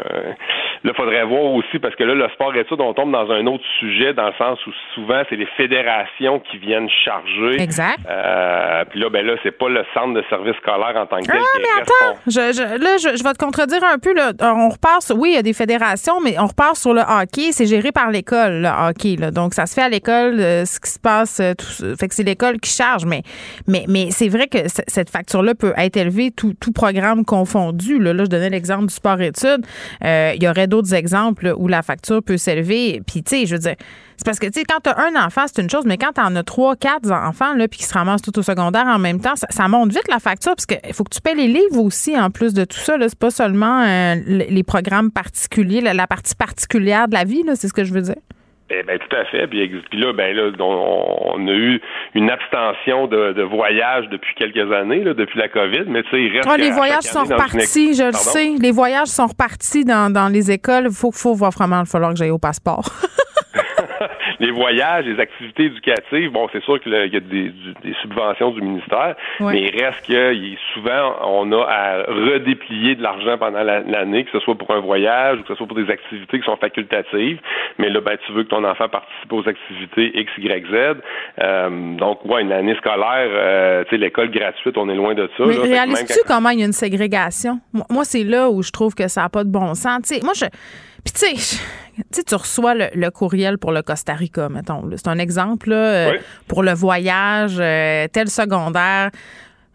Là, faudrait voir aussi parce que là, le sport études, on tombe dans un autre sujet dans le sens où souvent c'est les fédérations qui viennent charger. Exact. Euh, puis là, ben là, c'est pas le centre de service scolaire en tant que tel Ah, qui est mais attends, je, je- là, je, je vais te contredire un peu. Là. Euh, On repart sur, oui, il y a des fédérations, mais on repart sur le hockey. C'est géré par l'école, le hockey. Là. Donc, ça se fait à l'école, euh, ce qui se passe. tout, fait que c'est l'école qui charge. Mais, mais, mais c'est vrai que cette facture-là peut être élevée, tout, tout programme confondu. Là, Là, je donnais l'exemple du sport-études. Euh, il y aurait d'autres exemples où la facture peut s'élever. Puis, tu sais, je veux dire, c'est parce que, tu sais, quand tu as un enfant, c'est une chose, mais quand tu en as trois, quatre enfants, là, puis qui se ramassent tout au secondaire en même temps, ça, monte vite la facture, parce qu'il faut que tu paies les livres aussi, en plus de tout ça. C'est pas seulement euh, les programmes particuliers, la, la partie particulière de la vie, c'est ce que je veux dire. Eh ben tout à fait. Puis, là, ben là, on, on a eu une abstention de, de voyage depuis quelques années, là, depuis la COVID, mais tu sais, il reste. Ah, les voyages sont une repartis, je le Pardon? sais. Les voyages sont repartis dans, dans les écoles. Il faut, faut voir vraiment, il va falloir que j'aille au passeport. les voyages, les activités éducatives, bon, c'est sûr qu'il y a des, subventions du ministère, Ouais. mais il reste que il- souvent, on a à redéplier de l'argent pendant la- l'année, que ce soit pour un voyage ou que ce soit pour des activités qui sont facultatives. Mais là, ben, tu veux que ton enfant participe aux activités X, Y, Z. Euh, donc, ouais, une année scolaire, euh, tu sais, l'école gratuite, on est loin de ça. Mais réalises-tu quand- comment il y a une ségrégation? Moi, moi, c'est là où je trouve que ça n'a pas de bon sens. Tu sais, moi, je. Puis tu sais, tu sais, tu reçois le, le courriel pour le Costa Rica, mettons. C'est un exemple là, euh, Oui. pour le voyage, euh, tel secondaire.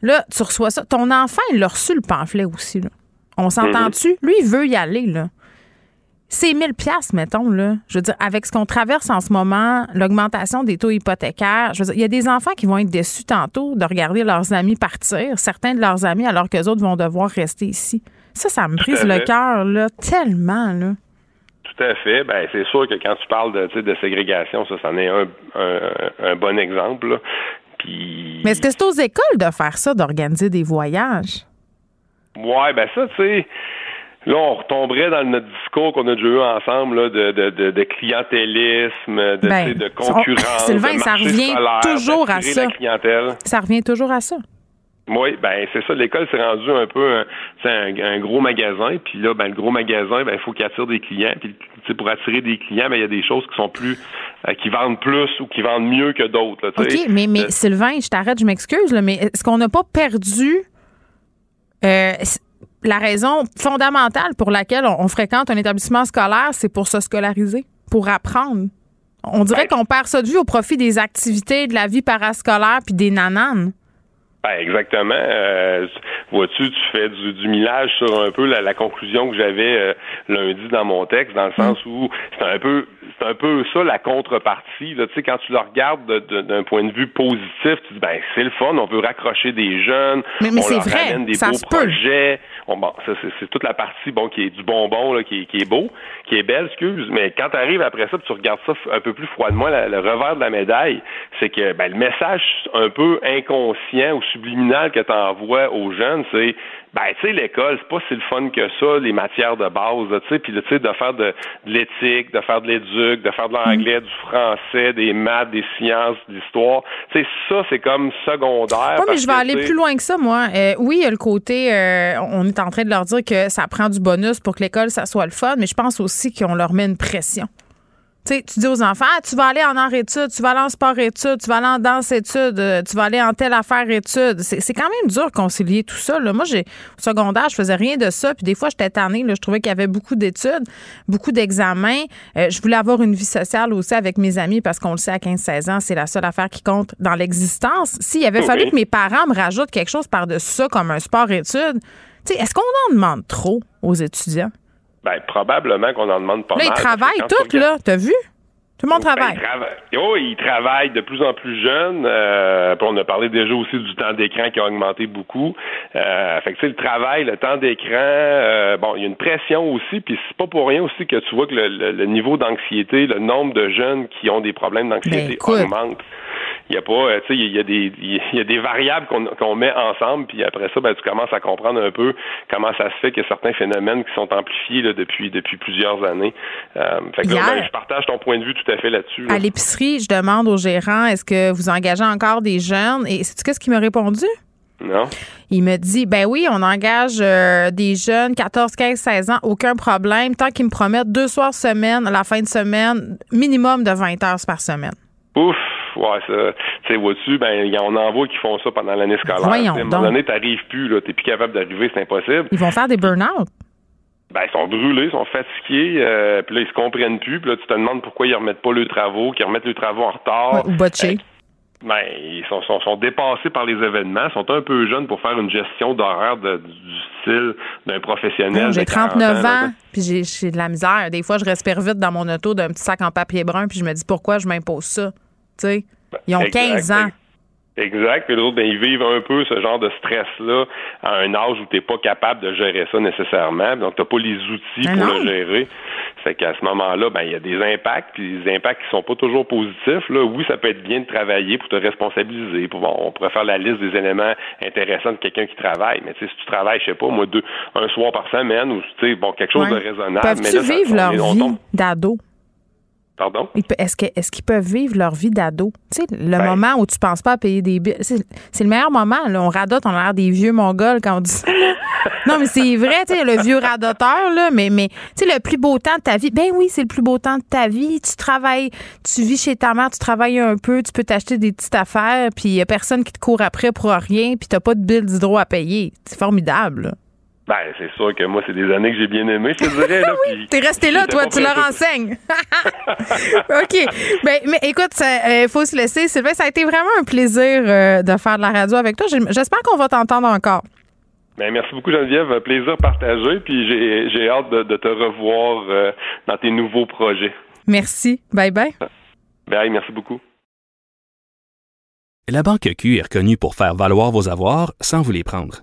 Là, tu reçois ça. Ton enfant, il a reçu le pamphlet aussi. Là. On s'entend-tu? Lui, il veut y aller. là. C'est 1000 pièces mettons là. Je veux dire avec ce qu'on traverse en ce moment, l'augmentation des taux hypothécaires, je veux dire, il y a des enfants qui vont être déçus tantôt de regarder leurs amis partir, certains de leurs amis alors que les autres vont devoir rester ici. Ça ça me brise le cœur là, tellement là. Tout à fait. Ben, c'est sûr que quand tu parles de, de ségrégation, ça, c'en est un, un, un bon exemple. là. Puis, Mais est-ce que c'est aux écoles de faire ça, d'organiser des voyages? Ouais, ben ça, tu sais, là, on retomberait dans notre discours qu'on a déjà eu ensemble là, de, de, de, de clientélisme, de, Ben, de on- concurrence, Sylvain, de ça revient scolaire, toujours à ça. la clientèle. Ça revient toujours à ça. Oui, ben c'est ça. L'école s'est rendu un peu un, un, un gros magasin. Puis là, ben le gros magasin, ben il faut qu'il attire des clients. Puis pour attirer des clients, ben il y a des choses qui sont plus, euh, qui vendent plus ou qui vendent mieux que d'autres. OK, mais, mais Euh, Sylvain, je t'arrête, je m'excuse, mais est-ce qu'on n'a pas perdu euh, la raison fondamentale pour laquelle on, on fréquente un établissement scolaire, c'est pour se scolariser, pour apprendre? On dirait qu'on perd ça de vue au profit des activités, de la vie parascolaire puis des nananes. Ben, exactement. Euh, Vois-tu, tu fais du, du millage sur un peu la, la conclusion que j'avais euh, lundi dans mon texte, dans le sens où c'est un peu c'est un peu ça la contrepartie. Là. Tu sais, quand tu le regardes de- de- d'un point de vue positif, tu dis ben c'est le fun, on veut raccrocher des jeunes, Mais- mais on c'est leur vrai, ramène des ça beaux peut. Bon, bon, c'est, toute la partie bon qui est du bonbon là, qui, est, qui est beau, qui est belle, excuse. Mais quand tu arrives après ça, tu regardes ça un peu plus froidement, le revers de la médaille, c'est que ben, le message un peu inconscient ou subliminal que tu envoies aux jeunes, c'est ben tu sais l'école c'est pas si le fun que ça les matières de base tu sais puis tu sais de faire de, de l'éthique de faire de l'éduc de faire de l'anglais du français des maths des sciences de l'histoire tu sais ça c'est comme secondaire Oui, mais je vais que, aller plus loin que ça, moi. Euh, oui, il y a le côté, euh, on est en train de leur dire que ça prend du bonus pour que l'école, ça soit le fun, mais je pense aussi qu'on leur met une pression. Tu dis aux enfants, Ah, tu vas aller en art études, tu vas aller en sport études, tu vas aller en danse études, euh, tu vas aller en telle affaire études. C'est quand même dur de concilier tout ça. Là. Moi, j'ai au secondaire, je faisais rien de ça, puis des fois, j'étais tannée. Là, je trouvais qu'il y avait beaucoup d'études, beaucoup d'examens. Euh, je voulais avoir une vie sociale aussi avec mes amis parce qu'on le sait, à 15-16 ans, c'est la seule affaire qui compte dans l'existence. S'il avait fallu que mes parents me rajoutent quelque chose par-dessus ça, comme un sport études, est-ce qu'on en demande trop aux étudiants? Ben probablement qu'on en demande pas Là, ils mal que travaillent regardes- là. T'as vu? Tout le monde Ben, travaille. ils travaillent. Oh, ils travaillent de plus en plus jeunes. Euh, on a parlé déjà aussi du temps d'écran qui a augmenté beaucoup. Euh, fait que tu sais, le travail, le temps d'écran, euh, bon, il y a une pression aussi. Puis c'est pas pour rien aussi que tu vois que le, le- le niveau d'anxiété, le nombre de jeunes qui ont des problèmes Ben, d'anxiété écoute. augmente. Il y a pas, euh, tu sais, il y a des, il y a des variables qu'on met ensemble, puis après ça, ben, tu commences à comprendre un peu comment ça se fait qu'il y a certains phénomènes qui sont amplifiés là, depuis depuis plusieurs années. Euh, fait que là, Hier- ben, je partage ton point de vue tout à fait là-dessus. là. À l'épicerie, je demande au gérant est-ce que vous engagez encore des jeunes? Et sais-tu qu'est-ce qu'il m'a répondu? Non? Il me dit ben oui, on engage euh, des jeunes 14, 15, 16 ans, aucun problème, tant qu'ils me promettent deux soirs semaine, à la fin de semaine, minimum de 20 heures par semaine. Ouf, ouais, sais, vois-tu, ben, y- on en voit qui font ça pendant l'année scolaire. Voyons à un moment donné, t'arrives plus, là, t'es plus capable d'arriver, c'est impossible. Ils vont faire des burn-out. Ben, ils sont brûlés, ils sont fatigués, euh, puis là, ils se comprennent plus, puis là, tu te demandes pourquoi ils remettent pas leurs travaux, qu'ils remettent leurs travaux en retard. Ou botchés. Ben, ils sont, sont, sont dépassés par les événements, sont un peu jeunes pour faire une gestion d'horaire du style d'un professionnel. J'ai de 40 39 là, ans, puis j'ai- j'ai de la misère. Des fois, je respire vite dans mon auto d'un petit sac en papier brun, puis je me dis pourquoi je m'impose ça? Ils ont Exact, 15 ans. Exact. Puis les autres, ben, ils vivent un peu ce genre de stress-là à un âge où tu n'es pas capable de gérer ça nécessairement. Donc, tu n'as pas les outils Mais pour non. le gérer. Fait qu'à ce moment-là, ben, il y a des impacts, puis des impacts qui sont pas toujours positifs. Là. Oui, ça peut être bien de travailler pour te responsabiliser. Pour, bon, on pourrait faire la liste des éléments intéressants de quelqu'un qui travaille. Mais si tu travailles, je sais pas, moi, deux, un soir par semaine, ou bon, quelque chose Ouais. de raisonnable. Peuvent-tu vivre leur on vie d'ado? Pardon? Est-ce qu'ils peuvent vivre leur vie d'ado? Tu sais, le Ben. moment où tu penses pas à payer des billes. C'est le meilleur moment. Là. On radote, on a l'air des vieux mongols quand on dit ça. Non, mais c'est vrai, tu sais, le vieux radoteur, là, mais, mais tu sais, le plus beau temps de ta vie. Ben oui, c'est le plus beau temps de ta vie. Tu travailles, tu vis chez ta mère, tu travailles un peu, tu peux t'acheter des petites affaires, puis il y a personne qui te court après pour rien, puis t'as pas de bill d'hydro à payer. C'est formidable. là. Ben, c'est sûr que moi, c'est des années que j'ai bien aimé, je te dirais. Là, oui, t'es resté là, toi, tu leur enseignes. OK. Ben, mais écoute, il faut se laisser. Sylvain, ça a été vraiment un plaisir euh, de faire de la radio avec toi. J'espère qu'on va t'entendre encore. Ben, merci beaucoup, Geneviève. Plaisir partagé. Puis j'ai hâte de, te revoir euh, dans tes nouveaux projets. Merci. Bye bye. Bye, merci beaucoup. La Banque Q est reconnue pour faire valoir vos avoirs sans vous les prendre.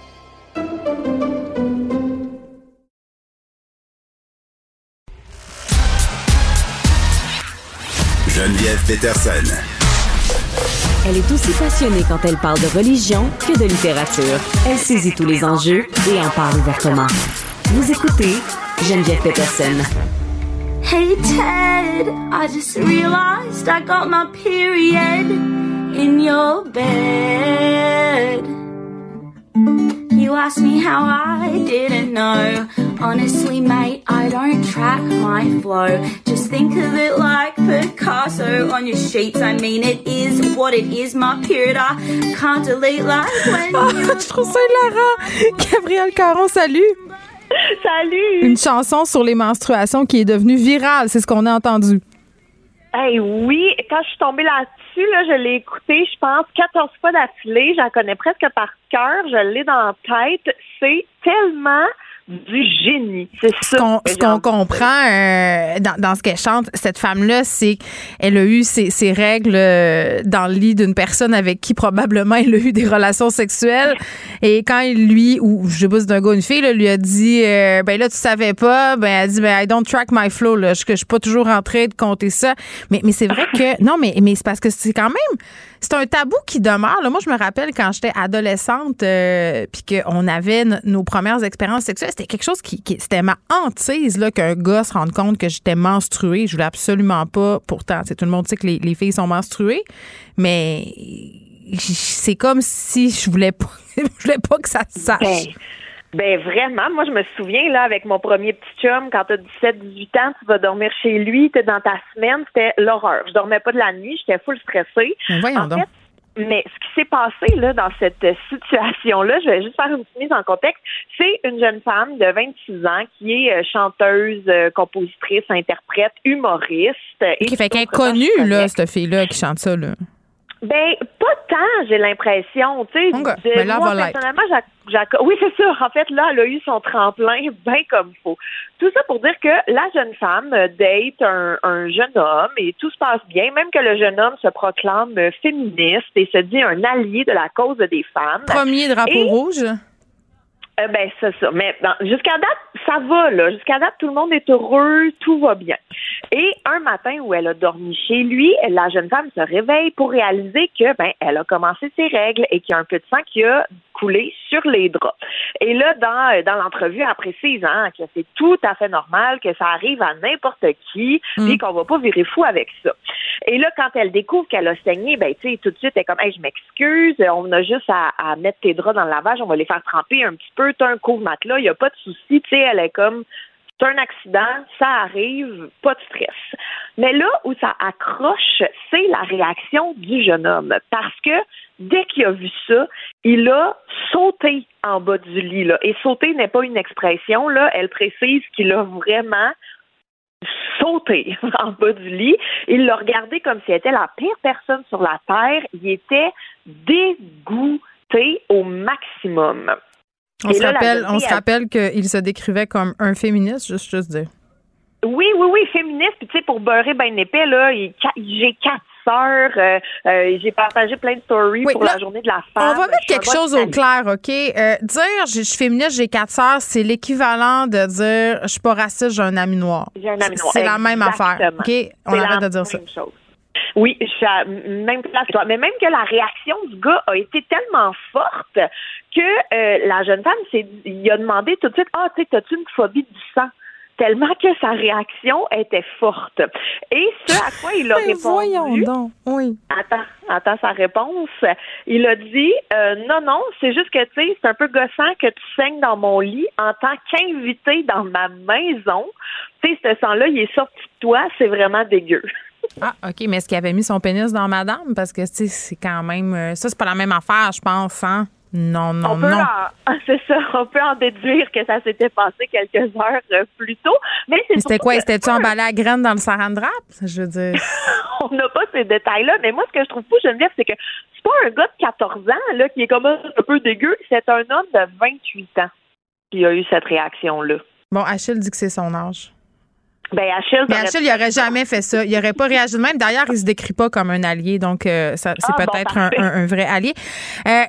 Geneviève Peterson. Elle est aussi passionnée quand elle parle de religion que de littérature. Elle saisit tous les enjeux et en parle ouvertement. Vous écoutez Geneviève Peterson. Hey Ted, I just realized I got my period in your bed. You asked me how I didn't know. Honestly, mate, I don't track my flow. Just think of it like Picasso on your sheets. I mean, it is what it is. My period, I can't delete like when oh, Je trouve ça hilarant. Gabriel Caron, salut. Salut. Une chanson sur les menstruations qui est devenue virale, c'est ce qu'on a entendu. Hey, oui, quand je suis tombée là-dessus, là, je l'ai écouté, je pense, 14 fois d'affilée. J'en connais presque par cœur. Je l'ai dans la tête. C'est tellement du génie. C'est ça. Ce qu'on comprend euh, dans, dans, ce qu'elle chante, cette femme-là, c'est qu'elle a eu ses, ses règles euh, dans le lit d'une personne avec qui probablement elle a eu des relations sexuelles. Et quand il lui, ou je sais pas si d'un gars une fille, là, lui a dit euh, Ben là, tu savais pas, ben elle a dit Ben I don't track my flow, là. Je, je suis pas toujours en train de compter ça. Mais, mais c'est vrai que. Non, mais, mais c'est parce que c'est quand même c'est un tabou qui demeure. Là, moi, je me rappelle quand j'étais adolescente, euh, puis qu'on avait nos premières expériences sexuelles, c'était quelque chose qui, c'était ma hantise là qu'un gars se rende compte que j'étais menstruée. Je voulais absolument pas. Pourtant, c'est tout le monde sait que les, filles sont menstruées, mais c'est comme si je voulais pas, je voulais pas que ça se sache. Ben, ben vraiment, moi je me souviens là avec mon premier petit chum, quand t'as 17-18 ans, tu vas dormir chez lui, t'es dans ta semaine, c'était l'horreur. Je dormais pas de la nuit, j'étais full stressée. Mais voyons donc. mais ce qui s'est passé là dans cette situation-là, je vais juste faire une petite mise en contexte. C'est une jeune femme de 26 ans qui est euh, chanteuse, euh, compositrice, interprète, humoriste. Et qui fait qu'elle est connue là, cette fille-là qui chante ça là. Ben, pas tant, j'ai l'impression. Tu sais, moi, personnellement, oui, c'est ça. En fait, là, elle a eu son tremplin bien comme il faut. Tout ça pour dire que la jeune femme date un, un, jeune homme et tout se passe bien, même que le jeune homme se proclame féministe et se dit un allié de la cause des femmes. Premier drapeau rouge. Euh, ben, c'est ça. Mais jusqu'à date, ça va, là. Jusqu'à date, tout le monde est heureux, tout va bien. Et un matin où elle a dormi chez lui, la jeune femme se réveille pour réaliser que, ben, elle a commencé ses règles et qu'il y a un peu de sang qui a coulé sur les draps. Et là, dans, euh, dans l'entrevue, elle précise hein, que c'est tout à fait normal, que ça arrive à n'importe qui, mm. puis qu'on va pas virer fou avec ça. Et là, quand elle découvre qu'elle a saigné, ben, tu sais, tout de suite, elle est comme, hey, je m'excuse, on a juste à, à mettre tes draps dans le lavage, on va les faire tremper un petit peu tu un couvre-matelas, il n'y a pas de souci, tu sais, elle est comme c'est un accident, ça arrive, pas de stress. Mais là où ça accroche, c'est la réaction du jeune homme. Parce que dès qu'il a vu ça, il a sauté en bas du lit. Là. Et sauter n'est pas une expression, là. Elle précise qu'il a vraiment sauté en bas du lit. Il l'a regardé comme si était la pire personne sur la terre. Il était dégoûté au maximum. On se, rappelle, on se rappelle qu'il se décrivait comme un féministe, juste, juste dire. Oui, oui, oui, féministe. Puis tu sais, pour beurrer ben épais, là, j'ai quatre sœurs. euh, euh, j'ai partagé plein de stories Oui, pour là, la journée de la femme. On va mettre quelque chose au clair, OK? Euh, dire je suis féministe, j'ai quatre sœurs, c'est l'équivalent de dire je suis pas raciste, j'ai un ami noir. J'ai un ami noir. C'est la même affaire. OK? On arrête la de dire ça. même chose. Oui, je suis à même place que toi. Mais même que la réaction du gars a été tellement forte que euh, la jeune femme s'est il a demandé tout de suite Ah, tu sais, as-tu une phobie du sang? Tellement que sa réaction était forte. Et ce à quoi il a Mais répondu. voyons donc. Oui. Attends, attends sa réponse. Il a dit euh, non, non, c'est juste que tu sais, c'est un peu gossant que tu saignes dans mon lit en tant qu'invité dans ma maison. Tu sais, ce sang-là, il est sorti de toi, c'est vraiment dégueu. Ah, OK, mais est-ce qu'il avait mis son pénis dans madame? Parce que, tu sais, c'est quand même. euh, Ça, c'est pas la même affaire, je pense, hein? Non, non, on peut non. c'est ça, on peut en déduire que ça s'était passé quelques heures euh, plus tôt. Mais C'était quoi? C'était-tu emballé à graines dans le saran wrap? Je veux dire. on n'a pas ces détails-là. Mais moi, ce que je trouve fou, Geneviève, c'est que c'est pas un gars de 14 ans là, qui est comme un peu dégueu. C'est un homme de 28 ans qui a eu cette réaction-là. Bon, Achille dit que c'est son âge. Ben, Achille, Mais Achille, il aurait jamais fait ça. Il aurait pas réagi de même. D'ailleurs, il se décrit pas comme un allié, donc euh, c'est Ah, bon, peut-être un, un- un vrai allié. Euh,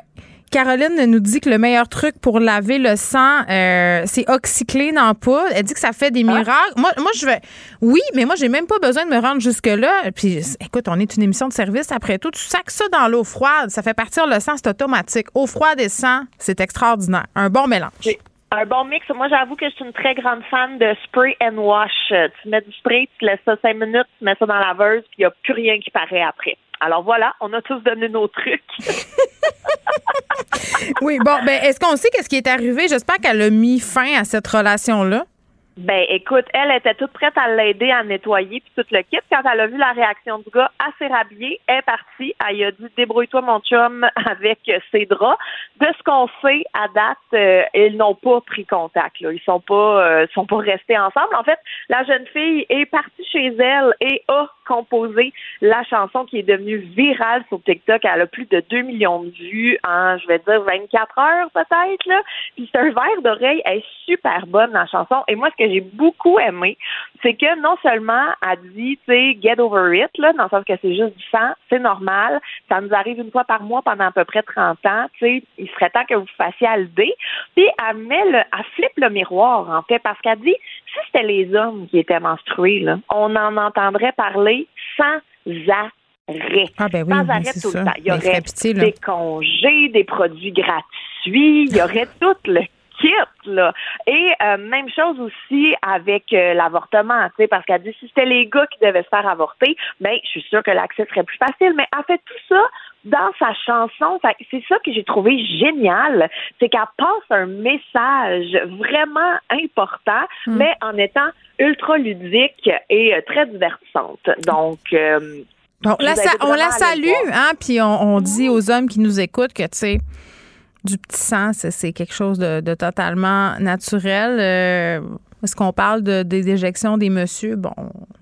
Caroline nous dit que le meilleur truc pour laver le sang, euh, c'est Oxyclean en poudre. Elle dit que ça fait des Ah. miracles. Moi, moi, je vais. Oui, mais moi, j'ai même pas besoin de me rendre jusque-là. Puis, écoute, on est une émission de service après tout. Tu sacs ça dans l'eau froide, ça fait partir le sang, c'est automatique. Eau froide et sang, c'est extraordinaire. Un bon mélange. Un bon mix. Moi, j'avoue que je suis une très grande fan de spray and wash. Tu mets du spray, tu laisses ça cinq minutes, tu mets ça dans la laveuse, puis il n'y a plus rien qui paraît après. Alors voilà, on a tous donné nos trucs. Oui, bon, ben, est-ce qu'on sait qu'est-ce qui est arrivé? J'espère qu'elle a mis fin à cette relation-là. Ben, écoute, elle était toute prête à l'aider à nettoyer puis tout le kit. Quand elle a vu la réaction du gars assez rhabillé, elle est partie. Elle a dit débrouille-toi mon chum avec ses draps. De ce qu'on sait à date, euh, ils n'ont pas pris contact. Là. Ils sont pas euh, sont pas restés ensemble. En fait, la jeune fille est partie chez elle et a composé la chanson qui est devenue virale sur TikTok. Elle a plus de 2 millions de vues en, je vais dire, 24 heures peut-être. Puis c'est un verre d'oreille. Elle est super bonne, la chanson. Et moi, ce que j'ai beaucoup aimé, c'est que non seulement elle dit, tu sais, get over it, là, dans le sens que c'est juste du sang, c'est normal. Ça nous arrive une fois par mois pendant à peu près 30 ans. Tu sais, il serait temps que vous fassiez à l'idée. Puis elle met le, elle flippe le miroir, en fait, parce qu'elle dit, si c'était les hommes qui étaient menstrués, là, on en entendrait parler sans arrêt. Ah, ben oui, sans arrêt tout ça. le temps. Il y Ben, aurait pitié, des congés, des produits gratuits, il y aurait tout le là. Et euh, même chose aussi avec euh, l'avortement, tu sais, parce qu'elle dit si c'était les gars qui devaient se faire avorter, ben je suis sûre que l'accès serait plus facile. Mais elle fait tout ça dans sa chanson. C'est ça que j'ai trouvé génial, c'est qu'elle passe un message vraiment important, Hmm. mais en étant ultra ludique et euh, très divertissante. Donc euh, Bon, on la salue, hein, puis on, on dit aux hommes qui nous écoutent que, tu sais, du petit sang, c'est- quelque chose de, de totalement naturel. Euh, Est-ce qu'on parle de, des déjections des messieurs? Bon,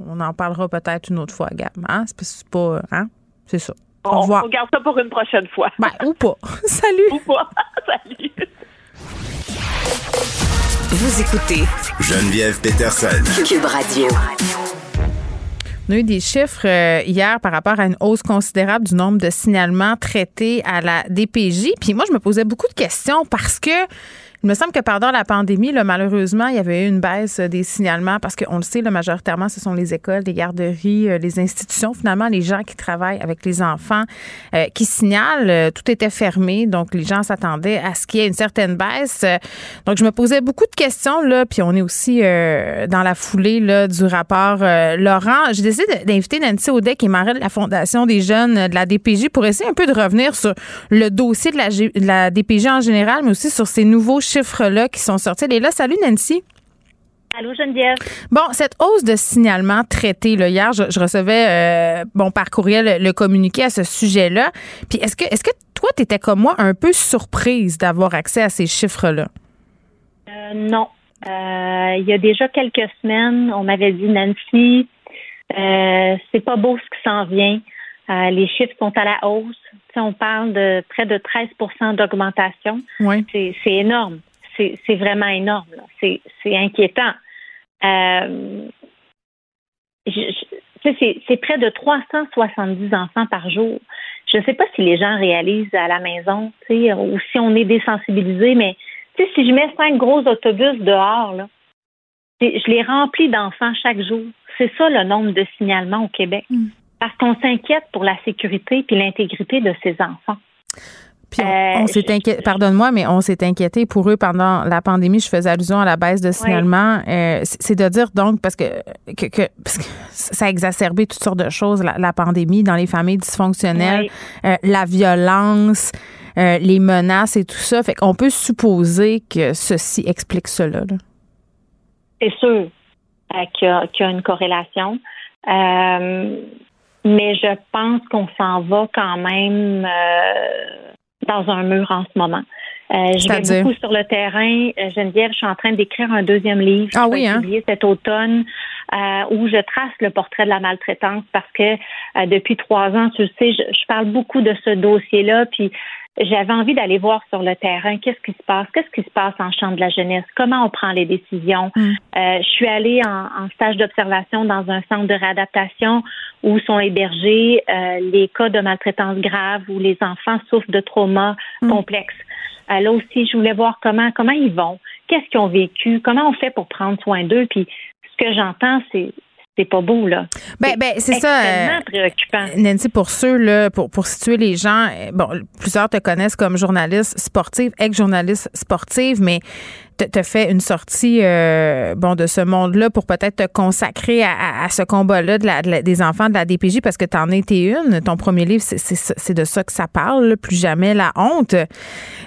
on en parlera peut-être une autre fois, Gab. Hein? C'est pas-. Hein? C'est ça. Au On, revoir. on garde ça pour une prochaine fois. Ben, ou pas. Salut. Ou pas. Salut. Vous écoutez Geneviève Peterson. Cube Radio. On a des chiffres euh, hier par rapport à une hausse considérable du nombre de signalements traités à la DPJ. Puis moi, je me posais beaucoup de questions parce que il me semble que pendant la pandémie, là, malheureusement, il y avait eu une baisse des signalements parce qu'on le sait, là, majoritairement, ce sont les écoles, les garderies, euh, les institutions, finalement, les gens qui travaillent avec les enfants euh, qui signalent. Euh, tout était fermé, donc les gens s'attendaient à ce qu'il y ait une certaine baisse. Donc, je me posais beaucoup de questions, là, puis on est aussi euh, dans la foulée là, du rapport euh, Laurent. J'ai décidé d'inviter Nancy Audet, qui est marraine de la Fondation des jeunes de la DPJ, pour essayer un peu de revenir sur le dossier de la, de la DPJ en général, mais aussi sur ces nouveaux chiffres-là qui sont sortis. Elle est là. Salut, Nancy. Allô, Geneviève. Bon, cette hausse de signalement traité, là, hier, je, je recevais euh, bon, par courriel le, le communiqué à ce sujet-là. Puis est-ce que, est-ce que toi, tu étais comme moi un peu surprise d'avoir accès à ces chiffres-là? Euh, non. Euh, il y a déjà quelques semaines, on m'avait dit, Nancy, c'est pas beau ce qui s'en vient. Euh, les chiffres sont à la hausse. Tu sais, on parle de près de 13% d'augmentation. Oui. C'est énorme. C'est vraiment énorme. C'est inquiétant. Euh, c'est près de 370 enfants par jour. Je ne sais pas si les gens réalisent à la maison, ou si on est désensibilisé, mais si je mets cinq gros autobus dehors, là, je les remplis d'enfants chaque jour. C'est ça le nombre de signalements au Québec. Hmm. Parce qu'on s'inquiète pour la sécurité et l'intégrité de ces enfants. Puis on, s'est inquiété, pardonne-moi, mais on s'est inquiété pour eux pendant la pandémie. Je faisais allusion à la baisse de signalement. Euh, c'est de dire donc, parce que, que, ça a exacerbé toutes sortes de choses, la, pandémie dans les familles dysfonctionnelles, euh, la violence, euh, les menaces et tout ça. Fait qu'on peut supposer que ceci explique cela. C'est sûr qu'il y, a une corrélation. Mais je pense qu'on s'en va quand même dans un mur en ce moment. Euh, je vais beaucoup sur le terrain. Euh, Geneviève, je suis en train d'écrire un deuxième livre ah oui, hein? cet automne euh, où je trace le portrait de la maltraitance parce que depuis trois ans, tu sais, je, je parle beaucoup de ce dossier-là. Puis j'avais envie d'aller voir sur le terrain qu'est-ce qui se passe, qu'est-ce qui se passe en chambre de la jeunesse, comment on prend les décisions. Mm. Euh, je suis allée en, stage d'observation dans un centre de réadaptation où sont hébergés euh, les cas de maltraitance grave où les enfants souffrent de traumas Mm. complexes. Euh, là aussi, je voulais voir comment comment ils vont, qu'est-ce qu'ils ont vécu, comment on fait pour prendre soin d'eux. Puis ce que j'entends, c'est c'est pas beau, là. Ben, ben c'est ça. euh, préoccupant. Nancy, pour ceux, là, pour, pour situer les gens, euh, bon, plusieurs te connaissent comme journaliste sportive, ex-journaliste sportive, mais tu as fait une sortie euh, bon de ce monde-là pour peut-être te consacrer à, à ce combat-là de la, de la- des enfants de la DPJ parce que tu en étais une. Ton premier livre, c'est- de ça que ça parle, là, plus jamais la honte.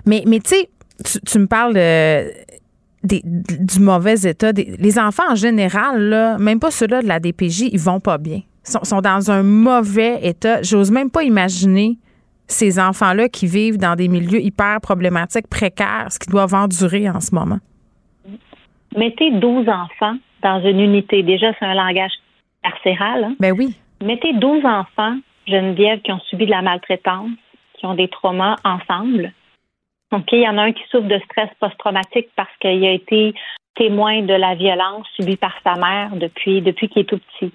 Mais, mais tu sais, tu- tu me parles de des- du mauvais état. Des- les enfants en général, là, même pas ceux-là de la DPJ, ils vont pas bien. Ils sont, sont dans un mauvais état. J'ose même pas imaginer ces enfants-là qui vivent dans des milieux hyper problématiques, précaires, ce qu'ils doivent endurer en ce moment. Mettez 12 enfants dans une unité. Déjà, c'est un langage carcéral. hein. Ben oui. Mettez 12 enfants, Geneviève, qui ont subi de la maltraitance, qui ont des traumas ensemble. Il y en a un qui souffre de stress post-traumatique parce qu'il a été témoin de la violence subie par sa mère depuis, depuis qu'il est tout petit.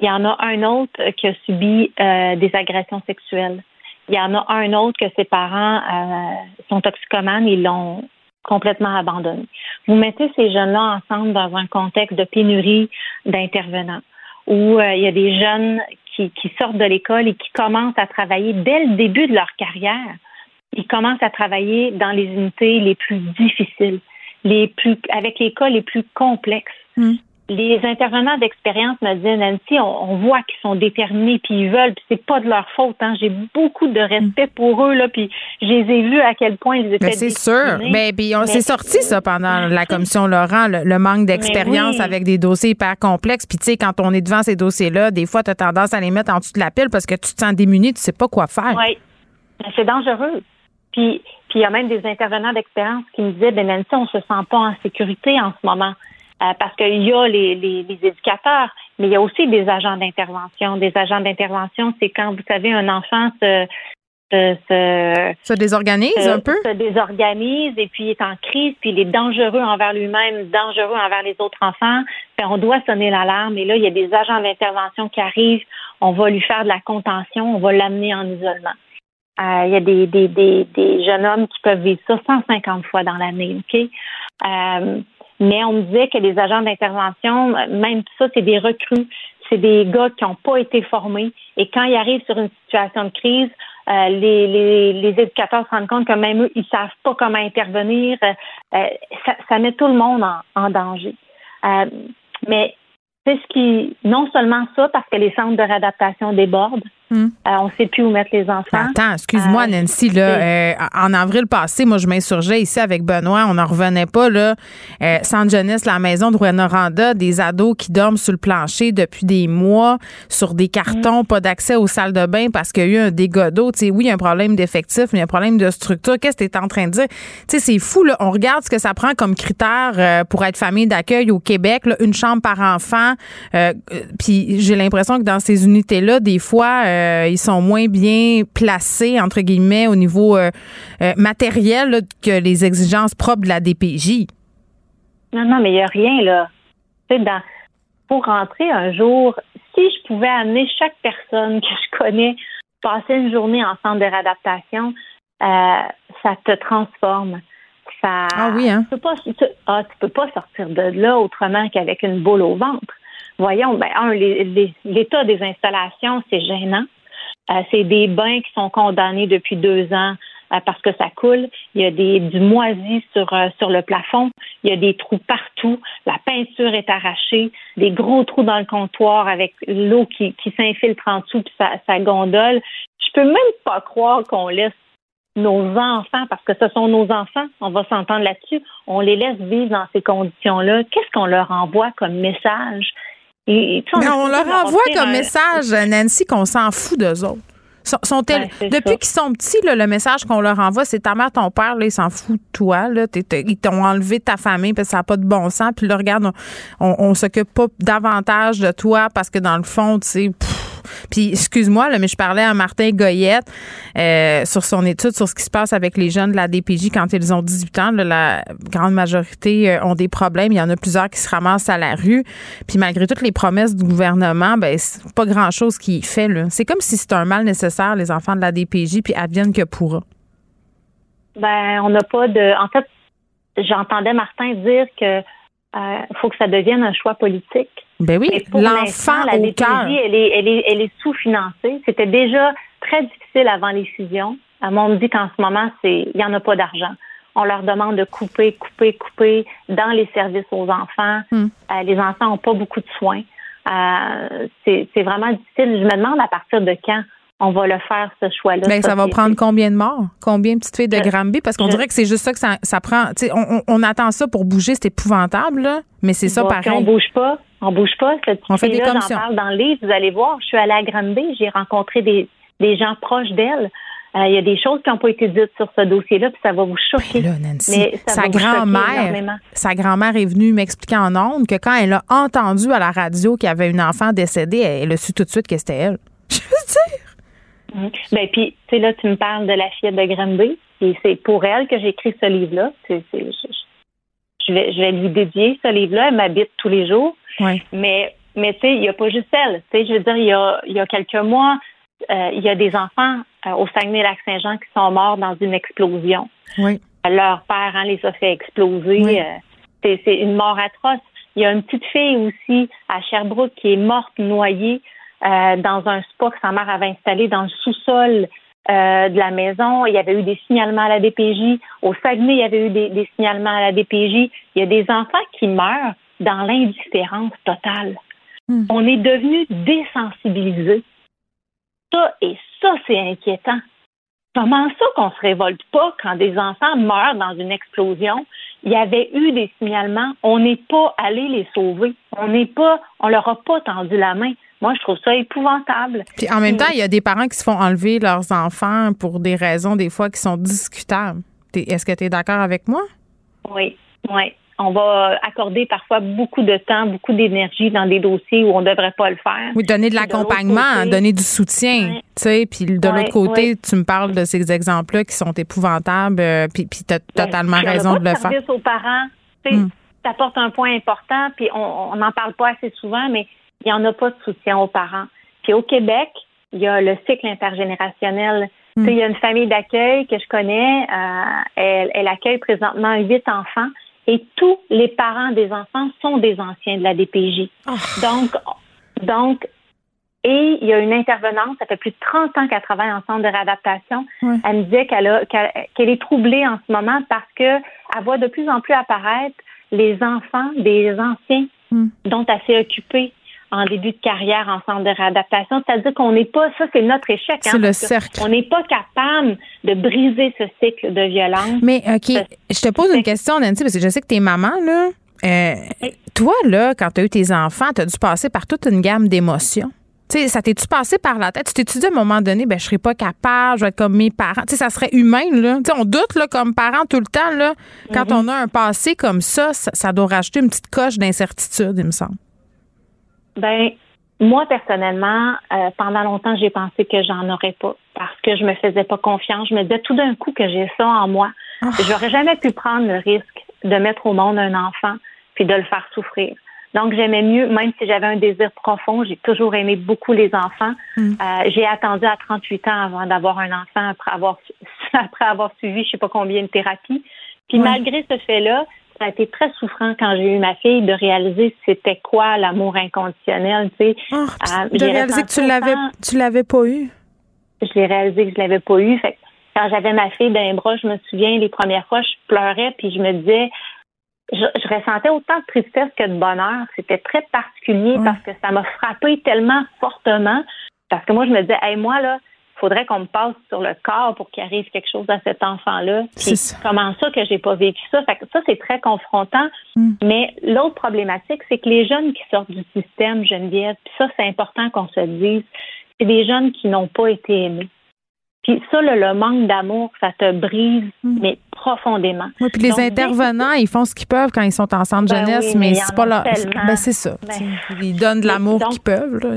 Il y en a un autre qui a subi euh, des agressions sexuelles. Il y en a un autre que ses parents euh, sont toxicomanes, ils l'ont complètement abandonné. Vous mettez ces jeunes-là ensemble dans un contexte de pénurie d'intervenants où euh, il y a des jeunes qui, qui sortent de l'école et qui commencent à travailler dès le début de leur carrière. Ils commencent à travailler dans les unités les plus difficiles, les plus avec les cas les plus complexes. Les intervenants d'expérience me disaient, Nancy, on, on voit qu'ils sont déterminés, puis ils veulent, puis c'est pas de leur faute. Hein. J'ai beaucoup de respect pour eux, là, puis je les ai vus à quel point ils étaient c'est sûr. Ben, puis on Mais- s'est sorti ça pendant la commission Laurent, le, le manque d'expérience oui. avec des dossiers hyper complexes. Puis tu sais, quand on est devant ces dossiers-là, des fois, tu as tendance à les mettre en dessous de la pile parce que tu te sens démuni, tu sais pas quoi faire. Oui. C'est dangereux. Puis, puis il y a même des intervenants d'expérience qui me disaient, ben Nancy, on se sent pas en sécurité en ce moment. Euh, parce qu'il y a les, les, les éducateurs, mais il y a aussi des agents d'intervention. Des agents d'intervention, c'est quand, vous savez, un enfant se, se, se, Ça désorganise se- un peu? se désorganise et puis est en crise, puis il est dangereux envers lui-même, dangereux envers les autres enfants. Ben, on doit sonner l'alarme. Et là, il y a des agents d'intervention qui arrivent. On va lui faire de la contention. On va l'amener en isolement. Euh, il y a des, des, des, des jeunes hommes qui peuvent vivre ça 150 fois dans l'année, OK? Euh, mais on me disait que les agents d'intervention, même ça, c'est des recrues. C'est des gars qui n'ont pas été formés. Et quand ils arrivent sur une situation de crise, euh, les, les, les éducateurs se rendent compte que même eux, ils savent pas comment intervenir. Ça, ça met tout le monde en, danger. Mais c'est ce qui, non seulement ça, parce que les centres de réadaptation débordent. Hmm. Euh, on ne sait plus où mettre les enfants. Attends, excuse-moi, Euh, Nancy. Là, euh, en avril passé, moi, je m'insurgeais ici avec Benoît. On n'en revenait pas. Là. Euh, Centre jeunesse, la maison de Rwanda, des ados qui dorment sur le plancher depuis des mois, sur des cartons, pas d'accès aux salles de bain parce qu'il y a eu un dégât d'eau. Tu sais, oui, il y a un problème d'effectif, mais il y a un problème de structure. Qu'est-ce que tu es en train de dire? Tu sais, c'est fou. Là. On regarde ce que ça prend comme critère euh, pour être famille d'accueil au Québec. là, une chambre par enfant. Puis j'ai l'impression que dans ces unités-là, des fois, euh, ils sont moins bien placés, entre guillemets, au niveau euh, euh, matériel là, que les exigences propres de la DPJ. Non, non, mais il n'y a rien, là. Tu sais, dans, pour rentrer un jour, si je pouvais amener chaque personne que je connais passer une journée en centre de réadaptation, euh, ça te transforme. Ça, ah oui, hein? Tu peux pas, ah, tu peux pas sortir de là autrement qu'avec une boule au ventre. Voyons, ben, un, l'état des installations, c'est gênant. Euh, c'est des bains qui sont condamnés depuis deux ans euh, parce que ça coule. Il y a des, du moisi sur, euh, sur le plafond. Il y a des trous partout. La peinture est arrachée. Des gros trous dans le comptoir avec l'eau qui, qui s'infiltre en dessous puis ça, ça gondole. Je peux même pas croire qu'on laisse nos enfants, parce que ce sont nos enfants, on va s'entendre là-dessus, on les laisse vivre dans ces conditions-là. Qu'est-ce qu'on leur envoie comme message? Et, on, on leur envoie comme message, Nancy, qu'on s'en fout d'eux autres. Sont, depuis qu'ils sont petits, le message qu'on leur envoie, c'est ta mère, ton père, là, ils s'en foutent de toi. Là, ils t'ont enlevé ta famille parce que ça n'a pas de bon sens. Puis là, regarde, on, on, s'occupe pas davantage de toi parce que dans le fond, tu sais, puis, excuse-moi, mais je parlais à Martin Goyette euh, sur son étude sur ce qui se passe avec les jeunes de la DPJ quand ils ont 18 ans. la grande majorité euh, ont des problèmes. Il y en a plusieurs qui se ramassent à la rue. Puis, malgré toutes les promesses du gouvernement, ben c'est pas grand-chose qui fait. C'est comme si c'était un mal nécessaire, les enfants de la DPJ, puis adviennent que pourra. Ben, on n'a pas de. En fait, j'entendais Martin dire que euh, faut que ça devienne un choix politique. Ben oui, l'enfant la au cœur. Elle est, elle est, elle est sous-financée. C'était déjà très difficile avant les fusions. On me dit qu'en ce moment, c'est il n'y en a pas d'argent. On leur demande de couper, couper, couper dans les services aux enfants. Hmm. Euh, les enfants n'ont pas beaucoup de soins. Euh, c'est vraiment difficile. Je me demande à partir de quand on va le faire, ce choix-là. Ben, ça va prendre combien de morts? Combien de petites filles de Granby? Parce qu'on dirait que c'est juste ça que ça, ça prend. On, on, attend ça pour bouger, c'est épouvantable, là, mais c'est ça pareil. On bouge pas. On bouge pas. Cette on fait des J'en parle dans le livre, vous allez voir. Je suis allée à Granby, j'ai rencontré des, des gens proches d'elle. Euh, il y a des choses qui n'ont pas été dites sur ce dossier-là, puis ça va vous choquer. Ben mais sa grand-mère, sa grand-mère est venue m'expliquer en ondes que quand elle a entendu à la radio qu'il y avait une enfant décédée, elle a su tout de suite que c'était elle. Je veux dire. Mhm. Ben puis, tu sais là, tu me parles de la fillette de Granby, et c'est pour elle que j'ai écrit ce livre-là. je, vais, je vais lui dédier ce livre-là. Elle m'habite tous les jours. Mais, mais tu sais, il n'y a pas juste elle. Tu sais, je veux dire, il y a, il y a quelques mois, euh, il y a des enfants euh, au Saguenay-Lac-Saint-Jean qui sont morts dans une explosion. Oui. Leur père hein, les a fait exploser. Euh, c'est une mort atroce. Il y a une petite fille aussi à Sherbrooke qui est morte noyée dans un spa que sa mère avait installé dans le sous-sol de la maison. Il y avait eu des signalements à la DPJ. Au Saguenay, il y avait eu des, signalements à la DPJ. Il y a des enfants qui meurent dans l'indifférence totale. Hmm. On est devenu désensibilisés. Ça et ça, c'est inquiétant. Comment ça qu'on se révolte pas quand des enfants meurent dans une explosion? Il y avait eu des signalements. On n'est pas allé les sauver. On n'est pas, on leur a pas tendu la main. Moi, je trouve ça épouvantable. Puis en même temps, il y a des parents qui se font enlever leurs enfants pour des raisons des fois qui sont discutables. Est-ce que tu es d'accord avec moi? Oui, oui. On va accorder parfois beaucoup de temps, beaucoup d'énergie dans des dossiers où on ne devrait pas le faire. Oui, donner de l'accompagnement, donner du soutien. Tu sais, puis de l'autre côté, tu me parles de ces exemples-là qui sont épouvantables, euh, puis, puis tu as ben, totalement raison de le faire. aux parents, tu hmm. apportes un point important, puis on n'en parle pas assez souvent, mais il n'y en a pas de soutien aux parents. Puis au Québec, il y a le cycle intergénérationnel. Hmm. Il y a une famille d'accueil que je connais, euh, elle, elle, accueille présentement huit enfants et tous les parents des enfants sont des anciens de la DPJ. Ah. Donc, donc, et il y a une intervenante, ça fait plus de 30 ans qu'elle travaille en centre de réadaptation. Elle me disait qu'elle qu'elle est troublée en ce moment parce que elle voit de plus en plus apparaître les enfants des anciens hmm. dont elle s'est occupée en début de carrière en centre de réadaptation. C'est-à-dire qu'on n'est pas, ça c'est notre échec. Hein, c'est le cercle. On n'est pas capable de briser ce cycle de violence. Mais OK, je te pose une question, Nancy, parce que je sais que tu es maman, là. Euh, toi, là, quand tu as eu tes enfants, tu as dû passer par toute une gamme d'émotions. Tu sais, ça t'es-tu passé par la tête? Tu t'es-tu dit à un moment donné, ben, je serais pas capable, je vais être comme mes parents? Tu sais, ça serait humain, là. On doute, là, comme parents tout le temps, là. Quand mm-hmm. on a un passé comme ça, ça, ça doit rajouter une petite coche d'incertitude, il me semble. Ben, moi, personnellement, euh, pendant longtemps, j'ai pensé que j'en aurais pas parce que je me faisais pas confiance. Je me disais tout d'un coup que j'ai ça en moi. Oh. J'aurais jamais pu prendre le risque de mettre au monde un enfant puis de le faire souffrir. Donc, j'aimais mieux, même si j'avais un désir profond, j'ai toujours aimé beaucoup les enfants. Mm. Euh, j'ai attendu à 38 ans avant d'avoir un enfant après avoir, après avoir suivi je sais pas combien de thérapies. Puis malgré ce fait-là, ça a été très souffrant quand j'ai eu ma fille de réaliser c'était quoi l'amour inconditionnel, tu sais. Euh, Ah, De j'ai réaliser que tu l'avais, tu l'avais pas eu? je l'ai réalisé que je l'avais pas eu. Fait que quand j'avais ma fille dans les bras, je me souviens, les premières fois, je pleurais, puis je me disais, je, je ressentais autant de tristesse que de bonheur. C'était très particulier parce que ça m'a frappé tellement fortement. Parce que moi, je me disais, hey, moi, là, faudrait qu'on me passe sur le corps pour qu'il arrive quelque chose à cet enfant-là. Comment ça que j'ai pas vécu ça? Fait que ça, c'est très confrontant. Mais l'autre problématique, c'est que les jeunes qui sortent du système, Geneviève, puis ça, c'est important qu'on se le dise, c'est des jeunes qui n'ont pas été aimés. Puis ça, le, le manque d'amour, ça te brise, mais profondément. Oui, puis les Donc, intervenants, ils font ce qu'ils peuvent quand ils sont en centre Ben jeunesse, oui, mais il c'est pas leur. Ben, c'est ça. Ben, ils donnent de l'amour qu'ils peuvent. Là.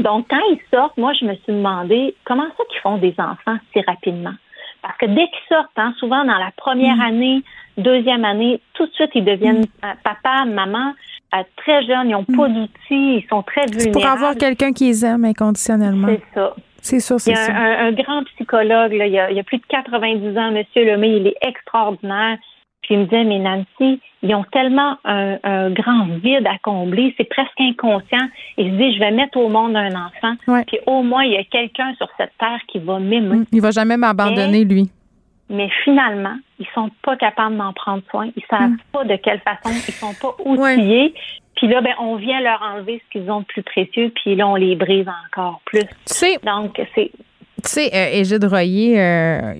Donc, quand ils sortent, moi, je me suis demandé comment ça qu'ils font des enfants si rapidement. Parce que dès qu'ils sortent, hein, souvent dans la première Mm. année, deuxième année, tout de suite, ils deviennent euh, papa, maman, euh, très jeunes, ils n'ont pas d'outils, ils sont très Mm. Vulnérables. pour avoir quelqu'un qui les aime inconditionnellement. C'est ça. C'est sûr, Il y c'est a un, ça. un- un grand psychologue, là, il, y a, a plus de 90 ans, Monsieur Lemay, il est extraordinaire. Puis il me disait, mais Nancy, ils ont tellement un, un grand vide à combler, c'est presque inconscient. Et je dis, je vais mettre au monde un enfant, puis au moins, il y a quelqu'un sur cette terre qui va m'aimer. Il va jamais m'abandonner, lui. Mais finalement, ils sont pas capables d'en prendre soin. Ils savent Mm. pas de quelle façon. Ils sont pas outillés. Puis là, ben, on vient leur enlever ce qu'ils ont de plus précieux, puis là, on les brise encore plus. Donc, c'est Tu sais, euh, Égide Royer, euh,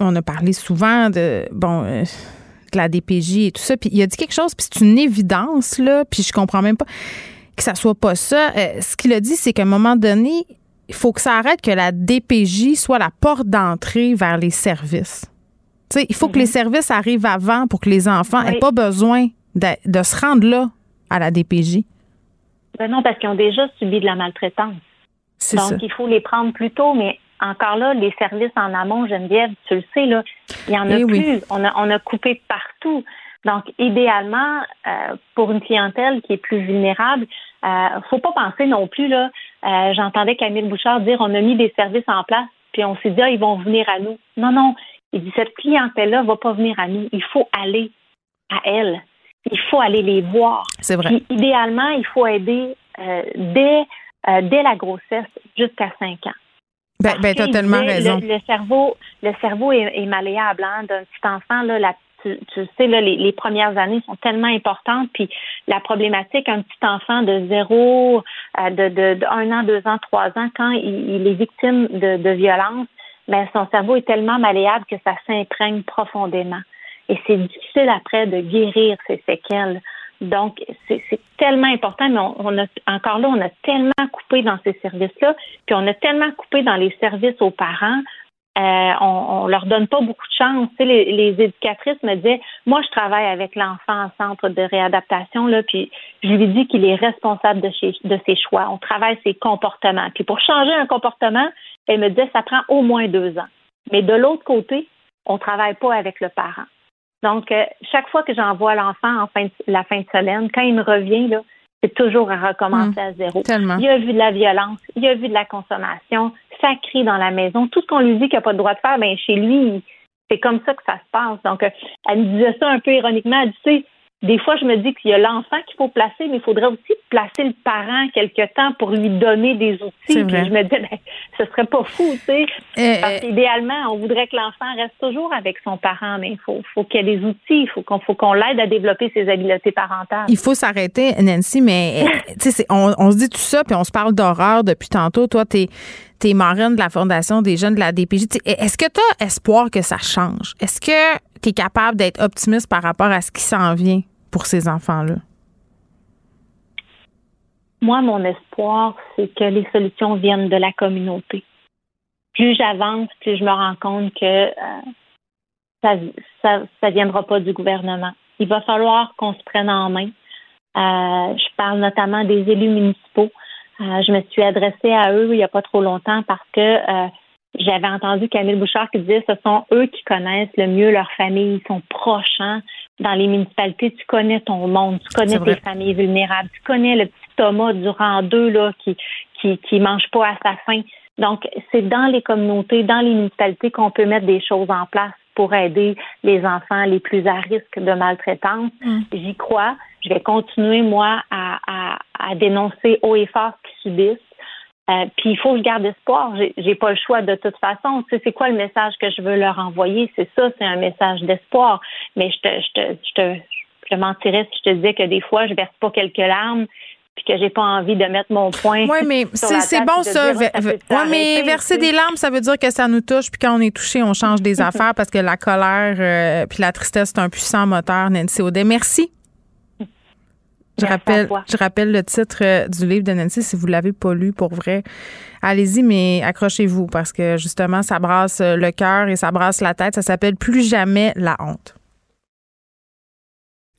on a parlé souvent de bon euh, la DPJ et tout ça, puis il a dit quelque chose, puis c'est une évidence là, puis je comprends même pas que ça soit pas ça. Euh, ce qu'il a dit, c'est qu'à un moment donné, il faut que ça arrête que la DPJ soit la porte d'entrée vers les services. Tu sais, il faut que les services arrivent avant pour que les enfants Oui. aient pas besoin de, de se rendre là à la DPJ. Ben non, parce qu'ils ont déjà subi de la maltraitance. Donc, ça. il faut les prendre plus tôt, mais encore là, les services en amont, Geneviève, tu le sais, là, il y en a Eh oui. plus. On a, on a coupé partout. Donc, idéalement, euh, pour une clientèle qui est plus vulnérable, euh, faut pas penser non plus, là, euh, j'entendais Camille Bouchard dire on a mis des services en place, puis on s'est dit, ah, ils vont venir à nous. Non, non. Il dit, cette clientèle-là va pas venir à nous. Il faut aller à elle. Il faut aller les voir. C'est vrai. Puis, idéalement, il faut aider euh, dès, dès la grossesse jusqu'à 5 ans. Ben, ben t'as tellement raison. Le, le cerveau, le cerveau est, est malléable hein, d'un petit enfant. Là, la- tu, tu sais, là, les, les premières années sont tellement importantes. Puis la problématique, un petit enfant de zéro, euh, de, de, de un an, deux ans, trois ans, quand il, il est victime de, de violence, ben, son cerveau est tellement malléable que ça s'imprègne profondément. Et c'est difficile après de guérir ces séquelles. Donc, c'est tellement important, mais on, on a encore là, on a tellement coupé dans ces services-là, puis on a tellement coupé dans les services aux parents. Euh, on, on leur donne pas beaucoup de chance. Tu sais, les, les éducatrices me disaient, moi, je travaille avec l'enfant en centre de réadaptation, là, puis je lui dis qu'il est responsable de, chez- de ses choix. On travaille ses comportements. Puis pour changer un comportement, elle me disait, ça prend au moins deux ans. Mais de l'autre côté, on travaille pas avec le parent. Donc, euh, chaque fois que j'envoie l'enfant en fin de, la fin de semaine, quand il me revient, là, c'est toujours à recommencer à zéro. tellement. Il a vu de la violence, il a vu de la consommation, ça crie dans la maison. Tout ce qu'on lui dit qu'il n'a pas le droit de faire, ben chez lui, c'est comme ça que ça se passe. Donc, euh, elle me disait ça un peu ironiquement. Elle dit, tu sais, des fois, je me dis qu'il y a l'enfant qu'il faut placer, mais il faudrait aussi placer le parent quelque temps pour lui donner des outils. Puis je me disais, ben, ce serait pas fou, tu sais. Euh, Parce qu'idéalement, on voudrait que l'enfant reste toujours avec son parent, mais il faut, faut qu'il y ait des outils, il faut qu'on faut qu'on l'aide à développer ses habiletés parentales. Il faut s'arrêter, Nancy, mais euh, tu on, on se dit tout ça, puis on se parle d'horreur depuis tantôt. Toi, t'es es marraine de la Fondation des jeunes de la DPJ. Tu Est-ce que tu as espoir que ça change? Est-ce que tu es capable d'être optimiste par rapport à ce qui s'en vient pour ces enfants-là? Moi, mon espoir, c'est que les solutions viennent de la communauté. Plus j'avance, plus je me rends compte que euh, ça, ça viendra pas du gouvernement. Il va falloir qu'on se prenne en main. Euh, je parle notamment des élus municipaux. Euh, je me suis adressée à eux il n'y a pas trop longtemps parce que euh, j'avais entendu Camille Bouchard qui disait ce sont eux qui connaissent le mieux leur famille, ils sont proches. hein. dans les municipalités, tu connais ton monde, tu connais tes familles vulnérables, tu connais le petit Thomas du rang 2 là, qui, qui, qui mange pas à sa faim. Donc, c'est dans les communautés, dans les municipalités qu'on peut mettre des choses en place pour aider les enfants les plus à risque de maltraitance. Mm. J'y crois. Je vais continuer, moi, à, à, à dénoncer haut et fort ce qu'ils subissent. Euh, puis il faut que je garde espoir. J'ai, pas le choix de toute façon. Tu sais, c'est quoi le message que je veux leur envoyer? C'est ça, c'est un message d'espoir. Mais je te, je te, je te, je te mentirais si je te disais que des fois, je verse pas quelques larmes puis que j'ai pas envie de mettre mon point. Oui, mais c'est, bon ça. dire, ouais, mais verser des larmes, ça veut dire que ça nous touche, puis quand on est touché, on change des affaires parce que la colère euh, puis la tristesse, c'est un puissant moteur, Nancy Audet. Merci. Je à rappelle, toi. je rappelle le titre euh, du livre de Nancy, si vous ne l'avez pas lu pour vrai. Allez-y, mais accrochez-vous parce que justement, ça brasse euh, le cœur et ça brasse la tête. Ça s'appelle Plus jamais la honte.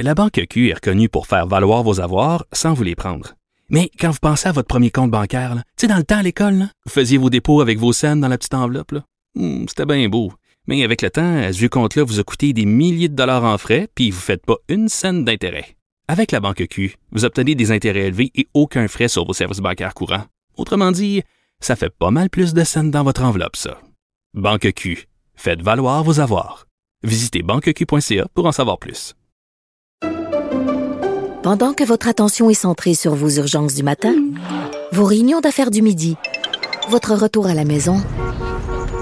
La Banque Q est reconnue pour faire valoir vos avoirs sans vous les prendre. Mais quand vous pensez à votre premier compte bancaire, là, tu sais, dans le temps à l'école, vous faisiez vos dépôts avec vos scènes dans la petite enveloppe. là. Hmm, C'était bien beau. Mais avec le temps, ce vieux compte-là vous a coûté des milliers de dollars en frais, puis vous ne faites pas une scène d'intérêt. Avec la Banque Q, vous obtenez des intérêts élevés et aucun frais sur vos services bancaires courants. Autrement dit, ça fait pas mal plus de scènes dans votre enveloppe, ça. Banque Q, faites valoir vos avoirs. Visitez banqueq.ca pour en savoir plus. Pendant que votre attention est centrée sur vos urgences du matin, vos réunions d'affaires du midi, votre retour à la maison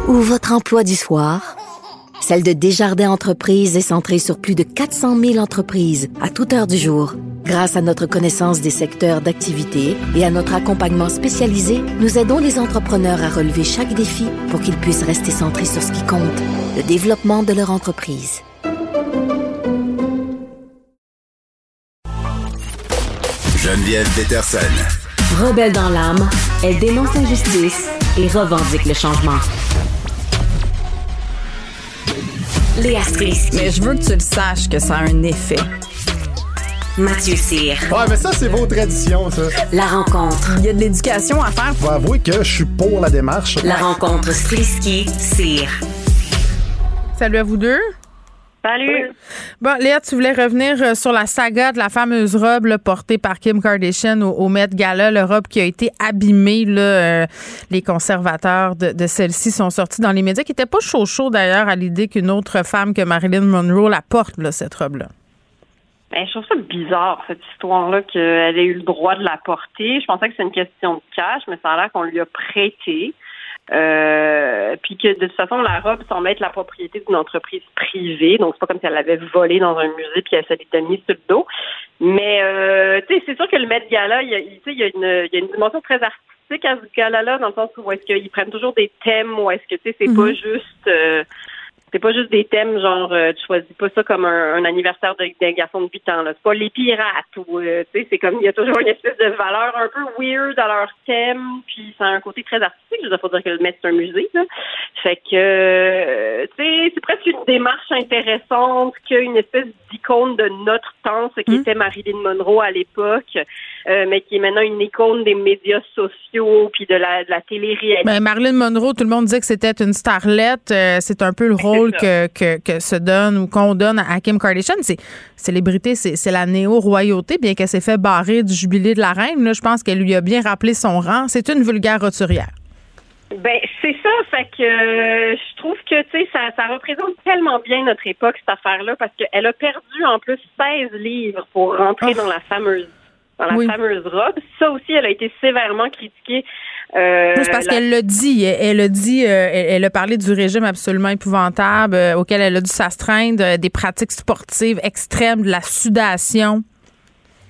ou votre emploi du soir, celle de Desjardins Entreprises est centrée sur plus de 400 000 entreprises à toute heure du jour. Grâce à notre connaissance des secteurs d'activité et à notre accompagnement spécialisé, nous aidons les entrepreneurs à relever chaque défi pour qu'ils puissent rester centrés sur ce qui compte, le développement de leur entreprise. Geneviève Peterson. Rebelle dans l'âme, elle dénonce l'injustice et revendique le changement. Léa Strisky. Mais je veux que tu le saches que ça a un effet. Mathieu Cyr. Ouais, mais ça, c'est vos traditions, ça. La rencontre. Il y a de l'éducation à faire. Faut avouer que je suis pour la démarche. La rencontre Strisky-Cyr. Salut à vous deux. Salut. Bon, Léa, tu voulais revenir euh, sur la saga de la fameuse robe là, portée par Kim Kardashian au, au Met Gala, le robe qui a été abîmée. Là, euh, les conservateurs de, de celle-ci sont sortis dans les médias, qui n'étaient pas chaud chaud d'ailleurs à l'idée qu'une autre femme que Marilyn Monroe la porte, là, cette robe-là. Ben, je trouve ça bizarre, cette histoire-là, qu'elle ait eu le droit de la porter. Je pensais que c'est une question de cash, mais ça a l'air qu'on lui a prêté. Euh, puis que de toute façon, la robe semble être la propriété d'une entreprise privée. Donc, c'est pas comme si elle l'avait volée dans un musée puis elle s'est mise sur le dos. Mais, euh, tu sais, c'est sûr que le Met Gala, il y a, il y a une, il y a une dimension très artistique à ce gala-là, dans le sens où est-ce qu'ils prennent toujours des thèmes, ou est-ce que, tu sais, c'est pas juste... euh, c'est pas juste des thèmes genre euh, tu choisis pas ça comme un, un anniversaire d'un garçon de 8 ans là. C'est pas les pirates ou euh, tu sais c'est comme il y a toujours une espèce de valeur un peu weird à leur thème puis ça a un côté très artistique. Je veux dire, dire que le Met c'est un musée là. Fait que euh, c'est presque une démarche intéressante qu'une espèce d'icône de notre temps ce qui était Marilyn Monroe à l'époque euh, mais qui est maintenant une icône des médias sociaux puis de la de la télé-réalité. Ben, Marilyn Monroe, tout le monde disait que c'était une starlette. Euh, c'est un peu le rôle que, que, que se donne ou qu'on donne à Kim Kardashian. C'est célébrité, c'est c'est la néo-royauté, bien qu'elle s'est fait barrer du jubilé de la reine. Là, je pense qu'elle lui a bien rappelé son rang. C'est une vulgaire roturière. Ben c'est ça, fait que euh, je trouve que tu sais ça, ça représente tellement bien notre époque cette affaire-là parce qu'elle a perdu en plus 16 livres pour rentrer dans la fameuse dans la Oui. fameuse robe. Ça aussi, elle a été sévèrement critiquée. Euh, c'est parce la- qu'elle l'a dit. Elle, a dit, euh, elle, elle a parlé du régime absolument épouvantable euh, auquel elle a dû s'astreindre, des pratiques sportives extrêmes, de la sudation.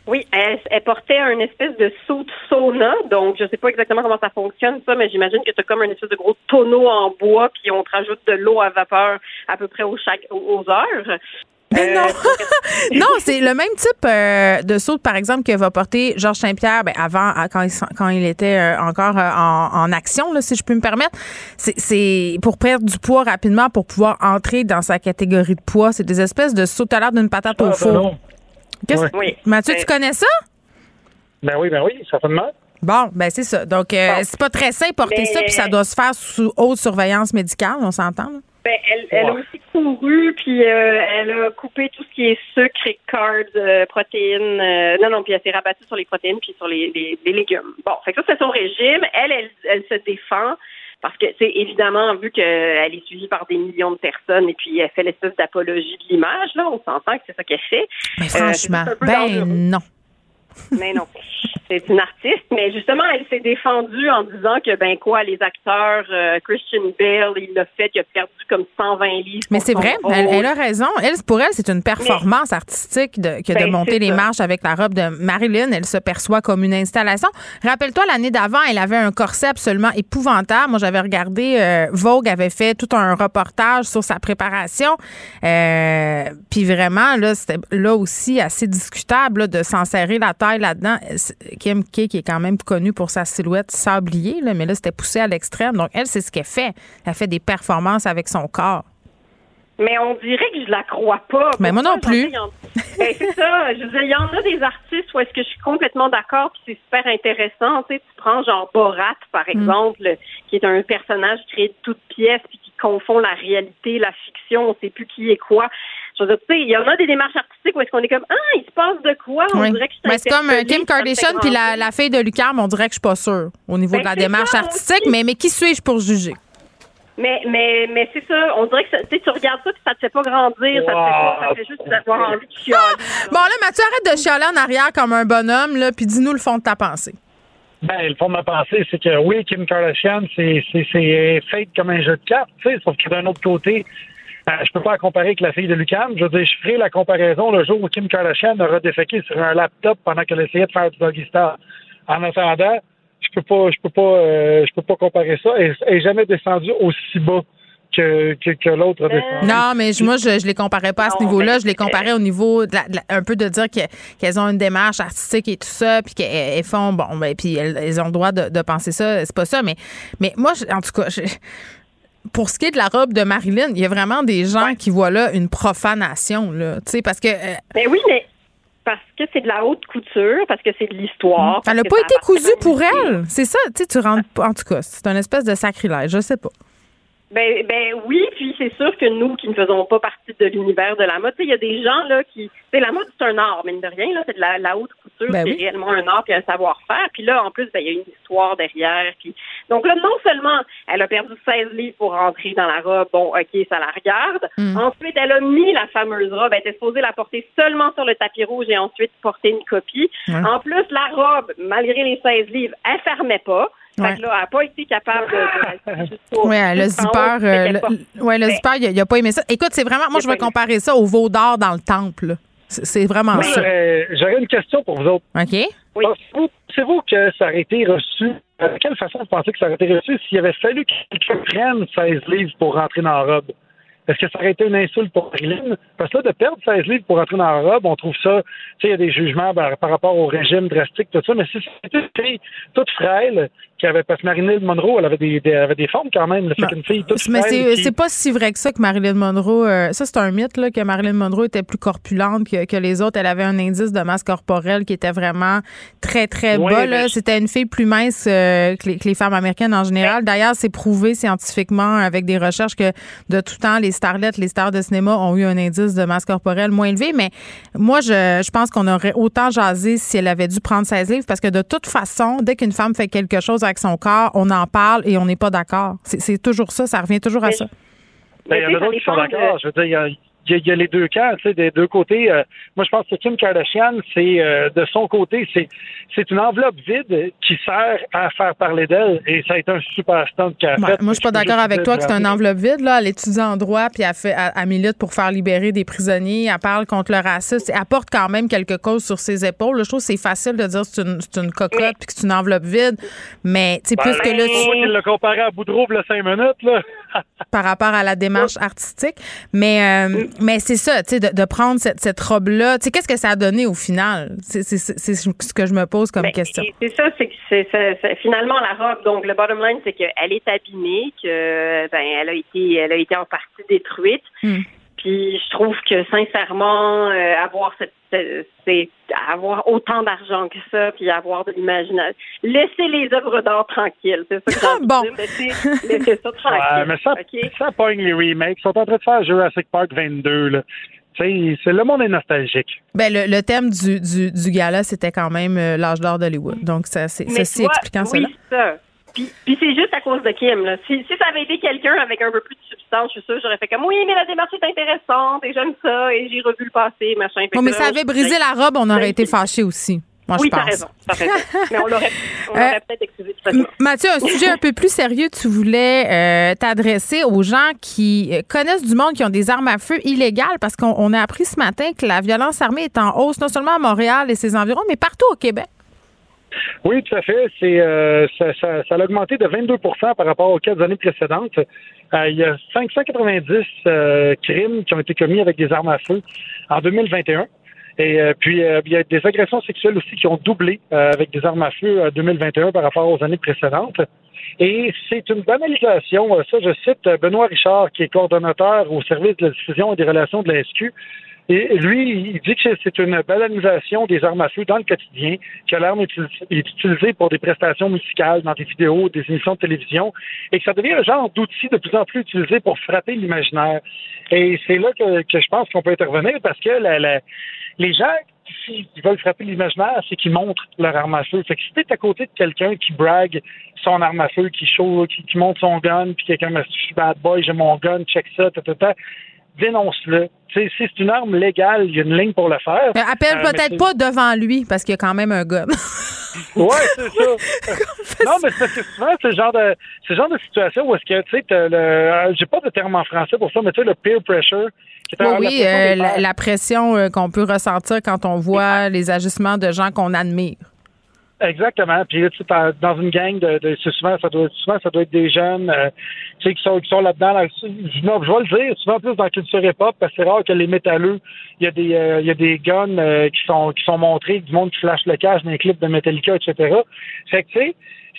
Oui, elle, elle portait un espèce de saut de sauna, donc je sais pas exactement comment ça fonctionne ça, mais j'imagine que c'est comme un espèce de gros tonneau en bois, puis on te rajoute de l'eau à vapeur à peu près aux chaque aux heures. Mais Euh, non, non, c'est le même type euh, de saut, par exemple, que va porter Georges Saint-Pierre ben, avant, quand il, s- quand il était euh, encore euh, en, en action, là, si je peux me permettre. C'est- pour perdre du poids rapidement, pour pouvoir entrer dans sa catégorie de poids. C'est des espèces de sauts à l'air d'une patate au Ah, ben four. non. Qu'est-ce- Ouais. Oui. Mathieu, Ben- tu connais ça? Ben oui, ben oui, certainement. Bon, ben c'est ça. Donc, euh, c'est pas très sain porter Mais- ça, puis ça doit se faire sous haute surveillance médicale, on s'entend. là? Ben, elle, elle a aussi couru, puis euh, elle a coupé tout ce qui est sucre et carbs, euh, protéines. euh, non, non, puis elle s'est rabattue sur les protéines puis sur les, les, les légumes. Bon, fait que ça, c'est son régime. Elle, elle, elle se défend parce que, c'est évidemment, vu qu'elle est suivie par des millions de personnes et puis elle fait l'espèce d'apologie de l'image, là, on s'entend que c'est ça qu'elle fait. Mais Euh, franchement, ben non. Mais non, c'est une artiste. Mais justement, elle s'est défendue en disant que, ben quoi, les acteurs, euh, Christian Bale, il l'a fait, il a perdu comme 120 livres. Mais c'est vrai, elle, elle a raison. Elle, pour elle, c'est une performance artistique de, que de Ben, monter les ça. marches avec la robe de Marilyn. Elle se perçoit comme une installation. Rappelle-toi, l'année d'avant, elle avait un corset absolument épouvantable. Moi, j'avais regardé, euh, Vogue avait fait tout un reportage sur sa préparation. Euh, Puis vraiment, là, c'était là aussi assez discutable là, de s'en serrer la là-dedans. Kim K, qui est quand même connue pour sa silhouette sablier, là, mais là, c'était poussé à l'extrême. Donc, elle, c'est ce qu'elle fait. Elle fait des performances avec son corps. Mais on dirait que je la crois pas. Mais moi non plus. J'en sais, il y en- Ben, c'est ça. Je veux dire, il y en a des artistes où est-ce que je suis complètement d'accord, puis c'est super intéressant. Tu sais, tu prends genre Borat, par Mm. exemple, qui est un personnage créé de toutes pièces, puis qui confond la réalité, la fiction, on sait plus qui est quoi. Je veux dire, tu sais, il y en a des démarches artistiques où est-ce qu'on est comme, ah, il se passe de quoi? On Oui. dirait que je suis c'est comme euh, Kim Kardashian puis la, la fille de Lucarme, on dirait que je suis pas sûre au niveau Ben, de la démarche ça, artistique, mais, mais qui suis-je pour juger? Mais, mais, mais c'est ça, on dirait que ça- tu regardes ça, puis ça te fait pas grandir, ça te fait pas, ça fait juste avoir envie de chialer. Bon, là, Mathieu, arrête de chialer en arrière comme un bonhomme, là, puis dis-nous le fond de ta pensée. Ben, le fond de ma pensée, c'est que oui, Kim Kardashian, c'est, c'est, c'est fake comme un jeu de cartes, tu sais, sauf que d'un autre côté, je peux pas la comparer avec la fille de Lucam. Je veux dire, je ferai la comparaison le jour où Kim Kardashian aura déféqué sur un laptop pendant qu'elle essayait de faire du doggy. En attendant, je peux pas, je peux pas, euh, je peux pas comparer ça. Elle elle est jamais descendue aussi bas que, que, que l'autre a descendu. Non, mais je- moi, je, je les comparais pas à ce niveau-là. Je les comparais au niveau de la- de la- un peu de dire que- qu'elles ont une démarche artistique et tout ça, puis qu'elles elles font bon, ben, puis elles, elles ont le droit de, de penser ça. C'est pas ça, mais mais moi, je- en tout cas, je- pour ce qui est de la robe de Marilyn, il y a vraiment des gens qui voient là une profanation, là, tu sais, parce que. euh, Mais oui, mais parce que c'est de la haute couture, parce que c'est de l'histoire. elle n'a pas été cousue pour une elle. C'est ça, tu sais, tu rentres pas. En tout cas, c'est un espèce de sacrilège, je sais pas. Ben, ben oui, puis c'est sûr que nous qui ne faisons pas partie de l'univers de la mode, il y a des gens là qui, la mode c'est un art, mine de rien là, c'est de la, la haute Ben c'est oui. réellement un art puis un savoir-faire. Puis là, en plus, ben il y a une histoire derrière. Puis donc là, non seulement elle a perdu 16 livres pour rentrer dans la robe, bon, ok, ça la regarde. Mm. Ensuite, elle a mis la fameuse robe, elle était supposée la porter seulement sur le tapis rouge et ensuite porter une copie. En plus, la robe, malgré les 16 livres, elle fermait pas. Fait que là, elle n'a pas été capable de, de Oui, le zipper, euh, le, ouais, le Ben, zipper, il a, il a pas aimé ça. Écoute, c'est vraiment, moi, je vais comparer ça au veau d'or dans le temple. C'est vraiment Moi, ça. j'aurais, j'aurais une question pour vous autres. OK? Pensez-vous, pensez-vous que ça aurait été reçu? De quelle façon vous pensez que ça aurait été reçu s'il avait fallu que quelqu'un prenne 16 livres pour rentrer dans la robe? Est-ce que ça aurait été une insulte pour Marilyn? Parce que là, de perdre 16 livres pour rentrer dans la robe, on trouve ça, tu sais, il y a des jugements par, par rapport au régime drastique, tout ça, mais si c'était une fille toute frêle, qui avait, parce que Marilyn Monroe, elle avait des, des- elle avait des formes quand même, fait qu'une fille toute Mais frêle. c'est qui- c'est pas si vrai que ça que Marilyn Monroe. euh, ça, c'est un mythe, là, que Marilyn Monroe était plus corpulente que, que les autres. Elle avait un indice de masse corporelle qui était vraiment très, très Oui, bas. là. C'était une fille plus mince euh, que, les, que les femmes américaines en général. D'ailleurs, c'est prouvé scientifiquement avec des recherches que de tout temps, les starlettes, les stars de cinéma ont eu un indice de masse corporelle moins élevé. Mais moi, je, je pense qu'on aurait autant jasé si elle avait dû prendre 16 livres parce que de toute façon, dès qu'une femme fait quelque chose avec son corps, on en parle et on n'est pas d'accord. C'est toujours ça, ça revient toujours à ça. Il y en a d'autres qui sont d'accord. Je veux dire, il y a, y a- il y a les deux camps, tu sais, des deux côtés. euh, moi, je pense que Kim Kardashian, c'est euh, de son côté, c'est c'est une enveloppe vide qui sert à faire parler d'elle, et ça a été un super stunt qu'elle a Ouais, fait. moi, je suis pas d'accord avec toi que c'est une enveloppe vide. Là. Elle étudie en droit, puis elle, fait, elle, elle milite pour faire libérer des prisonniers. Elle parle contre le racisme. Elle porte quand même quelque chose sur ses épaules. là. Je trouve que c'est facile de dire que c'est une, c'est une cocotte puis que c'est une enveloppe vide. Mais tu sais, plus que là, tu- l'a comparé à Boudreau, le 5 minutes, là. par rapport à la démarche artistique. Mais, euh, mais c'est ça, tu sais, de, de prendre cette, cette robe-là. Tu sais, qu'est-ce que ça a donné au final? C'est c'est- c'est- c'est ce que je me pose comme Ben, question. C'est ça, c'est que finalement la robe. Donc le bottom line, c'est qu'elle est abîmée, que ben elle a été, elle a été en partie détruite. Hmm. Puis je trouve que sincèrement, euh, avoir cette c'est c'est avoir autant d'argent que ça, puis avoir de l'imagination. Laissez les œuvres d'art tranquilles, c'est ça que Bon. dire. Laissez, laissez ça tranquille. Ouais, mais ça, ça pogne les remakes. Ils sont en train de faire Jurassic Park 22. Là. Tu sais, c'est le monde est nostalgique. Ben, le, le thème du, du, du gala, c'était quand même euh, l'âge d'or d'Hollywood. Donc, ça, c'est ceci expliquant oui, cela. ça. Puis, puis c'est juste à cause de Kim. Là. Si, si ça avait été quelqu'un avec un peu plus de substance, je suis sûre, j'aurais fait comme oui, mais la démarche est intéressante et j'aime ça et j'ai revu le passé, machin. Bon, mais ça avait brisé la robe, on aurait été fâchés aussi. Moi, oui, je pense. t'as raison, t'as raison. mais on l'aurait, Euh, peut-être excusé de Mathieu, un sujet un peu plus sérieux, tu voulais euh, t'adresser aux gens qui euh, connaissent du monde qui ont des armes à feu illégales parce qu'on on a appris ce matin que la violence armée est en hausse, non seulement à Montréal et ses environs, mais partout au Québec. Oui, tout à fait. Euh, ça, ça, a augmenté de 22 par rapport aux quatre années précédentes. Euh, il y a 590 euh, crimes qui ont été commis avec des armes à feu en 2021. Et puis, il y a des agressions sexuelles aussi qui ont doublé avec des armes à feu en 2021 par rapport aux années précédentes. Et c'est une banalisation, ça je cite Benoît Richard, qui est coordonnateur au service de la diffusion et des relations de la SQ. Et lui, il dit que c'est une banalisation des armes à feu dans le quotidien, que l'arme est, uti- est utilisée pour des prestations musicales, dans des vidéos, des émissions de télévision, et que ça devient un genre d'outil de plus en plus utilisé pour frapper l'imaginaire. Et c'est là que, je pense qu'on peut intervenir parce que les gens, s'ils veulent frapper l'imaginaire, c'est qu'ils montrent leur arme à feu. Fait que si t'es à côté de quelqu'un qui brague son arme à feu, qui show, qui, monte son gun, puis quelqu'un me dit, je suis bad boy, j'ai mon gun, check ça, ta, ta, ta, dénonce-le. Si c'est une arme légale, il y a une ligne pour le faire. Mais appelle Euh, peut-être pas devant lui parce qu'il y a quand même un gun. Ouais, c'est ça. non, mais c'est parce que souvent, c'est le genre de, le genre de situation où est-ce que, tu sais, le, euh, j'ai pas de terme en français pour ça, mais tu sais, le peer pressure. qui est Oui, la oui, pression euh, la, pression qu'on peut ressentir quand on voit les agissements de gens qu'on admire. Exactement. Puis là, tu sais, dans une gang de, de souvent, ça doit, souvent, ça doit être des jeunes, euh, tu sais, qui sont, qui sont là-dedans. Là, non, je vais le dire, souvent plus dans la culture hip-hop, parce que c'est rare que les métalleux, il y a des, euh, il y a des guns euh, qui sont, qui sont montrés, du monde qui flash le cash dans les clips de Metallica, etc. Fait que, tu sais,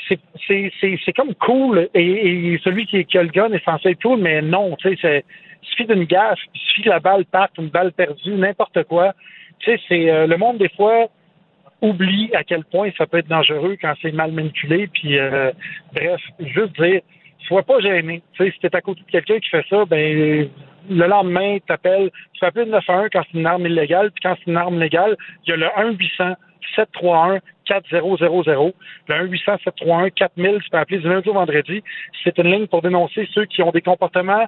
c'est, c'est, c'est, c'est comme cool, et, et celui qui, qui a le gun est censé être cool, mais non, tu sais, c'est, il suffit d'une gaffe, il suffit la balle parte, une balle perdue, n'importe quoi. Tu sais, c'est, euh, le monde, des fois, oublie à quel point ça peut être dangereux quand c'est mal manipulé. Puis, euh, bref, juste dire, sois pas gêné. Tu sais, si t'es à côté de quelqu'un qui fait ça, ben le lendemain, t'appelles, tu peux appeler le 911 quand c'est une arme illégale, puis quand c'est une arme légale, il y a le 1 800 731 4000 le 1 800 731 4000 tu peux appeler du lundi au vendredi. C'est une ligne pour dénoncer ceux qui ont des comportements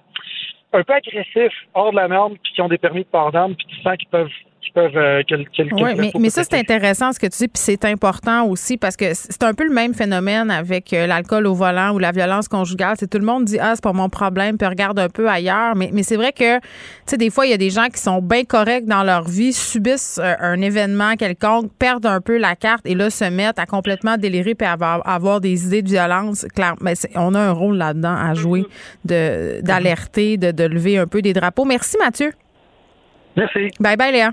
un peu agressifs, hors de la norme, puis qui ont des permis de port d'armes, puis tu sens qu'ils peuvent qui peuvent euh, Oui, mais, mais ça, c'est intéressant ce que tu dis, puis c'est important aussi parce que c'est un peu le même phénomène avec euh, l'alcool au volant ou la violence conjugale. C'est tout le monde dit Ah, c'est pas mon problème, puis regarde un peu ailleurs. Mais, mais c'est vrai que, tu sais, des fois, il y a des gens qui sont bien corrects dans leur vie, subissent euh, un événement quelconque, perdent un peu la carte et là se mettent à complètement délirer puis avoir, avoir des idées de violence. Claire, mais on a un rôle là-dedans à jouer, de d'alerter, de, de lever un peu des drapeaux. Merci, Mathieu. Merci. Bye bye, Léa.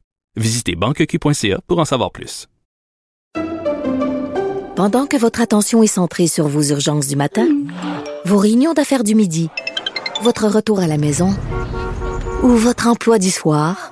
Visitez banqueq.ca pour en savoir plus. Pendant que votre attention est centrée sur vos urgences du matin, vos réunions d'affaires du midi, votre retour à la maison ou votre emploi du soir,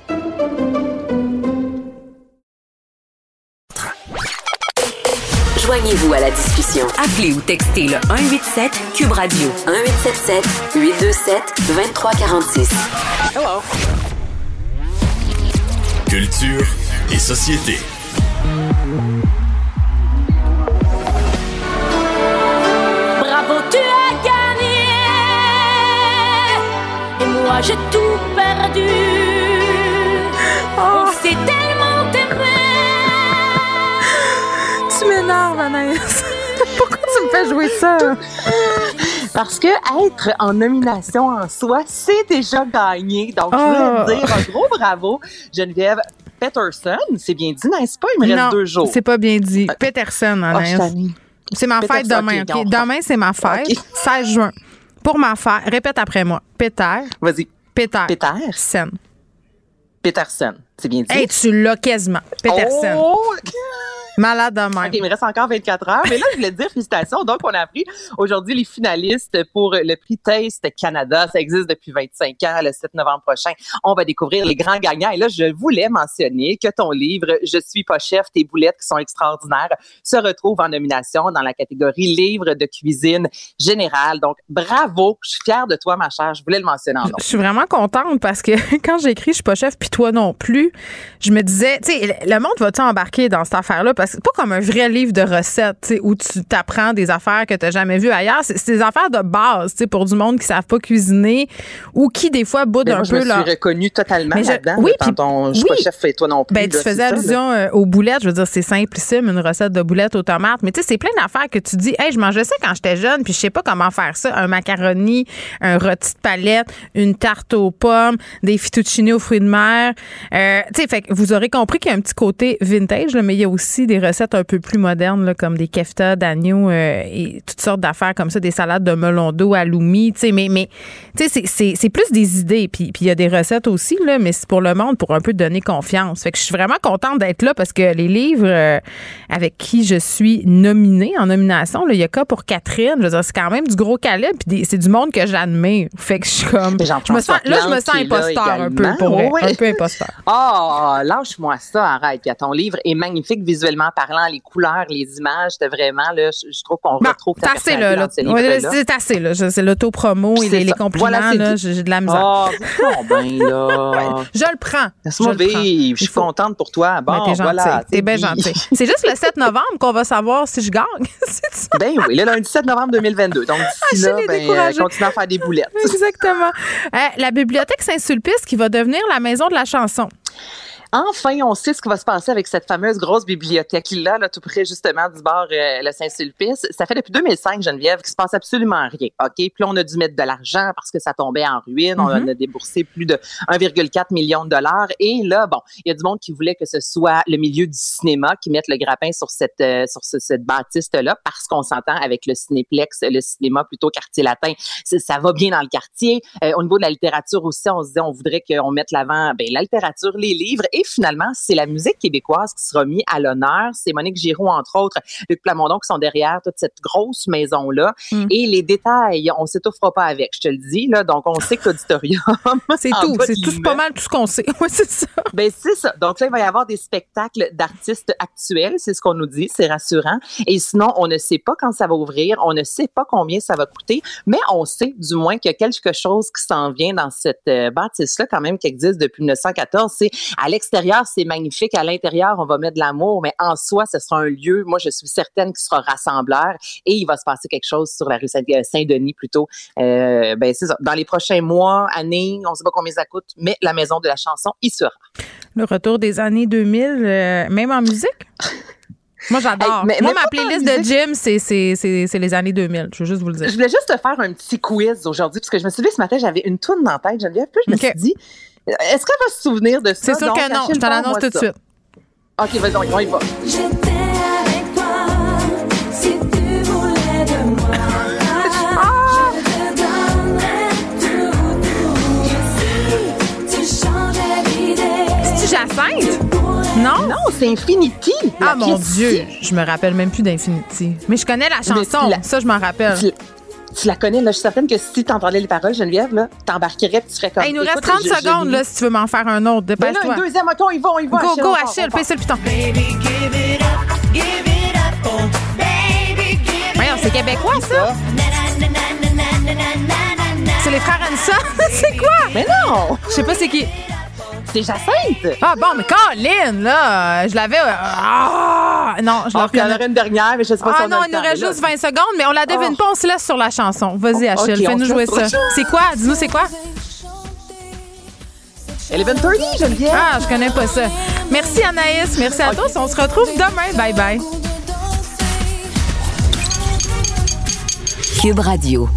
Joignez-vous à la discussion. Appelez ou textez le 187 Cube Radio 1877 827 2346. Hello. Culture et société. Bravo, tu as gagné. Et moi, j'ai tout perdu. me fait jouer ça? Parce que être en nomination en soi, c'est déjà gagné. Donc, je Ah. voulais te dire un gros bravo, Geneviève Peterson. C'est bien dit, n'est-ce pas? Il me reste deux jours. c'est pas bien dit. Peterson, Ah, Anaïs. tannée. c'est ma fête demain, ok, OK? on Demain, c'est ma fête, 16 juin. Pour ma fête, répète après moi. Peter. Vas-y. Peter. Peter. Sen. Peterson. C'est bien dit. Hey, tu l'as quasiment. Peterson. Oh! Malade de même. Il me reste encore 24 heures. Mais là, je voulais te dire félicitations. Donc, on a appris aujourd'hui les finalistes pour le prix Taste Canada. Ça existe depuis 25 ans. Le 7 novembre prochain, on va découvrir les grands gagnants. Et là, je voulais mentionner que ton livre, Je suis pas chef, tes boulettes qui sont extraordinaires, se retrouve en nomination dans la catégorie livre de cuisine générale. Donc, bravo. Je suis fière de toi, ma chère. Je voulais le mentionner en nom. Je suis vraiment contente parce que quand j'ai écrit Je suis pas chef, puis toi non plus, je me disais, tu sais, le monde va-tu embarquer dans cette affaire-là? Parce que c'est pas comme un vrai livre de recettes, où tu t'apprends des affaires que tu n'as jamais vues ailleurs. C'est des affaires de base, pour du monde qui savent pas cuisiner ou qui, des fois, boudent Mais un je peu me suis leur. reconnue totalement je- là-dedans. oui, là, ton, je suis oui. pas chef et toi non plus. Ben, tu faisais ça, allusion euh, aux boulettes. Je veux dire, c'est simplissime, une recette de boulettes aux tomates. Mais tu sais, c'est plein d'affaires que tu dis, hey, je mangeais ça quand j'étais jeune, puis je sais pas comment faire ça. Un macaroni, un rôti de palette, une tarte aux pommes, des fettuccine aux fruits de mer. Euh, tu sais, fait que vous aurez compris qu'il y a un petit côté vintage, là, mais il y a aussi des recettes un peu plus modernes, là, comme des keftas d'agneau euh, et toutes sortes d'affaires comme ça, des salades de melon d'eau à l'oumi. Tu sais, mais, mais tu sais, c'est- plus des idées. Puis puis il y a des recettes aussi, là, mais c'est pour le monde, pour un peu donner confiance. Fait que je suis vraiment contente d'être là parce que les livres euh, avec qui je suis nominée en nomination, là, il y a cas pour Catherine. Je veux dire, c'est quand même du gros calibre. Puis c'est du monde que j'admire. Fait que je suis comme. Je me sens, là, je me sens imposteur un peu, pour. Oui. Un peu imposteur. Oh, lâche-moi ça, arrête. Puis, ton livre est magnifique visuellement parlant, les couleurs, les images, c'était vraiment, là, je, je trouve qu'on retrouve ta C'est assez, là. dans ce là. Ouais, livre-là. c'est assez, là. Je- C'est l'auto-promo et les, compliments, Voilà, là. J'ai de la misère. Oh, ben, là. Je le prends. Laisse-moi Je vivre. Suis contente pour toi. Bon, t'es voilà. T'es bien gentil. C'est juste le 7 novembre qu'on va savoir si je gagne. C'est ça. Ben oui, le lundi 7 novembre 2022. Donc, d'ici Ah, je là, ben, euh, continue à faire des boulettes. Exactement. Euh, la bibliothèque Saint-Sulpice qui va devenir la maison de la chanson. Enfin, on sait ce qui va se passer avec cette fameuse grosse bibliothèque-là, là, tout près justement du bord euh, le Saint-Sulpice. Ça fait depuis 2005, Geneviève, qu'il se passe absolument rien. OK? Puis là, on a dû mettre de l'argent parce que ça tombait en ruine. On Mhm. a déboursé plus de 1,4 million de dollars. Et là, bon, il y a du monde qui voulait que ce soit le milieu du cinéma qui mette le grappin sur cette, euh, sur ce- cette bâtisse-là parce qu'on s'entend avec le cinéplex, le cinéma plutôt quartier latin. Ça va bien dans le quartier. Euh, au niveau de la littérature aussi, on se disait, on voudrait qu'on mette l'avant ben, la littérature, les livres. Et finalement, c'est la musique québécoise qui sera mise à l'honneur. C'est Monique Giroux, entre autres, Luc Plamondon qui sont derrière toute cette grosse maison-là. Mm. Et les détails, on s'étouffera pas avec, je te le dis. Là. Donc, on sait que l'auditorium... C'est tout. C'est tout pas mal tout ce qu'on sait. Oui, c'est ça. ben, c'est ça. Donc là, il va y avoir des spectacles d'artistes actuels, c'est ce qu'on nous dit, c'est rassurant. Et sinon, on ne sait pas quand ça va ouvrir, on ne sait pas combien ça va coûter, mais on sait du moins qu'il y a quelque chose qui s'en vient dans cette euh, bâtisse-là quand même qui existe depuis 1914. C'est à l'extérieur, c'est magnifique, à l'intérieur, on va mettre de l'amour, mais en soi, ce sera un lieu, moi je suis certaine qui sera rassembleur et il va se passer quelque chose sur la rue euh, Saint-Denis plutôt. Euh, ben c'est ça. Dans les prochains mois, années, on ne sait pas combien ça coûte, mais la maison de la chanson y sera. Le retour des années 2000, euh, même en musique? Moi, j'adore. Hey, mais- Moi, ma playlist de gym, c'est- c'est c'est- c'est les années 2000. Je veux juste vous le dire. Je voulais juste te faire un petit quiz aujourd'hui, parce que je me suis dit ce matin, j'avais une toune dans la tête, Geneviève, puis je me suis dit, est-ce qu'elle va se souvenir de ça? C'est sûr Donc, que non. Je te l'annonce tout de suite. OK, vas-y, on y- va. J'étais avec toi, si tu voulais de moi. Je te donnerais tout, tout. Si tu changeais d'idée. C'est-tu Jacinthe? Non? Non, c'est Infinity. Ah, mon Dieu. Je me rappelle même plus d'Infinity. Mais je connais la chanson. la- Ça, je m'en rappelle. Tu, la connais, là, je suis certaine que si tu entendais les paroles, Geneviève, là, t'embarquerais, tu serais comme... Hey, il nous reste Écoute, 30 je- je secondes là, si tu veux m'en faire un autre. Ben là, Dépêche-toi. une deuxième, OK, on y va, on y va. Go, Achille, go, Achille, le piton. Baby, give it up, give it up, oh, baby, give it Voyons, c'est québécois, ça? C'est les frères Anissa? c'est quoi? Mais non! Je sais pas c'est qui. C'est Jacinthe! Ah bon, mais Colin, là, je l'avais... euh, Ah! Non, je Ah, l'ai il y en aurait une dernière, mais je sais pas si Ah on a non, il nous reste juste 20 secondes, mais on la devine Oh. pas, on se laisse sur la chanson. Vas-y, Oh, Achille, on fais-nous jouer ça. C'est quoi? Dis-nous c'est quoi? Eleven Thirty, Geneviève. Ah, je connais pas ça. Merci Anaïs, merci à tous. On se retrouve demain. Bye bye. Cube Radio.